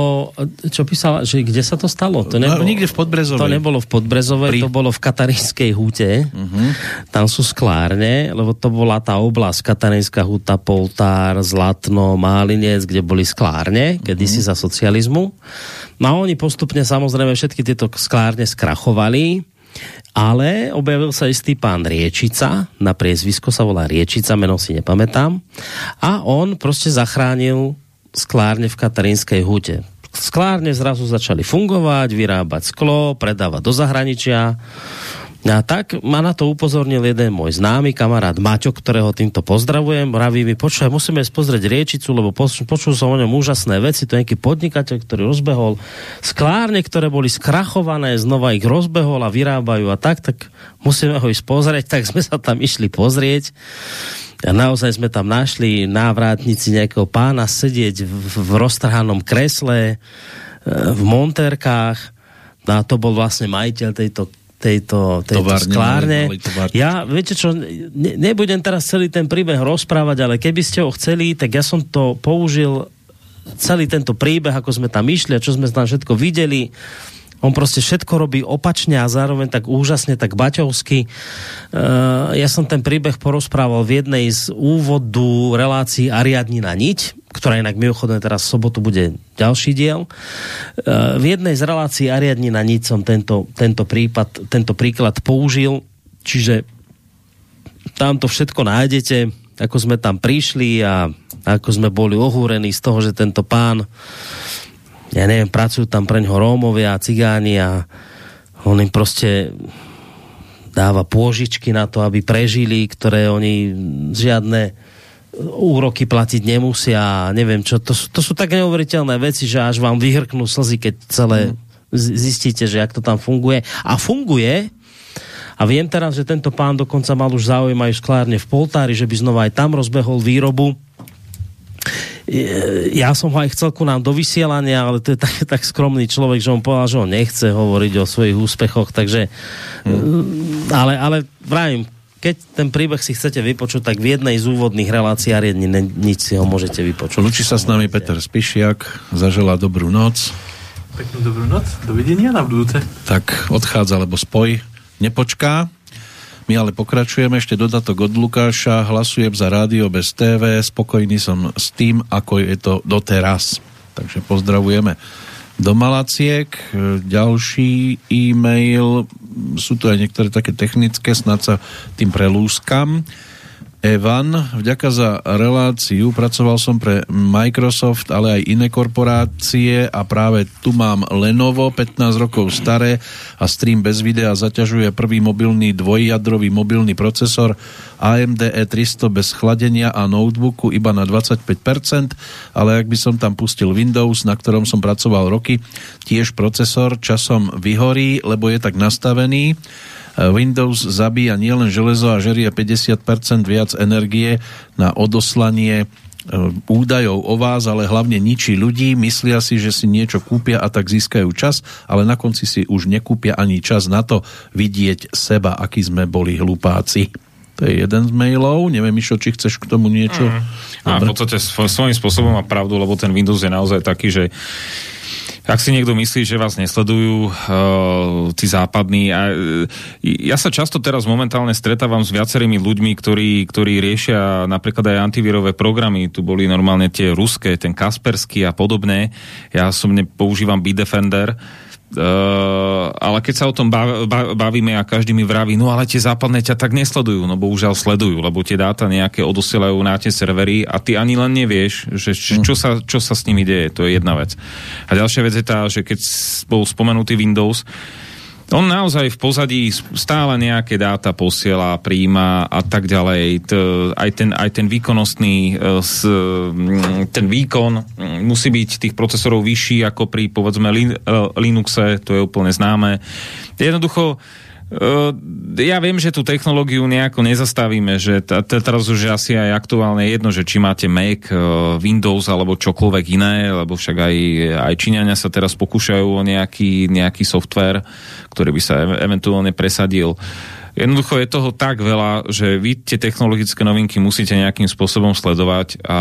S2: čo písala, že kde sa to stalo? To
S1: nebolo, no, nikde v Podbrezovej.
S2: To nebolo v Podbrezovej, Pri... to bolo v Katarinskej húte. Uh-huh. Tam sú sklárne, lebo to bola tá oblasť Katarinská húta, Poltár, Zlatno, Málinec, kde boli sklárne, kedysi uh-huh. za socializmu. No a oni postupne samozrejme všetky tieto sklárne skrachovali ale objavil sa istý pán Riečica, na priezvisko sa volá Riečica, meno si nepamätám, a on proste zachránil sklárne v Katarínskej hute. Sklárne zrazu začali fungovať, vyrábať sklo, predávať do zahraničia a tak ma na to upozornil jeden môj známy kamarát Maťo, ktorého týmto pozdravujem. Vraví mi, počúvaj, musíme pozrieť riečicu, lebo počul som o ňom úžasné veci. To je nejaký podnikateľ, ktorý rozbehol sklárne, ktoré boli skrachované, znova ich rozbehol a vyrábajú a tak, tak musíme ho ísť pozrieť. Tak sme sa tam išli pozrieť. A naozaj sme tam našli návrátnici nejakého pána sedieť v, v roztrhanom kresle, e, v monterkách. A to bol vlastne majiteľ tejto tejto, tejto továrne, sklárne. Ja, viete čo, ne, nebudem teraz celý ten príbeh rozprávať, ale keby ste ho chceli, tak ja som to použil celý tento príbeh, ako sme tam išli a čo sme tam všetko videli on proste všetko robí opačne a zároveň tak úžasne, tak baťovsky. Uh, ja som ten príbeh porozprával v jednej z úvodu relácií Ariadnina niť, ktorá inak mimochodom teraz v sobotu bude ďalší diel. Uh, v jednej z relácií Ariadnina niť som tento, tento, prípad, tento príklad použil, čiže tam to všetko nájdete, ako sme tam prišli a ako sme boli ohúrení z toho, že tento pán ja neviem, pracujú tam pre ňoho Rómovia a cigáni a on im proste dáva pôžičky na to, aby prežili, ktoré oni žiadne úroky platiť nemusia, neviem čo. To sú, to sú tak neuveriteľné veci, že až vám vyhrknú slzy, keď celé zistíte, že jak to tam funguje. A funguje, a viem teraz, že tento pán dokonca mal už záujem aj sklárne v Poltári, že by znova aj tam rozbehol výrobu ja som ho aj chcel ku nám do vysielania, ale to je tak, tak skromný človek, že on povedal, že on nechce hovoriť o svojich úspechoch, takže hmm. ale, ale vravím, keď ten príbeh si chcete vypočuť, tak v jednej z úvodných relácií a riedni nič si ho môžete vypočuť.
S1: Lúči sa s nami Peter Spišiak, zaželá dobrú noc.
S6: Peknú dobrú noc, dovidenia na budúce.
S1: Tak odchádza, lebo spoj nepočká. My ale pokračujeme, ešte dodatok od Lukáša, hlasujem za rádio bez TV, spokojný som s tým, ako je to doteraz. Takže pozdravujeme do Malaciek. Ďalší e-mail, sú tu aj niektoré také technické, snad sa tým prelúskam. Evan, vďaka za reláciu, pracoval som pre Microsoft, ale aj iné korporácie a práve tu mám Lenovo, 15 rokov staré a stream bez videa zaťažuje prvý mobilný dvojjadrový mobilný procesor AMD E300 bez chladenia a notebooku iba na 25%, ale ak by som tam pustil Windows, na ktorom som pracoval roky, tiež procesor časom vyhorí, lebo je tak nastavený Windows zabíja nielen železo a žerie 50% viac energie na odoslanie e, údajov o vás, ale hlavne ničí ľudí, myslia si, že si niečo kúpia a tak získajú čas, ale na konci si už nekúpia ani čas na to vidieť seba, aký sme boli hlupáci. To je jeden z mailov. Neviem, Mišo, či chceš k tomu niečo? Mm.
S4: A v podstate svojím spôsobom má pravdu, lebo ten Windows je naozaj taký, že ak si niekto myslí, že vás nesledujú uh, tí západní. A, uh, ja sa často teraz momentálne stretávam s viacerými ľuďmi, ktorí, ktorí riešia napríklad aj antivírové programy. Tu boli normálne tie ruské, ten Kaspersky a podobné. Ja som používam Bitdefender. Uh, ale keď sa o tom bav, bavíme a každý mi vraví, no ale tie západné ťa tak nesledujú, no bohužiaľ sledujú, lebo tie dáta nejaké odosielajú na tie servery a ty ani len nevieš, že č, čo, sa, čo sa s nimi deje, to je jedna vec. A ďalšia vec je tá, že keď bol spomenutý Windows, on naozaj v pozadí stále nejaké dáta posiela, príjma a tak ďalej. T, aj, ten, aj ten výkonnostný e, ten výkon musí byť tých procesorov vyšší ako pri povedzme e, Linuxe, to je úplne známe. Jednoducho ja viem, že tú technológiu nejako nezastavíme, že t- t- teraz už asi aj aktuálne jedno, že či máte Mac, uh, Windows alebo čokoľvek iné, lebo však aj, aj Číňania sa teraz pokúšajú o nejaký, nejaký software, ktorý by sa e- eventuálne presadil. Jednoducho je toho tak veľa, že vy tie technologické novinky musíte nejakým spôsobom sledovať a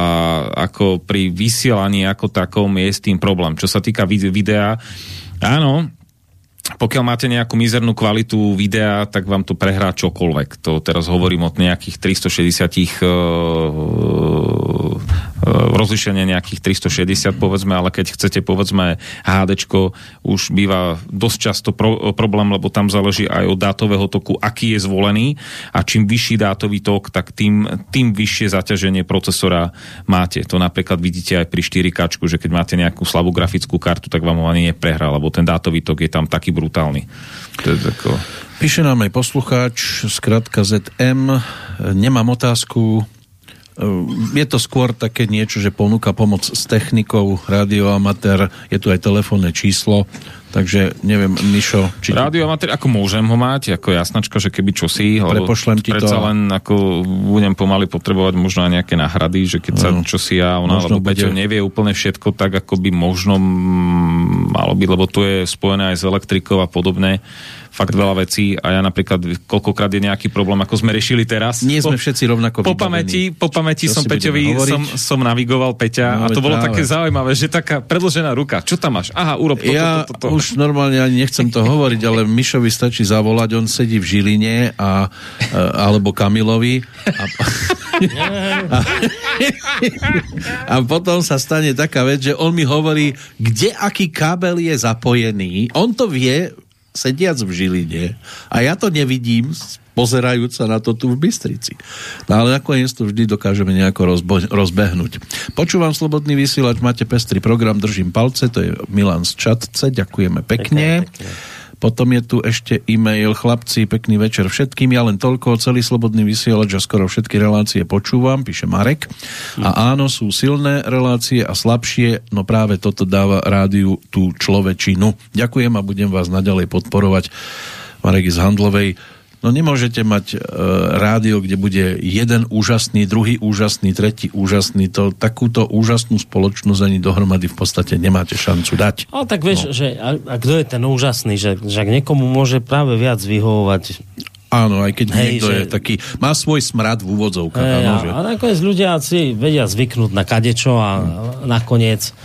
S4: ako pri vysielaní ako takom je s tým problém. Čo sa týka videa, áno, pokiaľ máte nejakú mizernú kvalitu videa, tak vám to prehrá čokoľvek. To teraz hovorím od nejakých 360 uh, rozlišenie nejakých 360 povedzme, ale keď chcete povedzme HD, už býva dosť často pro, problém, lebo tam záleží aj od dátového toku, aký je zvolený a čím vyšší dátový tok, tak tým, tým vyššie zaťaženie procesora máte. To napríklad vidíte aj pri 4K, že keď máte nejakú slabú grafickú kartu, tak vám ho ani neprehrá, lebo ten dátový tok je tam taký brutálny. To je tako...
S1: Píše nám aj poslucháč, skratka ZM, nemám otázku, je to skôr také niečo, že ponúka pomoc s technikou, radioamatér, je tu aj telefónne číslo, takže neviem, Mišo...
S4: Či... Radioamatér, ako môžem ho mať, ako jasnačka, že keby čosi,
S1: Prepošlem ti to.
S4: len ako budem pomaly potrebovať možno aj nejaké náhrady, že keď sa no. čosi ja, ona, možno lebo Peťo bude... nevie úplne všetko tak, ako by možno malo byť, lebo tu je spojené aj s elektrikou a podobne fakt veľa vecí a ja napríklad koľkokrát je nejaký problém, ako sme riešili teraz.
S1: Nie sme po, všetci rovnako
S4: po pamäti, po pamäti som Peťovi, som, som navigoval Peťa no, a to bolo práve. také zaujímavé, že taká predložená ruka. Čo tam máš? Aha, urob toto,
S1: ja
S4: toto, toto.
S1: už normálne ani nechcem to hovoriť, ale Mišovi stačí zavolať, on sedí v Žiline a, alebo Kamilovi a, a, a potom sa stane taká vec, že on mi hovorí, kde aký kábel je zapojený. On to vie, sediac v Žiline a ja to nevidím, pozerajúc sa na to tu v Bystrici. No ale nakoniec to vždy dokážeme nejako rozbo- rozbehnúť. Počúvam Slobodný vysielač, máte pestrý program, držím palce, to je Milan z Čatce, ďakujeme pekne. pekne, pekne. Potom je tu ešte e-mail. Chlapci, pekný večer všetkým. Ja len toľko, celý slobodný vysielač a skoro všetky relácie počúvam, píše Marek. A áno, sú silné relácie a slabšie, no práve toto dáva rádiu tú človečinu. Ďakujem a budem vás naďalej podporovať. Marek z Handlovej No nemôžete mať e, rádio, kde bude jeden úžasný, druhý úžasný, tretí úžasný. To, takúto úžasnú spoločnosť ani dohromady v podstate nemáte šancu dať.
S2: Ale tak vieš, no. že a, a kto je ten úžasný, že, že niekomu môže práve viac vyhovovať
S1: Áno, aj keď Hej, niekto že... je taký, má svoj smrad v úvodzovkách.
S2: Hej, áno, že... A nakoniec ľudia si vedia zvyknúť na kadečo a hmm. nakoniec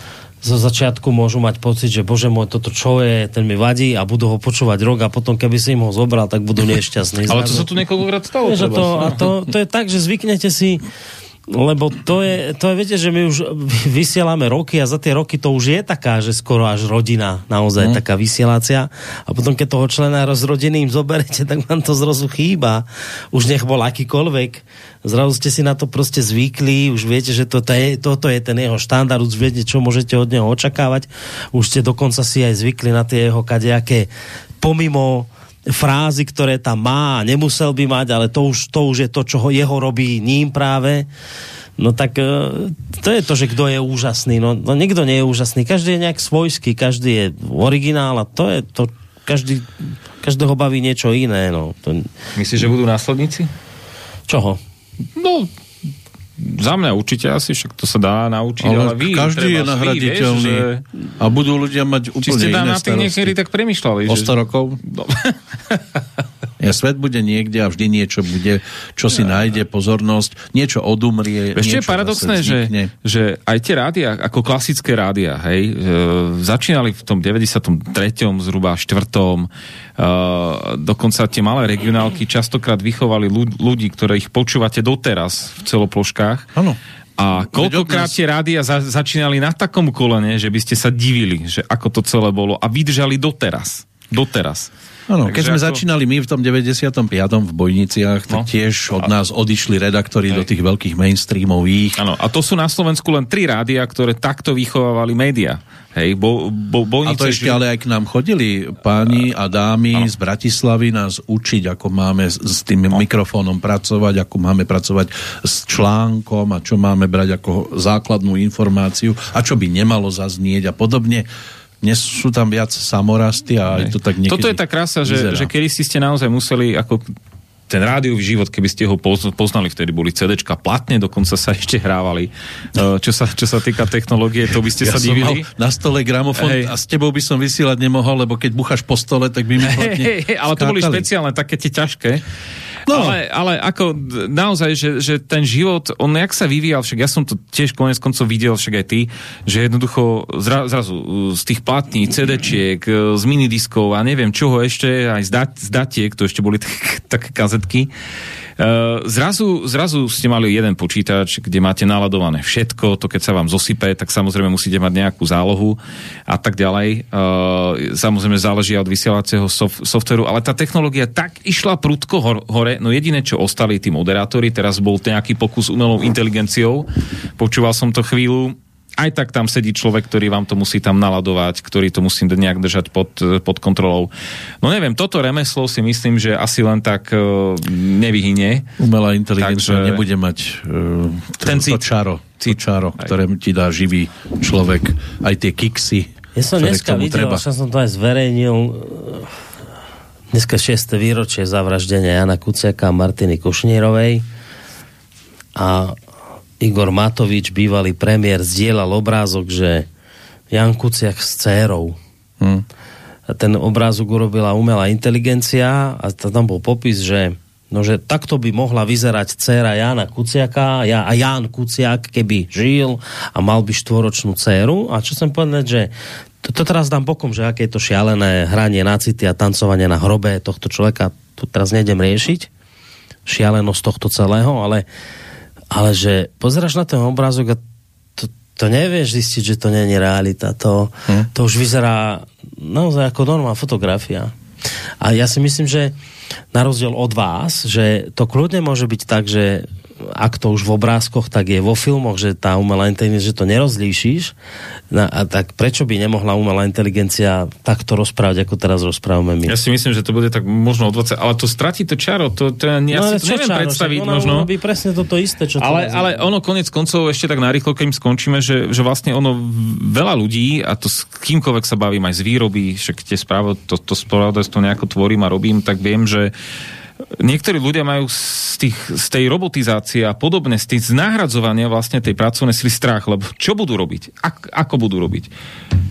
S2: zo začiatku môžu mať pocit, že bože môj, toto čo je, ten mi vadí a budú ho počúvať rok a potom keby si im ho zobral, tak budú nešťastní.
S4: Ale to sa tu niekoľkokrát stalo.
S2: a to, a to, to je tak, že zvyknete si lebo to je, to je, viete, že my už vysielame roky a za tie roky to už je taká, že skoro až rodina, naozaj mm. taká vysielácia. A potom, keď toho člena z rodiny im zoberete, tak vám to zrazu chýba. Už nech bol akýkoľvek. Zrazu ste si na to proste zvykli, už viete, že toto je, toto je ten jeho štandard, už viete, čo môžete od neho očakávať. Už ste dokonca si aj zvykli na tie jeho kadejaké pomimo frázy, ktoré tam má, nemusel by mať, ale to už, to už je to, čo ho, jeho robí ním práve. No tak e, to je to, že kto je úžasný. No, no nikto nie je úžasný. Každý je nejak svojský, každý je originál a to je to, každý, každého baví niečo iné. No. To...
S4: Myslíš, že budú následníci?
S2: Čoho?
S4: No, za mňa určite asi, však to sa dá naučiť, ale, ale vy,
S1: každý je nahraditeľný že... a budú ľudia mať úplne Či ste tam na tým niekedy
S4: tak premyšľali?
S1: O 100 že... rokov? No. ja, svet bude niekde a vždy niečo bude, čo si nájde pozornosť, niečo odumrie.
S4: Ešte je paradoxné, že, že aj tie rádia, ako klasické rádia, hej, e, začínali v tom 93. zhruba 4 Uh, dokonca tie malé regionálky častokrát vychovali ľudí, ktoré ich počúvate doteraz v celoploškách.
S1: Áno.
S4: A koľkokrát tie rádia za, začínali na takom kolene, že by ste sa divili, že ako to celé bolo a vydržali doteraz. Doteraz.
S1: Áno, keď sme ako... začínali my v tom 95. v Bojniciach, tak no. tiež od nás odišli redaktori do tých veľkých mainstreamových.
S4: Áno, a to sú na Slovensku len tri rádia, ktoré takto vychovávali média. Hej, bo, bo,
S1: bojnice, a to ešte že... ale aj k nám chodili páni a dámy z Bratislavy nás učiť, ako máme s, s tým no. mikrofónom pracovať, ako máme pracovať s článkom a čo máme brať ako základnú informáciu a čo by nemalo zaznieť a podobne. Dnes sú tam viac samorasty a aj to tak niekedy
S4: Toto je tá krása, že, že kedy ste naozaj museli ako ten rádiový život, keby ste ho poznali, vtedy boli CDčka platne, dokonca sa ešte hrávali. E, čo sa, čo sa týka technológie, to by ste ja sa divili.
S1: na stole gramofón hey. a s tebou by som vysielať nemohol, lebo keď bucháš po stole, tak by mi hey, hey,
S4: Ale to boli špeciálne, také tie ťažké. No. Ale, ale ako naozaj, že, že ten život, on jak sa vyvíjal, však ja som to tiež konec koncov videl, však aj ty, že jednoducho zra, zrazu uh, z tých platní, CD-čiek, uh, z minidiskov a neviem čoho ešte, aj z, dat, z datiek, to ešte boli také kazetky, zrazu, zrazu ste mali jeden počítač, kde máte naladované všetko, to keď sa vám zosype, tak samozrejme musíte mať nejakú zálohu a tak ďalej. Uh, samozrejme záleží od vysielacieho sof- softveru, ale tá technológia tak išla prudko hor- hore, no jediné, čo ostali tí moderátori, teraz bol nejaký pokus umelou inteligenciou, počúval som to chvíľu, aj tak tam sedí človek, ktorý vám to musí tam naladovať, ktorý to musí nejak držať pod, pod kontrolou. No neviem, toto remeslo si myslím, že asi len tak uh, nevyhynie.
S1: Umelá inteligencia Takže, nebude mať uh, to, ten cít, to čaro, cít, to čaro ktoré ti dá živý človek, aj tie kiksy.
S2: Ja som dneska videl, treba. som to aj zverejnil, dneska 6. výročie zavraždenia Jana Kuciaka a Martiny Kušnírovej a Igor Matovič, bývalý premiér, zdieľal obrázok, že Jan Kuciak s dcérou. Hmm. A ten obrázok urobila umelá inteligencia a tam bol popis, že No, že takto by mohla vyzerať dcéra Jana Kuciaka ja, a Jan Kuciak, keby žil a mal by štvoročnú dceru. A čo som povedať, že to, to teraz dám bokom, že aké je to šialené hranie na city a tancovanie na hrobe tohto človeka, tu teraz nejdem riešiť šialenosť tohto celého, ale ale že pozeráš na ten obrázok a to, to nevieš zistiť, že to nie je realita. To, hm. to už vyzerá naozaj ako normálna fotografia. A ja si myslím, že na rozdiel od vás, že to kľudne môže byť tak, že ak to už v obrázkoch, tak je vo filmoch, že tá umelá inteligencia, že to nerozlíšíš. No, a tak prečo by nemohla umelá inteligencia takto rozprávať, ako teraz rozprávame my?
S4: Ja si myslím, že to bude tak možno o 20, ale to stratí to čaro, to, to ja, no, si to neviem čaro, predstaviť
S2: ono,
S4: možno.
S2: By presne toto isté, čo
S4: ale, to ale ono konec koncov ešte tak narýchlo, keď skončíme, že, že vlastne ono veľa ľudí, a to s kýmkoľvek sa bavím aj z výroby, však tie správy, to, to spravodajstvo nejako tvorím a robím, tak viem, že niektorí ľudia majú z, tých, z tej robotizácie a podobne, z tých nahradzovania vlastne tej pracovnej sily strach, lebo čo budú robiť? Ak, ako budú robiť?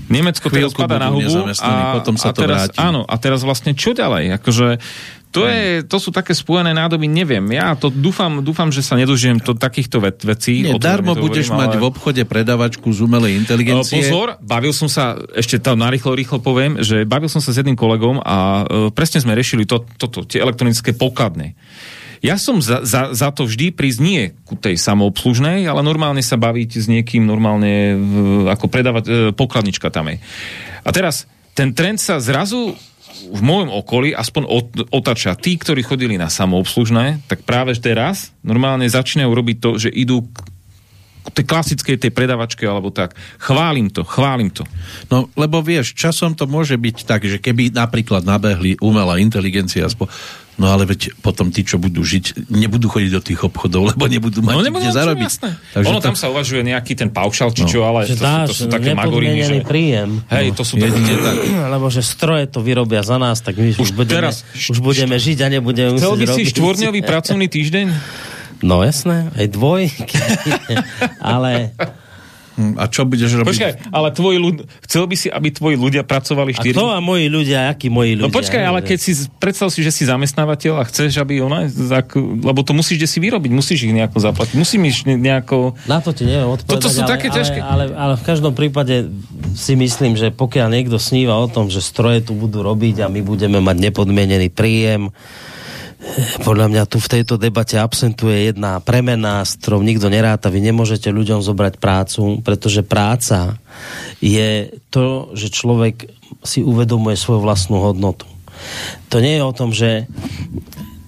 S4: Nemecko teraz padá na hubu a,
S1: potom sa
S4: a teraz,
S1: vráti.
S4: áno, a teraz vlastne čo ďalej? Akože to, je, to sú také spojené nádoby, neviem. Ja to dúfam, dúfam že sa nedožijem to takýchto ve- vecí.
S1: Nie, darmo budeš hovorím, mať ale... v obchode predavačku z umelej inteligencie.
S4: Pozor, bavil som sa, ešte tam narýchlo rýchlo poviem, že bavil som sa s jedným kolegom a uh, presne sme riešili toto, to, tie elektronické pokladne. Ja som za, za, za to vždy prísť nie ku tej samoobslužnej, ale normálne sa baviť s niekým, normálne ako predávať, e, pokladnička tam je. A teraz ten trend sa zrazu v môjom okolí aspoň otača. Tí, ktorí chodili na samoobslužné, tak práve teraz normálne začínajú robiť to, že idú k tej klasickej tej predavačke alebo tak. Chválim to, chválim to.
S1: No, lebo vieš, časom to môže byť tak, že keby napríklad nabehli umelá inteligencia, No ale veď potom tí, čo budú žiť, nebudú chodiť do tých obchodov, lebo nebudú mať no, nebudú, kde zarobiť.
S4: Takže ono to... tam sa uvažuje nejaký ten paušal, či no. čo, ale
S2: že to, dáš, sú, to sú také magoriny, že... príjem.
S4: Hej, no, to sú také... tak.
S2: Lebo že stroje to vyrobia za nás, tak my už, už, budeme, teraz, už budeme žiť a nebudeme musieť
S4: by si štvorňový pracovný týždeň?
S2: No jasné, aj dvoj. ale
S1: a čo budeš robiť?
S4: Počkaj, ale tvoji ľud... chcel by si, aby tvoji ľudia pracovali 4
S2: A kto a moji ľudia, akí moji
S4: no ľudia? No počkaj, ale keď si, predstav si, že si zamestnávateľ a chceš, aby ona, lebo to musíš si vyrobiť, musíš ich nejako zaplatiť, musíš nejako...
S2: Na to ti neviem odpovedať,
S4: Toto sú
S2: ale,
S4: také ťažké.
S2: Ale, ale, ale, v každom prípade si myslím, že pokiaľ niekto sníva o tom, že stroje tu budú robiť a my budeme mať nepodmienený príjem, podľa mňa tu v tejto debate absentuje jedna premena, s ktorou nikto neráta. Vy nemôžete ľuďom zobrať prácu, pretože práca je to, že človek si uvedomuje svoju vlastnú hodnotu. To nie je o tom, že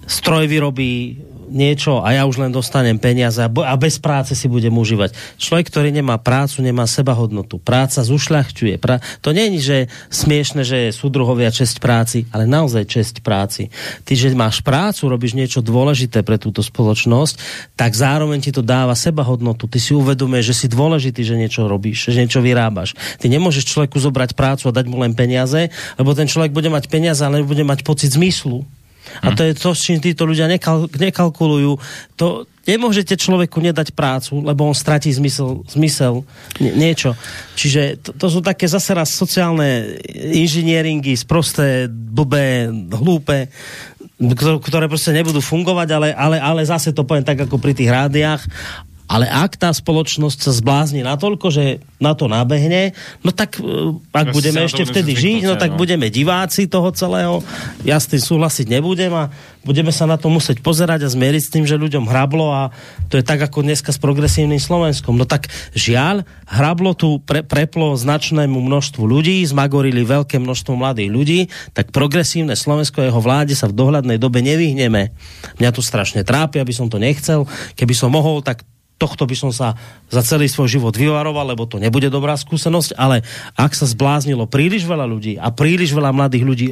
S2: stroj vyrobí niečo a ja už len dostanem peniaze a, bez práce si budem užívať. Človek, ktorý nemá prácu, nemá seba hodnotu. Práca zušľachťuje. Pra... To nie je, že smiešne, že je súdruhovia česť práci, ale naozaj česť práci. Ty, že máš prácu, robíš niečo dôležité pre túto spoločnosť, tak zároveň ti to dáva seba hodnotu. Ty si uvedomuješ, že si dôležitý, že niečo robíš, že niečo vyrábaš. Ty nemôžeš človeku zobrať prácu a dať mu len peniaze, lebo ten človek bude mať peniaze, ale bude mať pocit zmyslu a to je to, s čím títo ľudia nekal, nekalkulujú. To, nemôžete človeku nedať prácu, lebo on stratí zmysel, zmysel nie, niečo. Čiže to, to sú také zase raz sociálne inžinieringy, sprosté, blbé, hlúpe, ktoré proste nebudú fungovať, ale, ale, ale zase to poviem tak ako pri tých rádiách ale ak tá spoločnosť sa zblázni natoľko, že na to nabehne, no tak e, ak ja budeme ešte vtedy žiť, no tak no. budeme diváci toho celého. Ja s tým súhlasiť nebudem a budeme sa na to musieť pozerať a zmieriť s tým, že ľuďom hrablo a to je tak ako dneska s progresívnym Slovenskom. No tak žiaľ, hrablo tu pre, preplo značnému množstvu ľudí, zmagorili veľké množstvo mladých ľudí, tak progresívne Slovensko a jeho vláde sa v dohľadnej dobe nevyhneme. Mňa tu strašne trápi, aby som to nechcel. Keby som mohol, tak tohto by som sa za celý svoj život vyvaroval, lebo to nebude dobrá skúsenosť, ale ak sa zbláznilo príliš veľa ľudí a príliš veľa mladých ľudí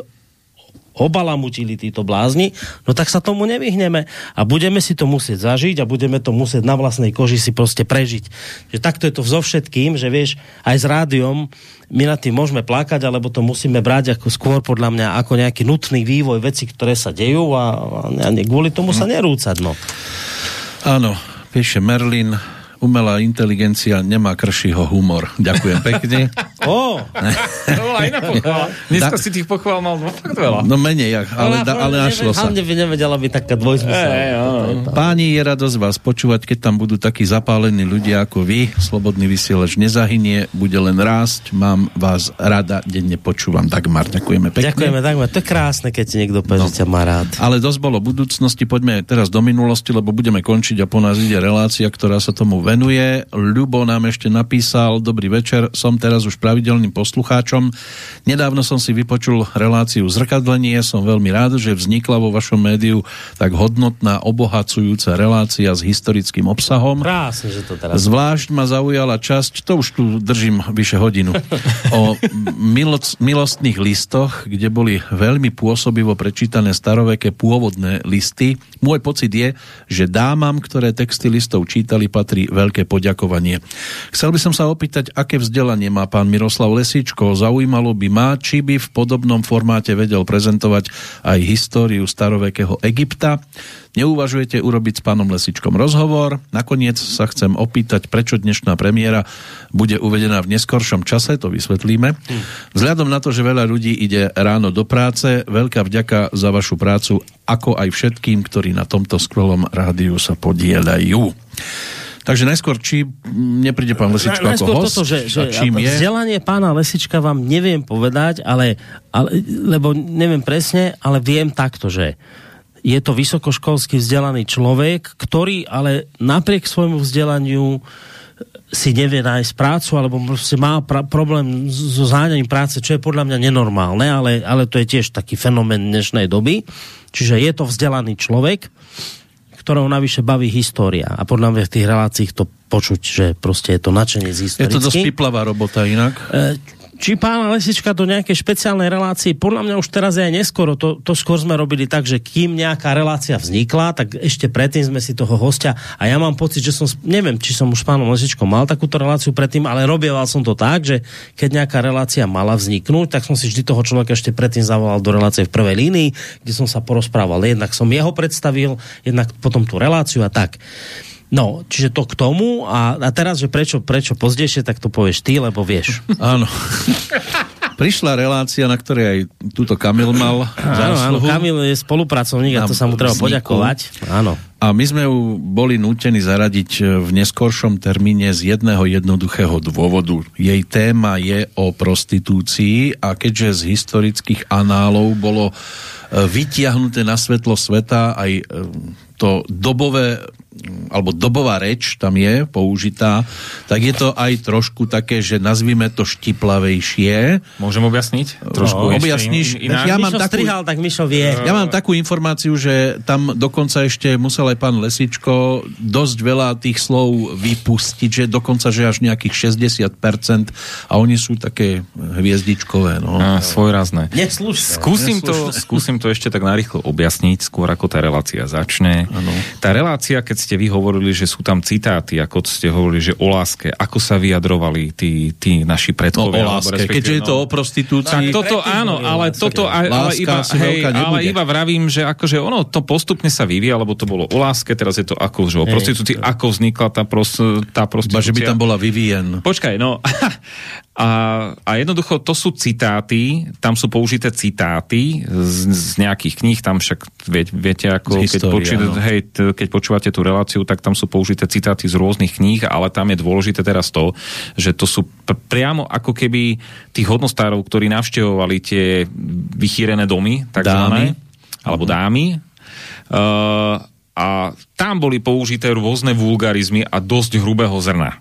S2: obalamutili títo blázni, no tak sa tomu nevyhneme a budeme si to musieť zažiť a budeme to musieť na vlastnej koži si proste prežiť. Že takto je to so všetkým, že vieš, aj s rádiom my na tým môžeme plakať, alebo to musíme brať ako skôr podľa mňa ako nejaký nutný vývoj veci, ktoré sa dejú a, a kvôli tomu sa nerúcať. No.
S1: Áno, píše Merlin, umelá inteligencia nemá kršího humor. Ďakujem pekne.
S4: Ó, to bola iná pochvala. Dneska da, si tých pochval mal fakt veľa.
S1: No menej, ale, da, ale našlo sa.
S2: Hlavne by nevedela byť taká dvojzmysel.
S1: Páni, je radosť vás počúvať, keď tam budú takí zapálení ľudia ako vy. Slobodný vysielač nezahynie, bude len rásť. Mám vás rada, denne počúvam. Dagmar, ďakujeme pekne.
S2: Ďakujeme, Dagmar. To je krásne, keď ti niekto povie, no. že ťa má rád.
S1: Ale dosť bolo budúcnosti, poďme teraz do minulosti, lebo budeme končiť a po nás ide relácia, ktorá sa tomu venuje. Ľubo nám ešte napísal, dobrý večer, som teraz už pravidelným poslucháčom. Nedávno som si vypočul reláciu Zrkadlenie, som veľmi rád, že vznikla vo vašom médiu tak hodnotná, obohacujúca relácia s historickým obsahom.
S2: Krásne, že to teraz...
S1: Zvlášť ma zaujala časť, to už tu držím vyše hodinu, o miloc, milostných listoch, kde boli veľmi pôsobivo prečítané staroveké pôvodné listy. Môj pocit je, že dámam, ktoré texty listov čítali, patrí veľké poďakovanie. Chcel by som sa opýtať, aké vzdelanie má pán Miroslav Lesičko. Zaujímalo by ma, či by v podobnom formáte vedel prezentovať aj históriu starovekého Egypta. Neuvažujete urobiť s pánom Lesičkom rozhovor? Nakoniec sa chcem opýtať, prečo dnešná premiéra bude uvedená v neskoršom čase, to vysvetlíme. Vzhľadom na to, že veľa ľudí ide ráno do práce, veľká vďaka za vašu prácu, ako aj všetkým, ktorí na tomto skvelom rádiu sa podielajú. Takže najskôr, či nepríde pán Lesičko Na, ako host, toto, že, že čím
S2: je? Vzdelanie pána Lesička vám neviem povedať, ale, ale, lebo neviem presne, ale viem takto, že je to vysokoškolský vzdelaný človek, ktorý ale napriek svojmu vzdelaniu si nevie nájsť prácu, alebo má pra- problém so záňaním práce, čo je podľa mňa nenormálne, ale, ale to je tiež taký fenomén dnešnej doby. Čiže je to vzdelaný človek, ktorou navyše baví história. A podľa mňa v tých reláciách to počuť, že proste je to načenie z historicky.
S1: Je to dosť piplavá robota inak.
S2: E, či pána Lesička do nejakej špeciálnej relácie, podľa mňa už teraz je aj neskoro, to, to skôr sme robili tak, že kým nejaká relácia vznikla, tak ešte predtým sme si toho hostia a ja mám pocit, že som, neviem, či som už s pánom Lesičkom mal takúto reláciu predtým, ale robieval som to tak, že keď nejaká relácia mala vzniknúť, tak som si vždy toho človeka ešte predtým zavolal do relácie v prvej línii, kde som sa porozprával. Jednak som jeho predstavil, jednak potom tú reláciu a tak. No, čiže to k tomu a, a teraz, že prečo, prečo pozdejšie, tak to povieš ty, lebo vieš.
S1: Áno. Prišla relácia, na ktorej aj túto Kamil mal
S2: Áno, áno, Kamil je spolupracovník a to sa mu treba poďakovať. Áno.
S1: A my sme ju boli nútení zaradiť v neskoršom termíne z jedného jednoduchého dôvodu. Jej téma je o prostitúcii a keďže z historických análov bolo e, vytiahnuté na svetlo sveta aj e, to dobové alebo dobová reč tam je použitá, tak je to aj trošku také, že nazvime to štiplavejšie.
S4: Môžem objasniť?
S1: Trošku no, objasníš.
S2: Inak. Ja mám takú, strihal, tak Mišo vie.
S1: Ja mám takú informáciu, že tam dokonca ešte musel aj pán Lesičko dosť veľa tých slov vypustiť, že dokonca, že až nejakých 60% a oni sú také hviezdičkové. No.
S4: A, svojrazné.
S2: Neslušné.
S4: Skúsim, Neslušné. To, skúsim to ešte tak narýchlo objasniť, skôr ako tá relácia začne. Ano. Tá relácia, keď ste vy hovorili, že sú tam citáty, ako ste hovorili, že o láske, ako sa vyjadrovali tí, tí naši predkovia.
S1: No o láske, keďže no, je to o prostitúcii.
S4: Tak toto áno, ale toto ale, ale, iba, hej, ale iba vravím, že akože ono to postupne sa vyvíja, lebo to bolo o láske, teraz je to ako, že o prostitúcii, ako vznikla tá, prost, tá prostitúcia.
S1: Ba, že by tam bola vyvíjen.
S4: Počkaj, no. A, a jednoducho to sú citáty, tam sú použité citáty z, z nejakých kníh, tam však vie, viete, ako keď, počúvate, no. hej, keď počúvate tú reláciu, tak tam sú použité citáty z rôznych kníh, ale tam je dôležité teraz to, že to sú pr- priamo ako keby tých hodnostárov, ktorí navštevovali tie vychýrené domy, takzvané, dámy. alebo dámy. Uh, a tam boli použité rôzne vulgarizmy a dosť hrubého zrna.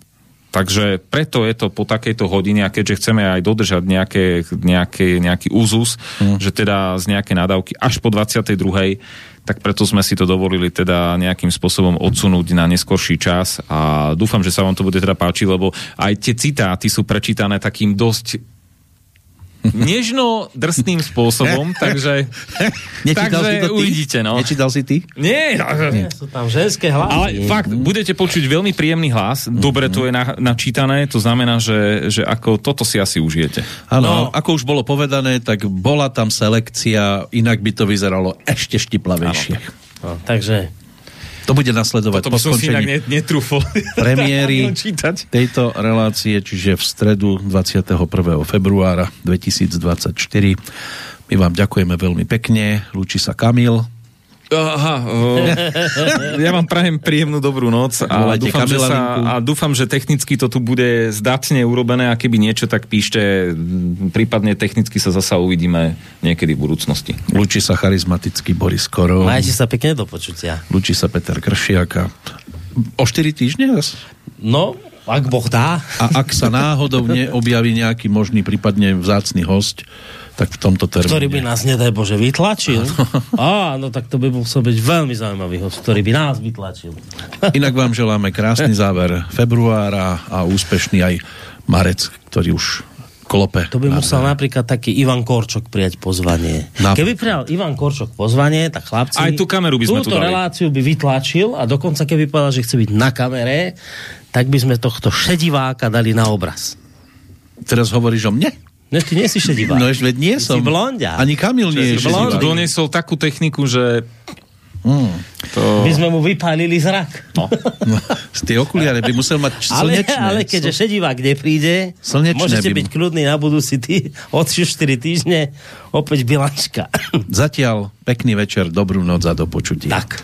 S4: Takže preto je to po takejto hodine, a keďže chceme aj dodržať nejaké, nejaké, nejaký úzus, mm. že teda z nejaké nadávky až po 22. tak preto sme si to dovolili teda nejakým spôsobom odsunúť na neskorší čas a dúfam, že sa vám to bude teda páčiť, lebo aj tie citáty sú prečítané takým dosť nežno drsným spôsobom, takže,
S1: Nečítal
S4: takže
S1: si to ty?
S4: uvidíte. No.
S1: Nečítal si ty?
S4: Nie,
S2: Nie, sú tam ženské hlasy.
S4: ale fakt, budete počuť veľmi príjemný hlas, dobre to je na, načítané, to znamená, že, že ako toto si asi užijete.
S1: Áno, no. ako už bolo povedané, tak bola tam selekcia, inak by to vyzeralo ešte štiplavejšie.
S2: No, takže
S1: to bude nasledovať
S4: Toto som si inak netrúfol.
S1: premiéry tejto relácie, čiže v stredu 21. februára 2024. My vám ďakujeme veľmi pekne. Lúči sa Kamil.
S4: Aha, o, ja vám prajem príjemnú dobrú noc a dúfam, že sa, a dúfam, že technicky to tu bude zdatne urobené a keby niečo, tak píšte, prípadne technicky sa zasa uvidíme niekedy v budúcnosti.
S1: Lúči sa charizmatický Boris Korov.
S2: Majte sa pekne do počutia.
S1: Lúči sa Peter Kršiaka. O 4 týždne?
S2: No, ak Boh dá.
S1: A ak sa náhodou neobjaví nejaký možný, prípadne vzácný host, tak v tomto termíne.
S2: Ktorý by nás, nedaj Bože, vytlačil. Á, no tak to by musel byť veľmi zaujímavý host, ktorý by nás vytlačil.
S1: Inak vám želáme krásny záver februára a úspešný aj marec, ktorý už klope.
S2: To by musel napríklad taký Ivan Korčok prijať pozvanie. Na... Keby prijal Ivan Korčok pozvanie, tak chlapci...
S4: Aj tú kameru by sme
S2: tu dali. reláciu by vytlačil a dokonca keby povedal, že chce byť na kamere, tak by sme tohto šediváka dali na obraz.
S1: Teraz hovoríš o mne?
S2: No ty nie si šedivá.
S1: No ešte nie som.
S2: Si blondia.
S1: Ani Kamil nie je šedivá.
S4: Doniesol takú techniku, že
S2: Mm. To... By sme mu vypálili zrak.
S1: No. no. Z tie okuliare by musel mať slnečné.
S2: Ale, ale keďže šedivák nepríde, slnečné môžete byť kľudní na budúci tý, od 4 týždne opäť bilančka.
S1: Zatiaľ pekný večer, dobrú noc a do počutia.
S2: Tak.